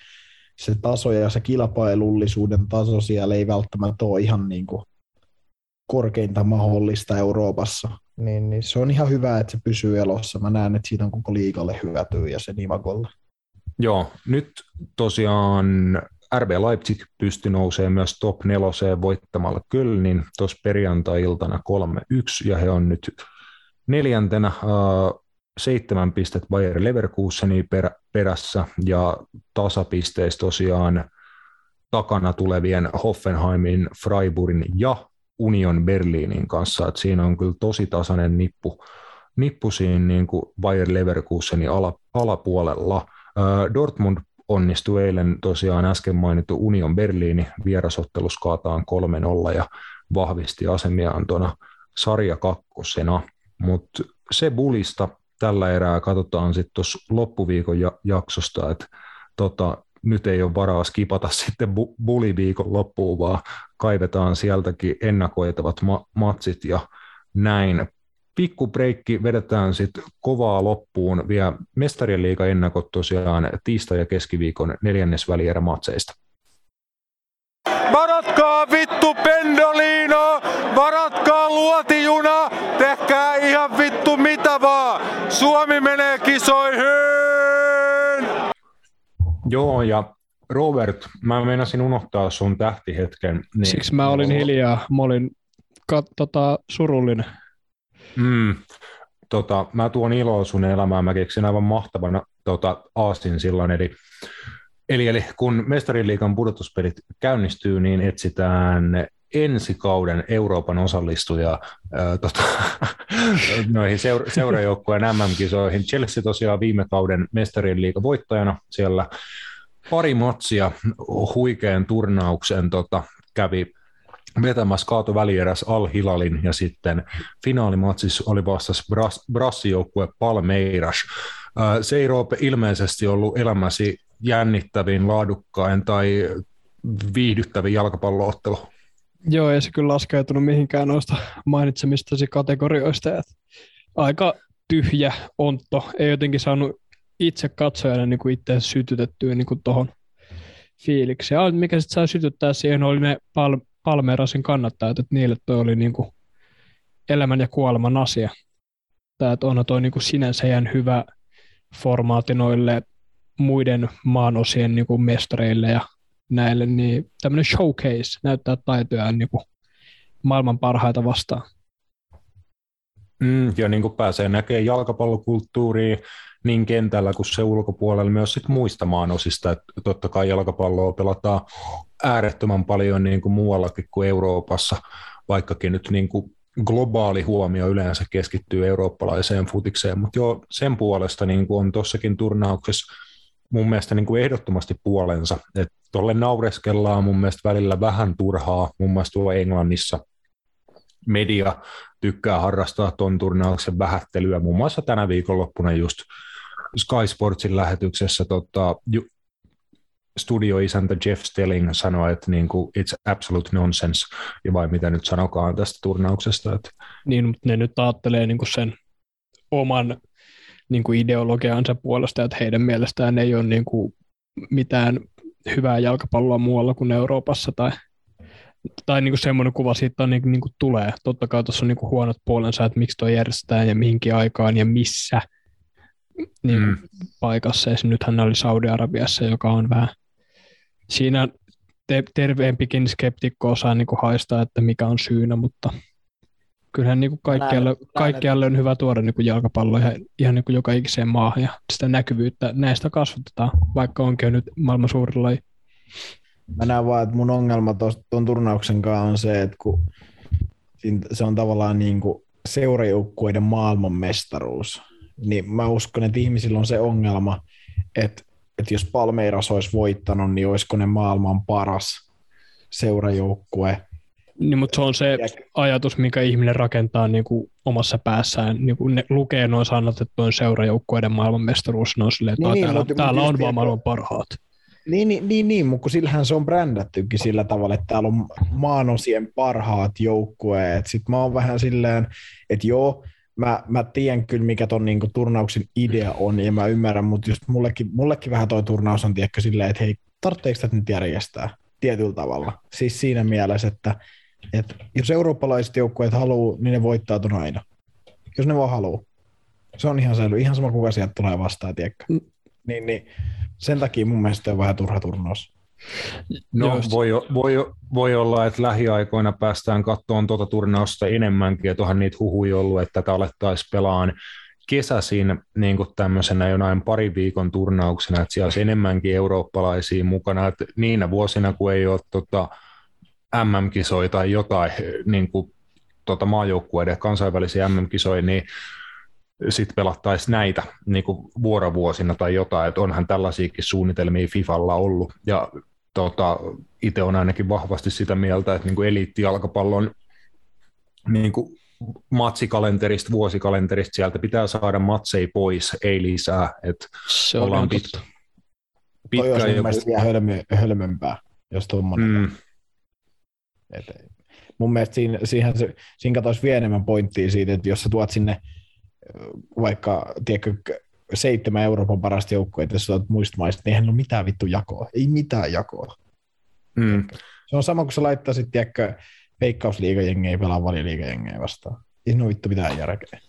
se taso ja se kilpailullisuuden taso siellä ei välttämättä ole ihan niin kuin korkeinta mahdollista Euroopassa. Niin, niin se on ihan hyvä, että se pysyy elossa. Mä näen, että siitä on koko liikalle hyötyä ja se Imagolle. Joo, nyt tosiaan RB Leipzig pystyi nousemaan myös top neloseen voittamalla Kölnin tuossa perjantai-iltana 3-1, ja he on nyt neljäntenä seitsemän pistet Bayer Leverkusenin perä, perässä ja tasapisteistä tosiaan takana tulevien Hoffenheimin, Freiburgin ja Union Berliinin kanssa. Et siinä on kyllä tosi tasainen nippu, nippu siinä niin kuin Bayer Leverkusenin ala, alapuolella. Dortmund onnistui eilen tosiaan äsken mainittu Union Berliini vierasottelus kaataan 3-0 ja vahvisti asemiaan tuona sarja kakkosena, mutta se bulista tällä erää katsotaan sitten tuossa loppuviikon jaksosta, että tota, nyt ei ole varaa skipata sitten bu- buliviikon loppuun, vaan kaivetaan sieltäkin ennakoitavat ma- matsit ja näin. Pikku breikki vedetään sitten kovaa loppuun vielä mestarien liiga ennakot tosiaan tiistai- ja keskiviikon neljännesvälierä matseista. Varatkaa vittu pendolino, varatkaa luotijuna, tehkää ihan vittu mitä vaan. Suomi menee kisoihin! Joo, ja Robert, mä meinasin unohtaa sun tähtihetken. Niin... Siksi mä olin hiljaa, mä olin kat- tota, surullinen. Mm, tota, mä tuon iloa sun elämään, mä keksin aivan mahtavana tota, Aastin silloin, eli Eli, eli kun Mestariliikan pudotuspelit käynnistyy, niin etsitään ensi kauden Euroopan osallistujaa ää, tota, noihin seura- seurajoukkueen MM-kisoihin. Chelsea tosiaan viime kauden mestarien liiga voittajana siellä. Pari matsia huikean turnauksen tota, kävi vetämässä kaato välieräs Al Hilalin ja sitten finaalimatsissa oli vastassa Bras- Brassijoukkue Palmeiras. Se ei Roope ilmeisesti ollut elämäsi jännittävin, laadukkain tai viihdyttävin jalkapalloottelu. Joo, ei se kyllä laskeutunut mihinkään noista mainitsemistasi kategorioista. Että aika tyhjä ontto. Ei jotenkin saanut itse katsojana niin kuin itse sytytettyä niin kuin tohon fiilikseen. Mikä sitten sai sytyttää siihen, oli ne Pal- Palmerasin kannattajat, että niille toi oli niin kuin elämän ja kuoleman asia. Tämä on toi niin kuin sinänsä ihan hyvä formaati noille muiden maanosien niin kuin mestareille ja näille, niin tämmöinen showcase näyttää taitojaan niin kuin maailman parhaita vastaan. Mm, ja niin kuin pääsee näkemään jalkapallokulttuuria niin kentällä kuin se ulkopuolella myös sit muista maanosista. Että totta kai jalkapalloa pelataan äärettömän paljon niin kuin muuallakin kuin Euroopassa, vaikkakin nyt niin kuin globaali huomio yleensä keskittyy eurooppalaiseen futikseen, mutta joo, sen puolesta niin kuin on tuossakin turnauksessa mun mielestä niin kuin ehdottomasti puolensa. Tuolle naureskellaan mun mielestä välillä vähän turhaa, mun mielestä tuolla Englannissa media tykkää harrastaa tuon turnauksen vähättelyä. Muun muassa tänä viikonloppuna just Sky Sportsin lähetyksessä tota, studioisäntä Jeff Stelling sanoi, että niin kuin, it's absolute nonsense, ja vai mitä nyt sanokaan tästä turnauksesta. Että... Niin, mutta ne nyt ajattelee niin kuin sen oman niin kuin ideologiansa puolesta, että heidän mielestään ei ole niin kuin mitään hyvää jalkapalloa muualla kuin Euroopassa tai, tai niin kuin semmoinen kuva siitä on, niin, niin kuin tulee. Totta kai tuossa on niin kuin huonot puolensa, että miksi tuo järjestetään ja mihinkin aikaan ja missä niin mm. paikassa. Ja nythän oli Saudi-Arabiassa, joka on vähän siinä te- terveempikin skeptikko osaa niin kuin haistaa, että mikä on syynä, mutta kyllähän niin kuin kaikkialle, kaikkialle on hyvä tuoda niin kuin jalkapallo ihan, ihan niin kuin joka ikiseen maahan ja sitä näkyvyyttä näistä kasvatetaan, vaikka onkin nyt maailman suurin laji. Mä näen vaan, että mun ongelma tuon turnauksen kanssa on se, että kun se on tavallaan niin kuin seurajoukkueiden maailmanmestaruus, niin mä uskon, että ihmisillä on se ongelma, että, että jos Palmeiras olisi voittanut, niin olisiko ne maailman paras seurajoukkue, niin, mutta se on se ajatus, mikä ihminen rakentaa niin kuin omassa päässään. Niin kuin ne lukee noin sanat, että on seurajoukkueiden maailmanmestaruus, ne on silleen, että niin, niin, täällä, mutta, täällä on vaan maailman parhaat. Niin, niin, niin, niin, mutta sillähän se on brändättykin sillä tavalla, että täällä on maanosien parhaat joukkueet. Sitten mä oon vähän silleen, että joo, mä, mä tiedän kyllä, mikä ton niinku turnauksen idea on, ja mä ymmärrän, mutta just mullekin, mullekin vähän toi turnaus on tiedäkö silleen, että hei, tarvitseeko tätä nyt järjestää tietyllä tavalla? Siis siinä mielessä, että et jos eurooppalaiset joukkueet haluaa, niin ne voittaa ton aina. Jos ne vaan haluaa. Se on ihan selvä. Ihan sama, kuka sieltä tulee vastaan, tiedätkö? Mm. Niin, niin, sen takia mun mielestä on vähän turha turnaus. No voi, voi, voi olla, että lähiaikoina päästään katsomaan tuota turnausta enemmänkin, että onhan niitä huhuja ollut, että tätä alettaisiin pelaan kesäisin niin kuin tämmöisenä jonain pari viikon turnauksena, että siellä olisi enemmänkin eurooppalaisia mukana, että niinä vuosina, kun ei ole tota, MM-kisoja tai jotain niin kuin, tota, maajoukkueiden kansainvälisiä MM-kisoja, niin sitten pelattaisiin näitä niin kuin vuorovuosina tai jotain, että onhan tällaisiakin suunnitelmia Fifalla ollut, ja tota, itse on ainakin vahvasti sitä mieltä, että niin kuin eliittijalkapallon niin kuin matsikalenterista, vuosikalenterista, sieltä pitää saada matseja pois, ei lisää. Että Se on ollaan pit, pitkä Toi olisi joku... vielä hölmö, hölmömpää, jos tuommoinen. Mm. Et, mun mielestä siinä, siihen, siinä katoisi vielä enemmän pointtia siitä, että jos sä tuot sinne vaikka, tiedätkö, seitsemän Euroopan parasta joukkoa, jos sä muista maista, niin eihän ole mitään vittu jakoa. Ei mitään jakoa. Mm. Se on sama kuin sä laittaisit, tiedätkö, veikkausliigajengejä pelaa valioliigajengejä vastaan. Ei siinä ole vittu mitään järkeä.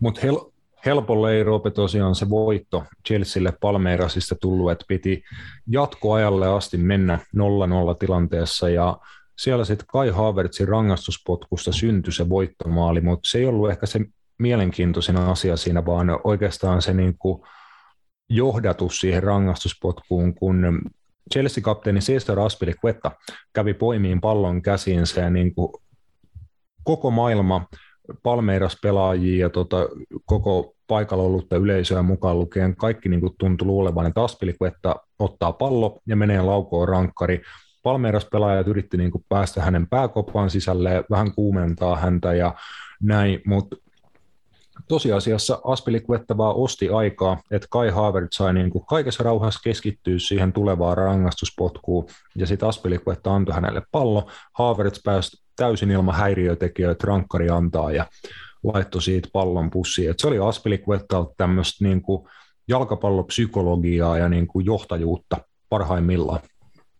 Mutta hel- helpolle ei Roope tosiaan se voitto Chelsealle Palmeirasista tullut, että piti jatkoajalle asti mennä 0-0 tilanteessa ja siellä sitten Kai Havertzin rangaistuspotkusta syntyi se voittomaali, mutta se ei ollut ehkä se mielenkiintoisin asia siinä, vaan oikeastaan se niin kuin johdatus siihen rangaistuspotkuun, kun Chelsea-kapteeni Cesar Aspilicueta kävi poimiin pallon käsiinsä ja niin kuin koko maailma Palmeiras-pelaajia ja tota, koko paikalla ollutta yleisöä mukaan lukien kaikki niin kuin tuntui luulevan, että Aspilicueta ottaa pallo ja menee laukoon rankkari. Palmeiras-pelaajat yritti niin kuin päästä hänen pääkopaan sisälle, vähän kuumentaa häntä ja näin, mutta tosiasiassa Aspilicueta vaan osti aikaa, että Kai Havertz sai niin kuin kaikessa rauhassa keskittyä siihen tulevaan rangaistuspotkuun, ja sitten Aspilicueta antoi hänelle pallo. Havertz pääsi täysin ilman häiriötekijöitä, rankkari antaa, ja laittoi siitä pallon pussiin. Et se oli Aspilicuetalta tämmöistä niin kuin jalkapallopsykologiaa ja niin kuin johtajuutta parhaimmillaan.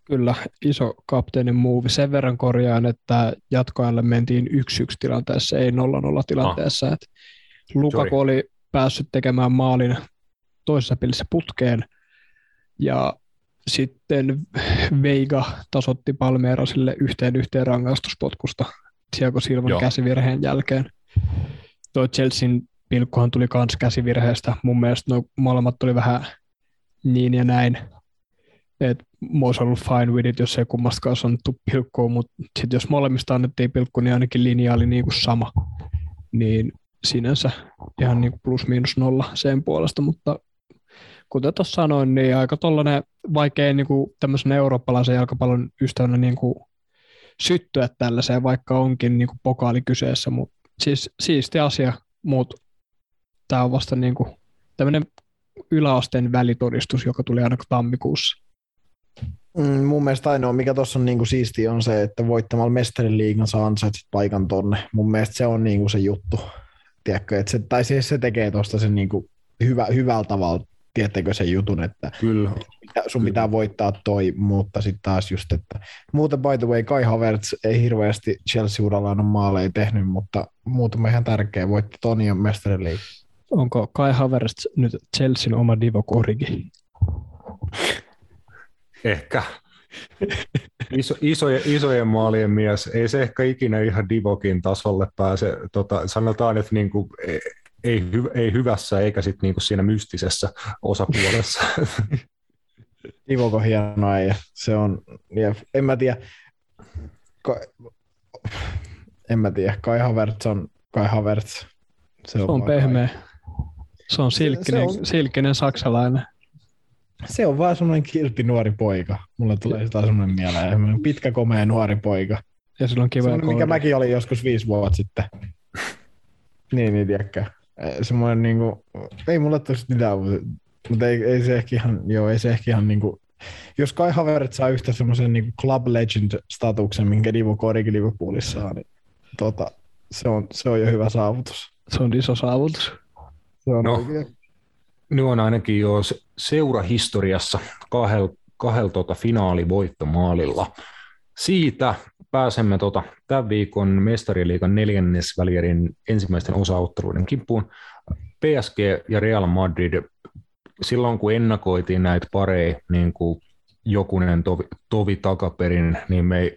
Kyllä, iso kapteenin muuvi. Sen verran korjaan, että jatkoajalle mentiin 1-1 tilanteessa, ei 0-0 tilanteessa. Ah. Lukaku Sorry. oli päässyt tekemään maalin toisessa pelissä putkeen ja sitten Veiga tasotti Palmeerasille yhteen yhteen rangaistuspotkusta Thiago Silvan Joo. käsivirheen jälkeen. tuo Chelsean pilkkuhan tuli kans käsivirheestä. Mun mielestä no molemmat tuli vähän niin ja näin. Et olisi ollut fine with it, jos ei kummastakaan annettu pilkkua, mutta sitten jos molemmista annettiin pilkku, niin ainakin linja oli niin kuin sama. Niin sinänsä ihan niin plus miinus nolla sen puolesta, mutta kuten tuossa sanoin, niin aika tollainen vaikea niin kuin tämmöisen eurooppalaisen jalkapallon ystävänä niin kuin syttyä tällaiseen, vaikka onkin niin kuin pokaali kyseessä, mutta siis siisti asia, mutta tämä on vasta niin kuin tämmöinen yläasteen välitodistus, joka tuli aina tammikuussa. Mm, mun mielestä ainoa, mikä tuossa on niinku siistiä, on se, että voittamalla mestariliigan liigan saa ansaitset paikan tonne. Mun mielestä se on niinku se juttu. Tiedätkö, että se, tai siis se tekee tuosta sen niinku hyvä, hyvällä tavalla, tiedättekö sen jutun, että Kyllä. sun Kyllä. pitää voittaa toi, mutta sitten taas just, että muuten by the way, Kai Havertz ei hirveästi Chelsea-uralla ole maaleja tehnyt, mutta muutama ihan tärkeä, voitti Tonian mestariliigan. Onko Kai Havertz nyt Chelsean oma Divo Korigi? Ehkä. Iso, isojen, isojen maalien mies. Ei se ehkä ikinä ihan Divokin tasolle pääse. Tota, sanotaan, että niinku, ei, ei, hy, ei hyvässä eikä sit niinku siinä mystisessä osapuolessa. Divoko hieno ja se on, ja en mä tiedä, ka, en mä tiedä, Kai Havertz on Kai Havertz. Se on, se on pehmeä. Se on silkkinen, se, se on... silkkinen saksalainen se on vaan semmoinen kiltti nuori poika. Mulle tulee sitä semmoinen mieleen. Pitkä, komea nuori poika. Ja sillä on kiva mikä mäkin olin joskus viisi vuotta sitten. niin, niin, tiedäkö. Semmoinen niinku, ei mulle tule mitään, mutta ei, ei, se ehkä ihan, joo, ei se ehkä ihan niinku, jos Kai Havertz saa yhtä semmoisen niinku club legend-statuksen, minkä Divo Koriki Liverpoolissa saa, niin tota, se, on, se on jo hyvä saavutus. Se on iso saavutus. Se on no. oikein nyt on ainakin jo seurahistoriassa kahdella kahdel tota finaalivoittomaalilla. Siitä pääsemme tota, tämän viikon mestariliikan neljännesvälierin ensimmäisten osaotteluiden kimppuun. PSG ja Real Madrid, silloin kun ennakoitiin näitä pareja, niin kuin jokunen tovi, tovi takaperin, niin me ei,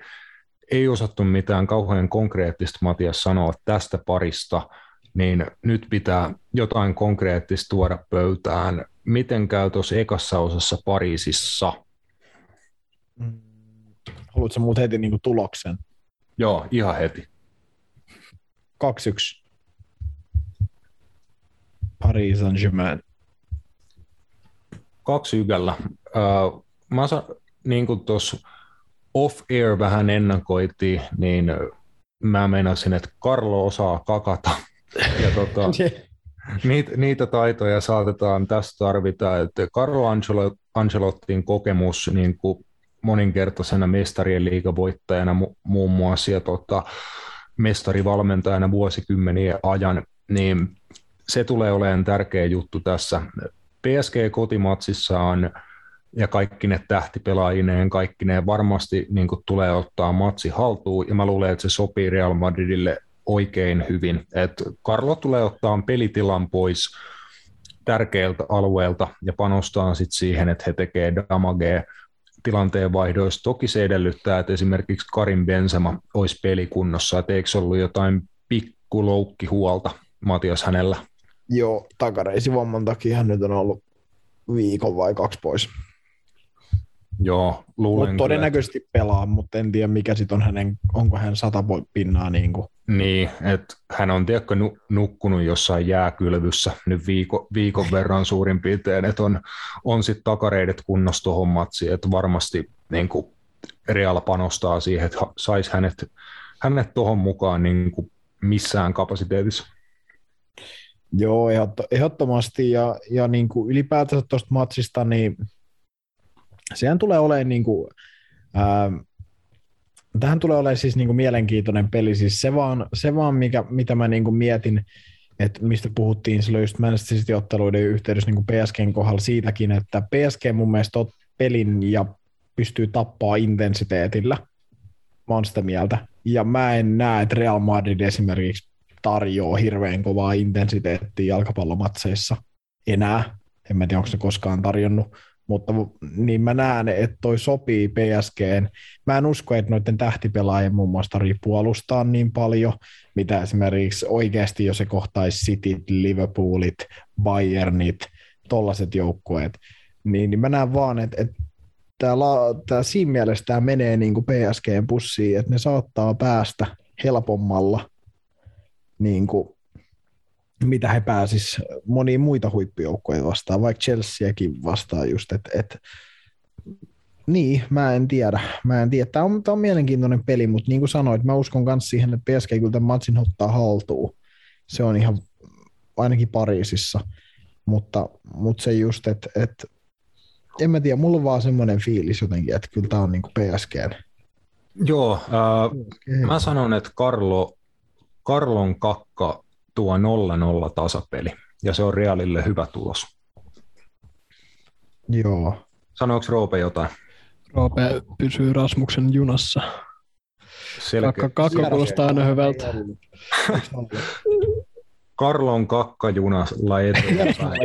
ei osattu mitään kauhean konkreettista Matias sanoa tästä parista – niin nyt pitää jotain konkreettista tuoda pöytään. Miten käy tuossa ekassa osassa Pariisissa? Mm. Haluatko muut heti niin tuloksen? Joo, ihan heti. 2-1. Paris Saint-Germain. Kaksi ykällä. Uh, mä sa, niin kuin tuossa off-air vähän ennakoitiin, niin mä meinasin, että Karlo osaa kakata ja tota, niitä, niitä taitoja saatetaan tässä tarvita, että Carlo Angelo, Angelottin kokemus niin kuin moninkertaisena mestarien liigavoittajana mu, muun muassa ja tota, mestarivalmentajana vuosikymmenien ajan, niin se tulee olemaan tärkeä juttu tässä. PSG kotimatsissa on ja kaikki ne tähtipelaajineen, kaikki ne varmasti niin kuin, tulee ottaa matsi haltuun, ja mä luulen, että se sopii Real Madridille oikein hyvin. Et Karlo tulee ottaa pelitilan pois tärkeiltä alueelta ja panostaa sit siihen, että he tekee damagea tilanteen vaihdoissa. Toki se edellyttää, että esimerkiksi Karin Benzema olisi pelikunnossa, että eikö ollut jotain pikkuloukkihuolta Matias hänellä? Joo, takareisivamman takia hän nyt on ollut viikon vai kaksi pois. Joo, luulen Mut todennäköisesti että... pelaa, mutta en tiedä mikä sitten on hänen, onko hän sata pinnaa niin kuin. Niin, että hän on tiedätkö, nukkunut jossain jääkylvyssä nyt viiko, viikon verran suurin piirtein, että on, on sitten takareidet kunnossa tuohon matsiin, että varmasti niin kuin Real panostaa siihen, että saisi hänet, hänet tuohon mukaan niin kuin missään kapasiteetissa. Joo, ehdottomasti ja, ja niin kuin ylipäätänsä tuosta matsista, niin sehän tulee olemaan niin kuin, ää, tähän tulee olemaan siis niin kuin mielenkiintoinen peli, siis se vaan, se vaan mikä, mitä mä niin kuin mietin, että mistä puhuttiin silloin just Manchester City-otteluiden yhteydessä niin PSGn kohdalla siitäkin, että PSG mun mielestä on pelin ja pystyy tappaa intensiteetillä. Mä oon sitä mieltä. Ja mä en näe, että Real Madrid esimerkiksi tarjoaa hirveän kovaa intensiteettiä jalkapallomatseissa enää. En mä tiedä, onko se koskaan tarjonnut mutta niin mä näen, että toi sopii PSGen. Mä en usko, että noiden tähtipelaajien muun muassa tarvitsee puolustaa niin paljon, mitä esimerkiksi oikeasti, jos se kohtaisi Cityt, Liverpoolit, Bayernit, tollaset joukkueet, niin, niin mä näen vaan, että, että tämä, tämä siinä mielessä tämä menee niin kuin PSGn pussiin, että ne saattaa päästä helpommalla niin kuin mitä he pääsis moniin muita huippujoukkoja vastaan, vaikka Chelseakin vastaan just, että et, niin, mä en tiedä. Mä en tiedä. Tämä on, tämä on mielenkiintoinen peli, mutta niin kuin sanoit, mä uskon myös siihen, että PSG kyllä tämän matsin ottaa haltuun. Se on ihan ainakin Pariisissa. Mutta, mutta se just, että, että en mä tiedä, mulla on vaan semmoinen fiilis jotenkin, että kyllä tämä on niin kuin PSGn. Joo, äh, mä sanon, että Karlo, Karlon kakka tuo 0-0 tasapeli, ja se on Realille hyvä tulos. Joo. Sanoiko Roope jotain? Roope pysyy Rasmuksen junassa. Selkeä. Kakka, kakka kuulostaa aina hyvältä. Karlon kakkajunalla eteenpäin.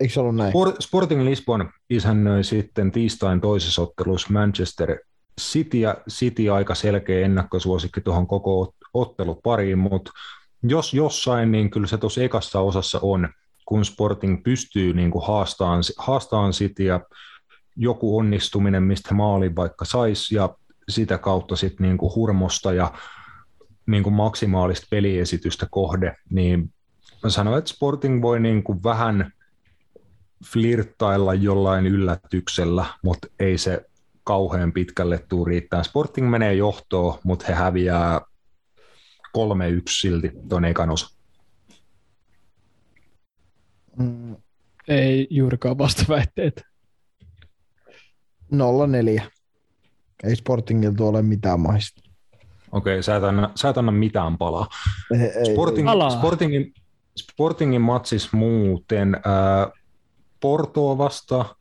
Eikö se ollut näin? Sporting Lisbon isännöi sitten tiistain toisessa ottelussa Manchester City, ja City aika selkeä ennakkosuosikki tuohon koko ottelupariin, mutta jos jossain, niin kyllä se tuossa ekassa osassa on, kun Sporting pystyy niin kuin haastamaan, haastamaan Cityä, joku onnistuminen, mistä maali vaikka saisi, ja sitä kautta sitten niin kuin hurmosta ja niin kuin maksimaalista peliesitystä kohde, niin mä sanoin, että Sporting voi niin kuin vähän flirttailla jollain yllätyksellä, mutta ei se kauhean pitkälle tuu riittää. Sporting menee johtoon, mutta he häviää 3-1 silti tuon ekan osa. Mm, ei juurikaan vastaväitteet. 0-4. Ei Sportingilta ole mitään maista. Okei, sä, et anna, sä et anna mitään palaa. Sporting, Sportingin, Sportingin matsis muuten ää, Portoa vasta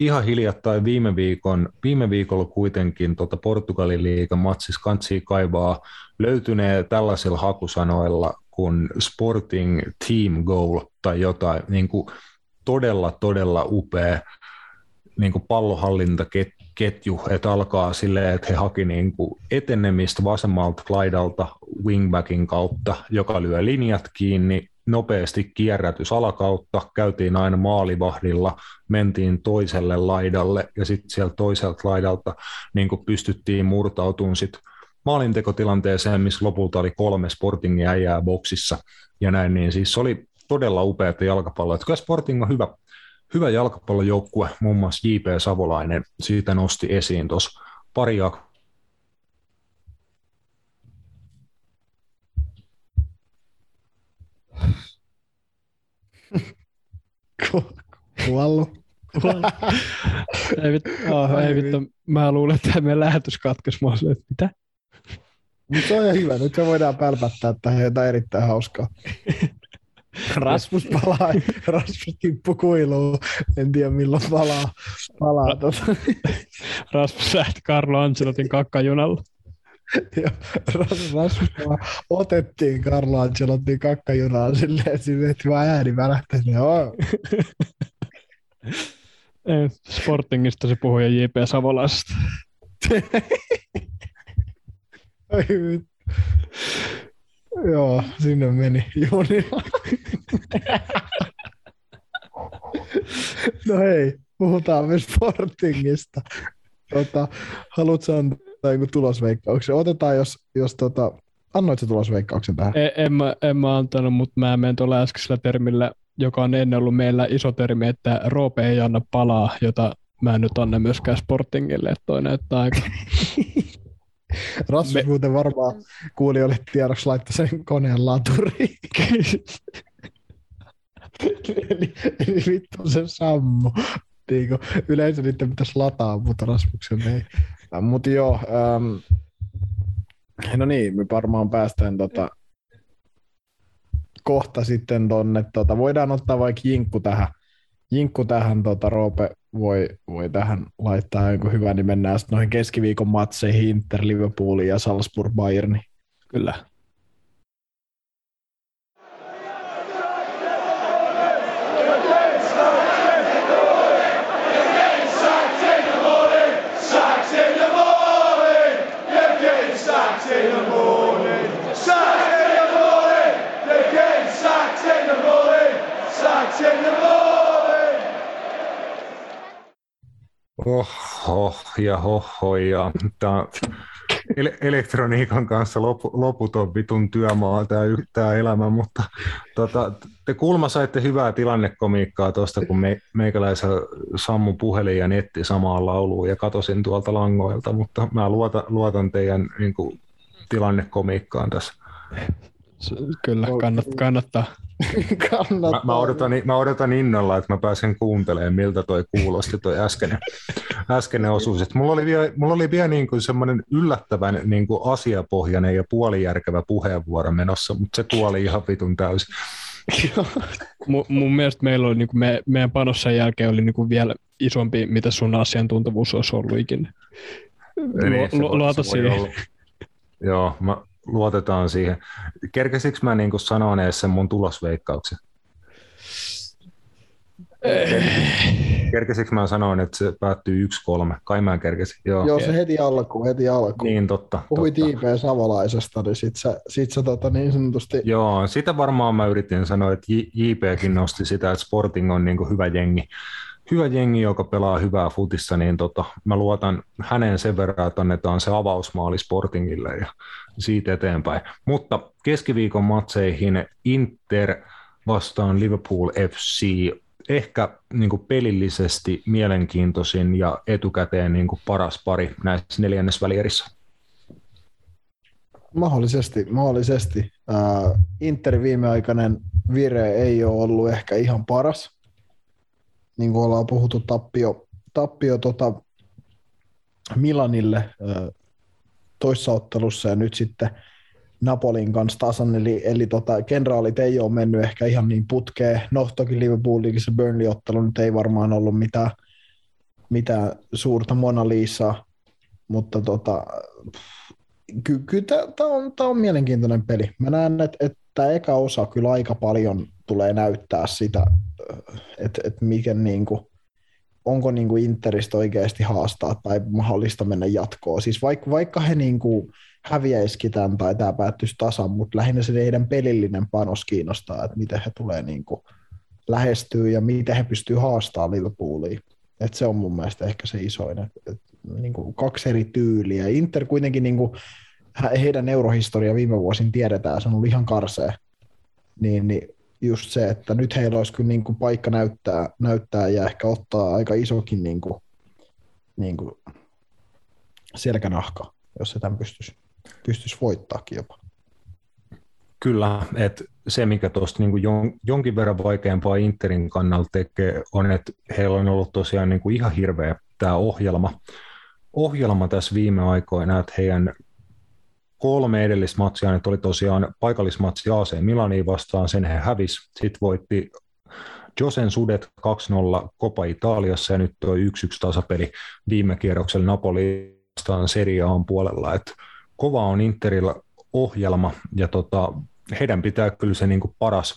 ihan hiljattain viime, viikon, viime viikolla kuitenkin tota Portugalin liigan matsis kansi kaivaa löytynee tällaisilla hakusanoilla kuin Sporting Team Goal tai jotain. Niin kuin todella, todella upea niin kuin pallohallintaketju, että alkaa silleen, että he haki niin kuin etenemistä vasemmalta laidalta wingbackin kautta, joka lyö linjat kiinni, nopeasti kierrätys alakautta, käytiin aina maalivahdilla, mentiin toiselle laidalle ja sitten sieltä toiselta laidalta niin pystyttiin murtautumaan sitten maalintekotilanteeseen, missä lopulta oli kolme Sportingin äijää boksissa ja näin, niin siis se oli todella upeata jalkapalloa. Kyllä Sporting on hyvä, hyvä jalkapallojoukkue, muun muassa J.P. Savolainen siitä nosti esiin tuossa pari Kuollut. ei, vittu, oh, ei vittu, mä luulen, että meidän lähetys katkesi. Mä että mitä? Mutta se on ihan hyvä. Nyt se voidaan pälpättää tähän jotain erittäin hauskaa. Rasmus palaa, Rasmus tippu kuiluu. En tiedä milloin palaa. palaa tuota. Rasmus lähti Carlo Ancelotin kakkajunalla. Joo, Rasmus otettiin Carlo Ancelotin kakkajunaan silleen, että veti vaan ääni välähtäisi. Sportingista se puhui ja J.P. Savolaisesta. Joo, sinne meni junilla. no hei, puhutaan myös Sportingista. Tota, haluatko antaa joku tulosveikkauksen? Otetaan, jos, jos tota, annoit se tulosveikkauksen tähän? En, en, mä, en mä antanut, mutta mä menen tuolla äskeisellä termillä, joka on ennen ollut meillä iso termi, että Roope ei anna palaa, jota mä en nyt anna myöskään Sportingille, että toi näyttää aika Rasmus Me... muuten varmaan kuulijoille tiedoksi laittaa sen koneen laturiin. eli, eli vittu se sammu. Niin yleensä niitä pitäisi lataa, mutta Rasmuksen ei. Äh, mutta joo, ähm, no niin, me varmaan päästään tota, kohta sitten tonne, tota, voidaan ottaa vaikka jinkku tähän, jinkku tähän tota, Roope voi, voi tähän laittaa jonkun hyvä, niin mennään sitten noihin keskiviikon matseihin Inter, Liverpooliin ja Salzburg Bayerni. Kyllä. Oho ja hoho ja tämä elektroniikan kanssa lopu, loputon vitun työmaa tämä, tämä elämä, mutta tuota, te kulma saitte hyvää tilannekomiikkaa tuosta, kun me, meikäläisen sammu puhelin ja netti samaan lauluun ja katosin tuolta langoilta, mutta mä luotan, luotan teidän niin kuin, tilannekomiikkaan tässä. Kyllä, kannattaa. kannattaa. kannattaa. Mä, mä, odotan, mä odotan innolla, että mä pääsen kuuntelemaan, miltä toi kuulosti toi äskeinen, äskeinen osuus. Et mulla oli vielä, mulla oli vielä niin kuin semmoinen yllättävän niin kuin asiapohjainen ja puolijärkevä puheenvuoro menossa, mutta se kuoli ihan vitun täysin. mun, mun mielestä meillä oli, niin kuin me, meidän panossa jälkeen oli niin kuin vielä isompi, mitä sun asiantuntevuus olisi ollut ikinä. Niin, Lu, luota siihen. Joo, mä, luotetaan siihen. Kerkesikö mä niin sanoa edes sen mun tulosveikkauksen? Kerkesikö mä sanoin, että se päättyy 1-3? Kai mä kerkesin. Joo, Joo se heti alku, heti alku. Niin, totta. Puhuit totta. IP Savolaisesta, niin sit sä, sit sä tota niin sanotusti... Joo, sitä varmaan mä yritin sanoa, että JPkin nosti sitä, että Sporting on niin hyvä jengi hyvä jengi, joka pelaa hyvää futissa, niin tota, mä luotan häneen sen verran, että annetaan se avausmaali Sportingille ja siitä eteenpäin. Mutta keskiviikon matseihin Inter vastaan Liverpool FC ehkä niin kuin pelillisesti mielenkiintoisin ja etukäteen niin kuin paras pari näissä neljännesvälierissä. Mahdollisesti, mahdollisesti. Uh, Inter viimeaikainen vire ei ole ollut ehkä ihan paras, niin kuin ollaan puhuttu, tappio, tappio tota Milanille toissa ottelussa ja nyt sitten Napolin kanssa tasan, eli, eli tota, kenraalit ei ole mennyt ehkä ihan niin putkeen. No toki Liverpoolin se Burnley-ottelu nyt ei varmaan ollut mitään, mitään suurta Mona Lisaa, mutta tota, kyllä ky, tämä on, on mielenkiintoinen peli. Mä näen, että, että eka osa kyllä aika paljon tulee näyttää sitä, että, että mikä niin kuin, onko niin kuin Interistä oikeasti haastaa tai mahdollista mennä jatkoon. Siis vaikka, vaikka he niin kuin häviäisikin tämän tai tämä päättyisi tasan, mutta lähinnä se heidän pelillinen panos kiinnostaa, että miten he tulee niin kuin lähestyä ja miten he pystyy haastamaan Liverpoolia. Et se on mun mielestä ehkä se isoin, että, että niin kuin kaksi eri tyyliä. Inter kuitenkin niin kuin, heidän eurohistoria viime vuosin tiedetään, se on ollut ihan karsea. Niin, niin just se, että nyt heillä olisi kyllä niin kuin paikka näyttää, näyttää ja ehkä ottaa aika isokin niin kuin, niin kuin selkänahka, jos se tämän pystyisi, pystyisi voittaakin jopa. Kyllä, että se mikä tuosta niin jonkin verran vaikeampaa Interin kannalta tekee, on, että heillä on ollut tosiaan niin kuin ihan hirveä tämä ohjelma, ohjelma tässä viime aikoina, että heidän kolme edellistä matsia, nyt oli tosiaan paikallismatsi AC Milaniin vastaan, sen he hävis, sitten voitti Josen Sudet 2-0 Copa Italiassa ja nyt tuo 1-1 tasapeli viime kierroksella Napoli vastaan Serie puolella, että kova on Interillä ohjelma ja tota, heidän pitää kyllä se niin paras,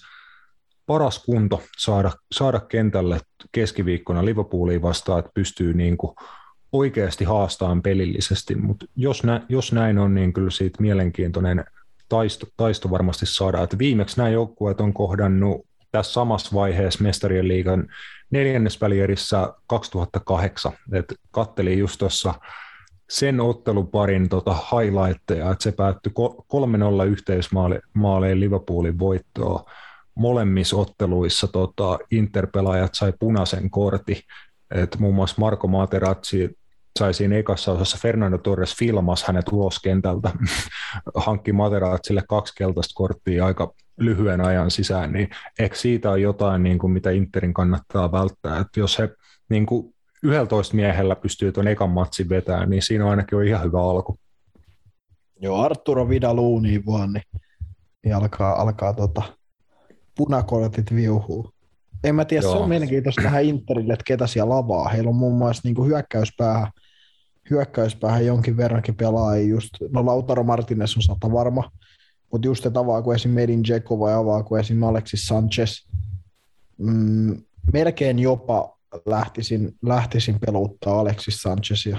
paras kunto saada, saada kentälle keskiviikkona Liverpooliin vastaan, että pystyy niin kuin oikeasti haastaan pelillisesti, mutta jos, nä, jos näin on, niin kyllä siitä mielenkiintoinen taisto, taisto varmasti saadaan. Että viimeksi nämä joukkueet on kohdannut tässä samassa vaiheessa Mestarien liigan neljännesvälierissä 2008. Et kattelin just tuossa sen otteluparin tota highlightteja, että se päättyi 3-0 yhteismaaleen Liverpoolin voittoa. Molemmissa otteluissa tota, Interpelaajat sai punaisen kortin, että muun muassa Marko Materazzi sai siinä ekassa osassa Fernando Torres filmas hänet ulos kentältä, hankki Materazzille kaksi keltaista korttia aika lyhyen ajan sisään, niin ehkä siitä on jotain, niin kuin mitä Interin kannattaa välttää, että jos he niin kuin 11 miehellä pystyy tuon ekan matsin vetämään, niin siinä on ainakin jo ihan hyvä alku. Joo, Arturo Vidaluuni vaan, niin, niin alkaa, alkaa tota, punakortit viuhuu. En mä tiedä, Joo. se on mielenkiintoista tähän Interille, että ketä siellä lavaa. Heillä on muun muassa niin hyökkäyspäähän, hyökkäyspäähän jonkin verrankin pelaajia. Just, no Lautaro Martinez on sata varma, mutta just että avaako esim. Medin Dzeko vai avaako esim. Alexis Sanchez. Mm, melkein jopa lähtisin, lähtisin peluttaa Alexis Sanchezia.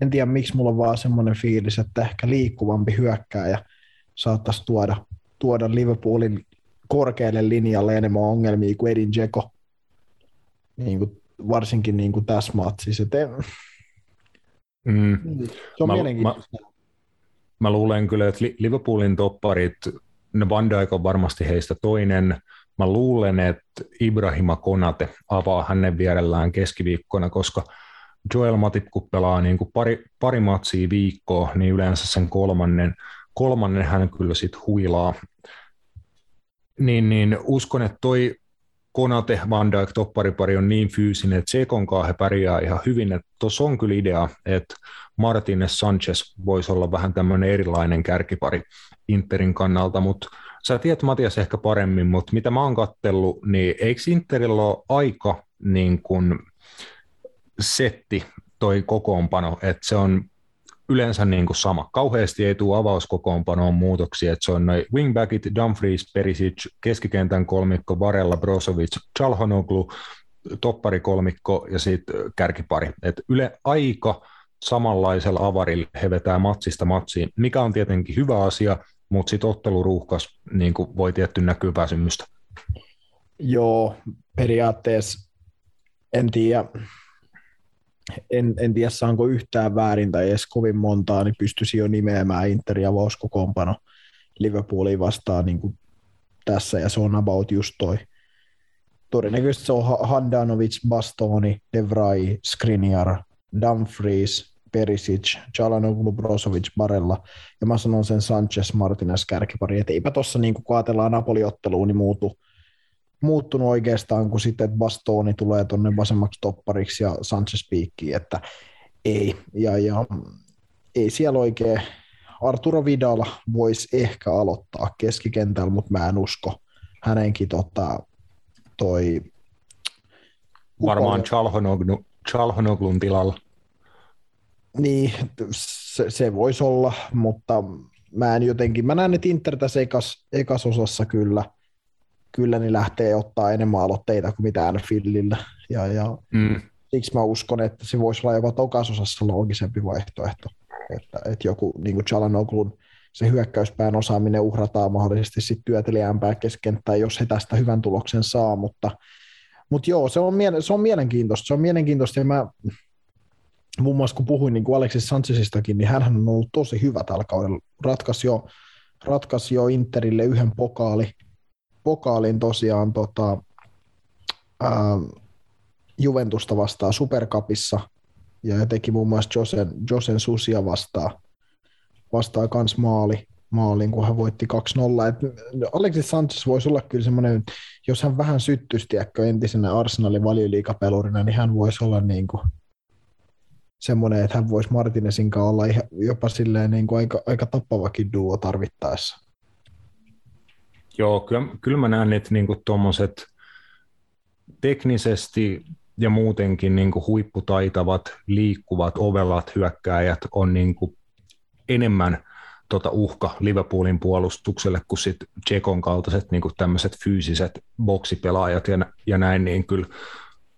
En tiedä, miksi mulla on vaan semmoinen fiilis, että ehkä liikkuvampi hyökkääjä saattaisi tuoda, tuoda Liverpoolin korkealle linjalle enemmän ongelmia kuin Edin Dzeko. Niin kuin varsinkin niin kuin tässä matsissa. Te... Mm. Se on Mä- mielenkiintoista. Mä luulen kyllä, että Li- Liverpoolin topparit, no Van Dijk on varmasti heistä toinen. Mä luulen, että Ibrahima Konate avaa hänen vierellään keskiviikkona, koska Joel Matip, kun pelaa niin kuin pari, pari matsia viikkoa, niin yleensä sen kolmannen, kolmannen hän kyllä sit huilaa. Niin, niin uskon, että toi Konate, Van Dijk, topparipari on niin fyysinen, että Sekonkaan he pärjää ihan hyvin. Tuossa on kyllä idea, että Martinez Sanchez voisi olla vähän tämmöinen erilainen kärkipari Interin kannalta, mutta sä tiedät Matias ehkä paremmin, mutta mitä mä oon kattellut, niin eikö Interillä ole aika niin kuin setti toi kokoonpano, että se on yleensä niin kuin sama. Kauheasti ei tule avauskokoonpanoon muutoksia, että se on noin wingbackit, Dumfries, Perisic, keskikentän kolmikko, Varella, Brozovic, Chalhanoglu, toppari kolmikko ja sitten kärkipari. Et yle aika samanlaisella avarilla he vetää matsista matsiin, mikä on tietenkin hyvä asia, mutta sitten otteluruuhkas niin kuin voi tietty näkyä väsymystä. Joo, periaatteessa en tiedä, en, en tiedä saanko yhtään väärin tai edes kovin montaa, niin pystyisin jo nimeämään Interin avauskokoonpano Liverpooliin vastaan niin kuin tässä, ja se on about just toi. Todennäköisesti se on Ha- Handanovic, Bastoni, De Vrij, Skriniar, Dumfries, Perisic, Chalanoglu, Brozovic, Barella, ja mä sanon sen Sanchez, Martinez, kärkipari, että eipä tuossa niin kun ajatellaan Napoli-otteluun, niin muutu, muuttunut oikeastaan, kun sitten Bastoni tulee tuonne vasemmaksi toppariksi ja Sanchez piikkiin, että ei. Ja, ja ei siellä oikein. Arturo Vidal voisi ehkä aloittaa keskikentällä, mutta mä en usko. Hänenkin tota, toi... Varmaan Chalhanoglu, Chalhanoglun tilalla. Niin, se, se voisi olla, mutta mä en jotenkin, mä näen, että Inter tässä ekas, ekas osassa kyllä, kyllä niin lähtee ottaa enemmän aloitteita kuin mitään Fillillä. Ja, ja Mm. siksi mä uskon, että se voisi olla jopa tokasosassa loogisempi vaihtoehto. Että, että joku niin kuin Chalanoglun se hyökkäyspään osaaminen uhrataan mahdollisesti sitten työtelijäämpää keskenttää, jos he tästä hyvän tuloksen saa, mutta, mutta joo, se on, miele- se on mielenkiintoista. Se on mielenkiintoista ja mä muun muassa kun puhuin niin kuin Alexis Sanchezistakin, niin hän on ollut tosi hyvä tällä kaudella. Ratkaisi jo, ratkaisi jo Interille yhden pokaali, pokaalin tosiaan tota, ää, Juventusta vastaan Supercupissa ja teki muun muassa Josen, Josen Susia vastaan, vastaan kans maali, maalin, kun hän voitti 2-0. Et Alexis Sanchez voisi olla kyllä semmoinen, jos hän vähän syttyisi, tiedätkö, entisenä Arsenalin valioliikapelurina, niin hän voisi olla niin kuin semmoinen, että hän voisi Martinezin kanssa olla jopa silleen niin kuin aika, aika tappavakin duo tarvittaessa. Joo, kyllä, kyllä mä näen, että niinku tuommoiset teknisesti ja muutenkin niinku huipputaitavat, liikkuvat, ovelat hyökkääjät on niinku enemmän tota uhka Liverpoolin puolustukselle kuin sit Tsekon kaltaiset niinku tämmöiset fyysiset boksipelaajat ja, ja näin, niin kyllä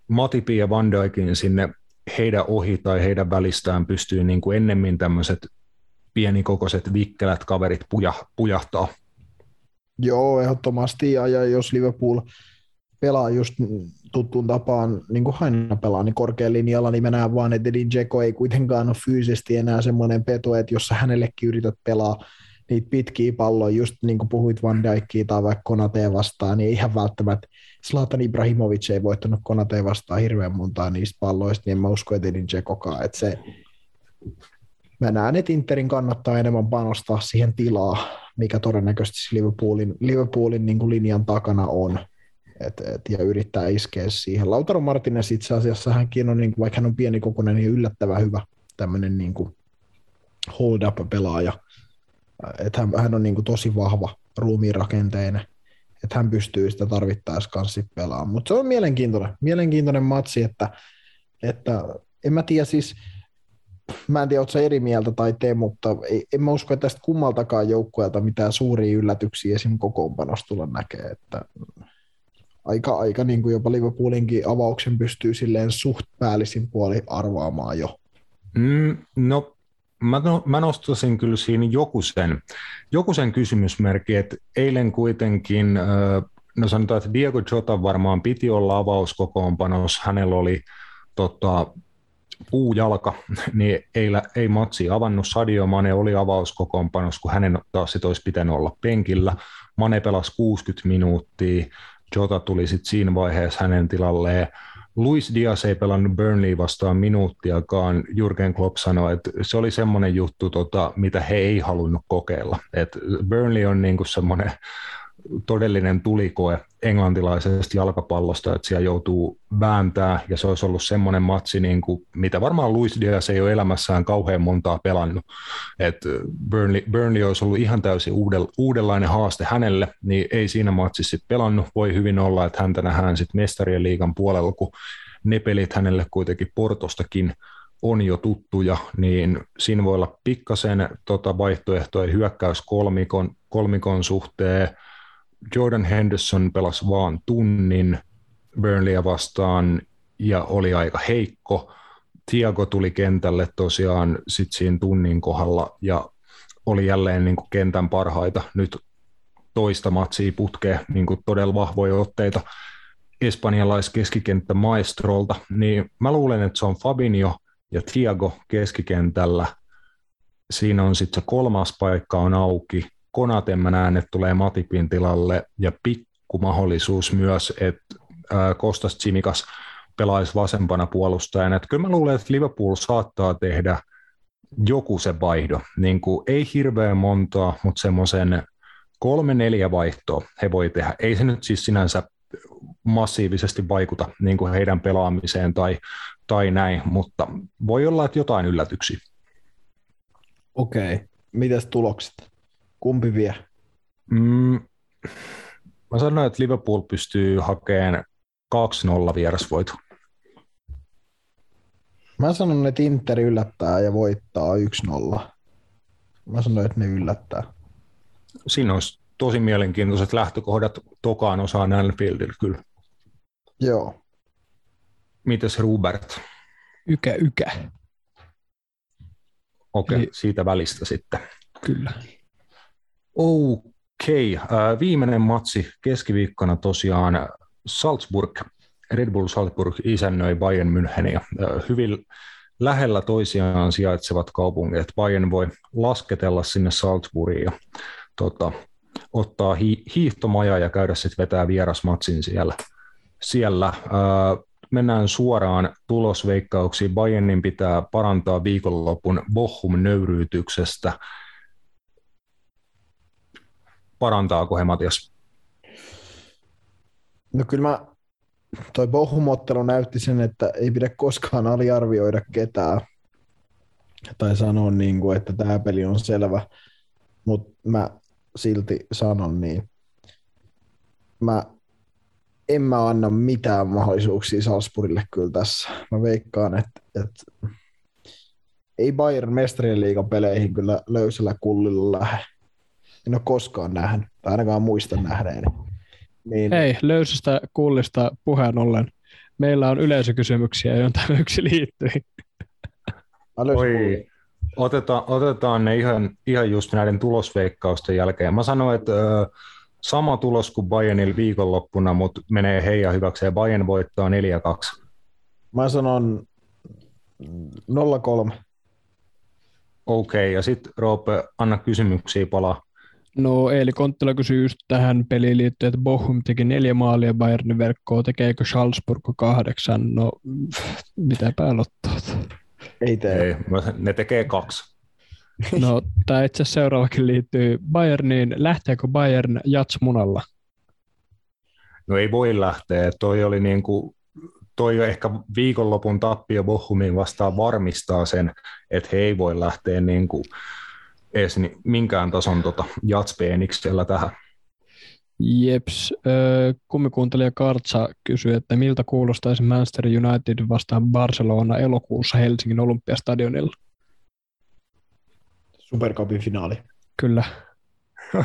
Matipi ja Van Dijkin sinne heidän ohi tai heidän välistään pystyy niinku ennemmin tämmöiset pienikokoiset vikkelät kaverit puja, pujahtaa. Joo, ehdottomasti. Ja, ja jos Liverpool pelaa just tuttuun tapaan, niin kuin aina pelaa, niin korkealla linjalla, niin mennään vaan, että Edin Dzeko ei kuitenkaan ole fyysisesti enää semmoinen peto, että jos sä hänellekin yrität pelaa niitä pitkiä palloja, just niin kuin puhuit Van Dijkia tai vaikka Konateen vastaan, niin ihan välttämättä Zlatan Ibrahimovic ei voittanut Konateen vastaan hirveän montaa niistä palloista, niin en mä usko, että Edin Dzekokaan, että se mä näen, että Interin kannattaa enemmän panostaa siihen tilaa, mikä todennäköisesti Liverpoolin, Liverpoolin niin kuin linjan takana on. Et, et, ja yrittää iskeä siihen. Lautaro Martinez itse asiassa hänkin on, niin kuin, vaikka hän on pieni kokoinen, niin yllättävän hyvä tämmöinen niin kuin hold-up-pelaaja. Et hän, hän on niin kuin tosi vahva ruumiinrakenteinen, että hän pystyy sitä tarvittaessa kanssa pelaamaan. Mutta se on mielenkiintoinen, mielenkiintoinen matsi, että, että en mä tiedä siis, mä en tiedä, oletko eri mieltä tai tee, mutta ei, en mä usko, että tästä kummaltakaan joukkueelta mitään suuria yllätyksiä esim. kokoonpanosta tulla näkee, että aika, aika niin kuin jopa Liverpoolinkin avauksen pystyy silleen suht päällisin puoli arvaamaan jo. Mm, no, mä, no, mä nostaisin kyllä siinä joku sen, joku sen kysymysmerkki, että eilen kuitenkin No sanotaan, että Diego Jota varmaan piti olla avauskokoonpanos. Hänellä oli tota, puujalka, niin ei, ei matsi avannut. Sadio Mane oli avauskokoonpanos, kun hänen taas sit olisi pitänyt olla penkillä. Mane pelasi 60 minuuttia, Jota tuli sitten siinä vaiheessa hänen tilalleen. Luis Diaz ei pelannut Burnley vastaan minuuttiakaan. Jurgen Klopp sanoi, että se oli semmoinen juttu, tota, mitä he ei halunnut kokeilla. Et Burnley on niinku semmoinen todellinen tulikoe englantilaisesta jalkapallosta, että siellä joutuu vääntää, ja se olisi ollut semmoinen matsi, niin kuin, mitä varmaan Luis Diaz ei ole elämässään kauhean montaa pelannut. että Burnley, Burnley olisi ollut ihan täysin uudel, uudenlainen haaste hänelle, niin ei siinä matsissa pelannut. Voi hyvin olla, että häntä nähdään sitten mestarien liigan puolella, kun ne pelit hänelle kuitenkin Portostakin on jo tuttuja, niin siinä voi olla pikkasen tota vaihtoehtoja hyökkäyskolmikon kolmikon suhteen, Jordan Henderson pelasi vaan tunnin Burnleyä vastaan ja oli aika heikko. Tiago tuli kentälle tosiaan sit siinä tunnin kohdalla ja oli jälleen niin kuin kentän parhaita nyt toista matsia putkeen, niin kuin todella vahvoja otteita espanjalaiskeskikenttä maestrolta, niin mä luulen, että se on Fabinho ja Tiago keskikentällä. Siinä on sitten se kolmas paikka on auki, Konaten mä näen, että tulee Matipin tilalle ja pikku mahdollisuus myös, että Kostas Tsimikas pelaisi vasempana puolustajana. Että kyllä mä luulen, että Liverpool saattaa tehdä joku se vaihdo. Niin kuin, ei hirveän montaa, mutta semmoisen kolme neljä vaihtoa he voi tehdä. Ei se nyt siis sinänsä massiivisesti vaikuta niin kuin heidän pelaamiseen tai, tai näin, mutta voi olla, että jotain yllätyksiä. Okei, mitäs tulokset? Kumpi vie? Mm, mä sanoin, että Liverpool pystyy hakemaan 2-0 vierasvoitu. Mä sanon, että Inter yllättää ja voittaa 1-0. Mä sanoin, että ne yllättää. Siinä olisi tosi mielenkiintoiset lähtökohdat tokaan osaan Anfieldilla kyllä. Joo. Mites Robert? Ykä, ykä. Okei, okay, siitä välistä sitten. Kyllä. Okei, okay. viimeinen matsi keskiviikkona tosiaan Salzburg, Red Bull Salzburg isännöi Bayern Müncheniä. Hyvin lähellä toisiaan sijaitsevat kaupungit. Bayern voi lasketella sinne Salzburgiin ja tota, ottaa hi- hiihtomaja ja käydä sitten vetää vierasmatsin siellä. siellä. Mennään suoraan tulosveikkauksiin. Bayernin pitää parantaa viikonlopun Bochum-nöyryytyksestä – parantaako he Matias? No kyllä mä, toi Bohumottelu näytti sen, että ei pidä koskaan aliarvioida ketään tai sanoa, niin kuin, että tämä peli on selvä, mutta mä silti sanon niin. Mä en mä anna mitään mahdollisuuksia Salzburgille kyllä tässä. Mä veikkaan, että, että ei Bayern mestarien liigan peleihin kyllä löysällä kullilla lähde en ole koskaan nähnyt, tai ainakaan muista nähneeni. Niin... Hei, löysästä kullista puheen ollen. Meillä on yleisökysymyksiä, joihin tämä yksi liittyy. Oi, otetaan, otetaan ne ihan, ihan just näiden tulosveikkausten jälkeen. Mä sanoin, että ö, sama tulos kuin Bayernilla viikonloppuna, mutta menee heidän hyväkseen. Bayern voittaa 4-2. Mä sanon 0-3. Okei, okay, ja sitten Roope, anna kysymyksiä palaa. No Eeli Konttila kysyi just tähän peliin liittyen, että Bochum teki neljä maalia Bayernin verkkoa, tekeekö Salzburg kahdeksan? No mitä päälottaa? Ei tee. Ei, ne tekee kaksi. No tämä itse asiassa seuraavakin liittyy Bayerniin. Lähteekö Bayern jatsmunalla? No ei voi lähteä. Toi oli niin kuin, toi ehkä viikonlopun tappio Bochumiin vastaan varmistaa sen, että he ei voi lähteä niin kuin edes niin minkään tason tota, jatspeeniksellä tähän. Jeps. Kummikuuntelija Kartsa kysyi, että miltä kuulostaisi Manchester United vastaan Barcelona elokuussa Helsingin Olympiastadionilla? Supercupin finaali. Kyllä.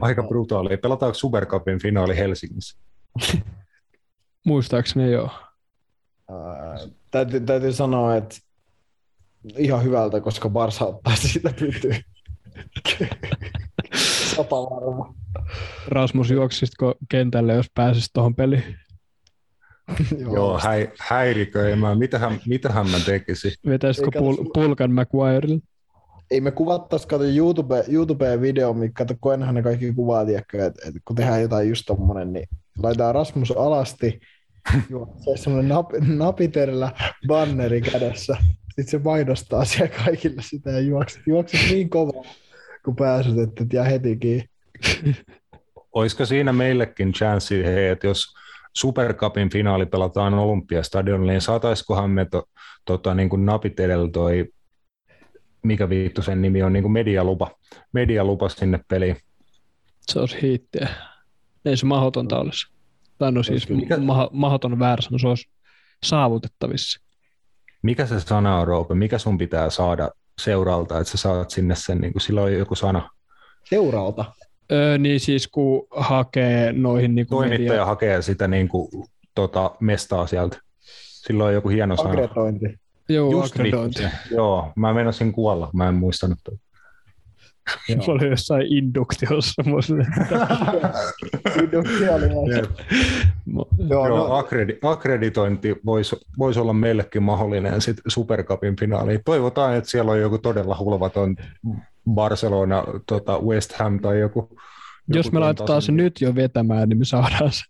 Aika brutaali. Pelataanko Supercupin finaali Helsingissä? Muistaakseni joo. Äh, täytyy, täytyy sanoa, että ihan hyvältä, koska Barsa ottaa siitä pytyä. Sata varma. Rasmus juoksisitko kentälle, jos pääsisit tuohon peliin? Joo, häi, häiriköimään. Mitähän, mitähän mä tekisin? Vetäisitkö pul- pulkan McGuirelle? Ei me kuvattaisi, kato YouTube, YouTubeen video, mikä kato, kun ennenhän ne kaikki kuvaa, tiedätkö, että, että kun tehdään jotain just tommonen, niin laitetaan Rasmus alasti, juoksee semmoinen nap, napiterillä banneri kädessä. Sitten se mainostaa siellä kaikille sitä ja juokset, juokset niin kovaa, kun pääset, että et jää heti kiinni. Olisiko siinä meillekin chanssi, hei, että jos Super Cupin finaali pelataan Olympiastadionilla, niin saataisikohan me to, tota, niin kuin napit edellä toi, mikä viittu sen nimi on, niin kuin medialupa, medialupa sinne peliin. Se olisi hiittiä. Ei se mahdotonta olisi. Tai no siis Mikä- ma- mahdoton väärä se olisi saavutettavissa. Mikä se sana on, Roope? Mikä sun pitää saada seuralta, että sä saat sinne sen, niin kuin, sillä on joku sana. Seuraalta. Öö, niin siis kun hakee noihin niin Toimittaja hakee sitä niin kuin, tota, mestaa sieltä. Sillä on joku hieno sana. Agretointi. Joo, Just akkreditointi. vittu se. Joo, mä menisin kuolla, mä en muistanut. Tota. Se oli jossain induktiossa. muistin. Jep. Joo, Joo, no, akkredi, akkreditointi voisi vois olla meillekin mahdollinen sit Super Cupin finaaliin. Toivotaan, että siellä on joku todella hulvaton Barcelona, tota West Ham tai joku. Jos joku me laitetaan se nyt jo vetämään, niin me saadaan se.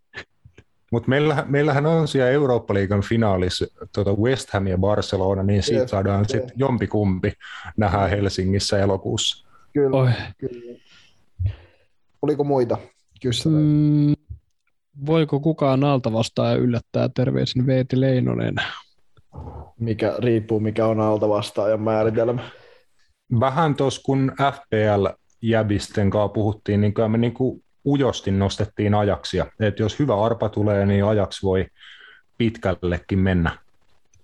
Mutta meillähän, meillähän on siellä Eurooppa-liigan finaalissa tota West Ham ja Barcelona, niin siitä Jep, saadaan sitten jompikumpi nähdään Helsingissä elokuussa. Kyllä, Oi. kyllä. Oliko muita? Kyllä. Mm. Voiko kukaan alta vastaan yllättää terveisin Veeti Leinonen? Mikä riippuu, mikä on alta vastaajan määritelmä. Vähän tuossa kun FPL-jäbisten kanssa puhuttiin, niin kyllä me niinku ujosti nostettiin ajaksia. Et jos hyvä arpa tulee, niin ajaks voi pitkällekin mennä.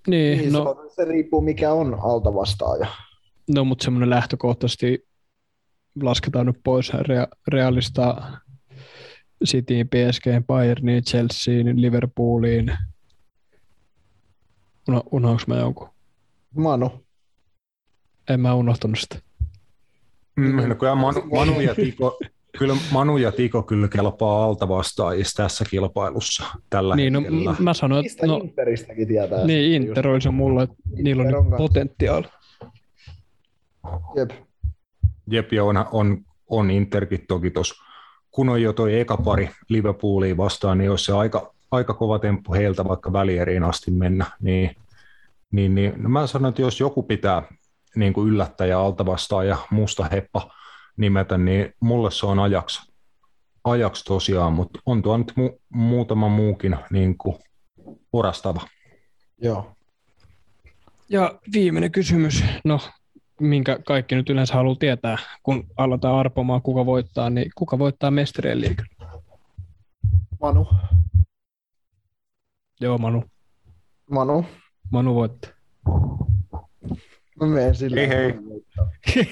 Niin, Niin, no, no. se, se riippuu, mikä on alta vastaaja. no mutta semmoinen lähtökohtaisesti lasketaan nyt pois rea- realista Cityin, PSG, Bayerniin, Chelseain, Liverpooliin. Uno, unohdanko mä jonkun? Manu. En mä unohtanut sitä. Mm, no kyllä Manu, Manu, ja Tiko, kyllä Manu ja Tiko kyllä kelpaa alta vastaajista tässä kilpailussa tällä Niin, no, hetkellä. mä sanoin, että no, Interistäkin tietää. niin Inter oli se mulle, että niillä on on potentiaali. Jep. Jep, ja on, on, on Interkin toki tuossa, kun on jo toi eka pari Liverpoolia vastaan, niin jos se aika, aika kova temppu heiltä vaikka välieriin asti mennä, niin, niin, niin no mä sanon, että jos joku pitää niin kuin yllättäjä alta vastaan ja musta heppa nimetä, niin mulle se on ajaksi, ajaksi tosiaan, mutta on tuo nyt mu, muutama muukin niin kuin orastava. Joo. Ja viimeinen kysymys, no minkä kaikki nyt yleensä haluaa tietää, kun aletaan arpomaan, kuka voittaa, niin kuka voittaa mestarien liikan? Manu. Joo, Manu. Manu. Manu voittaa. Mä menen sillä. Hei hei.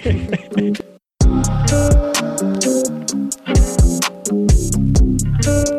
hei.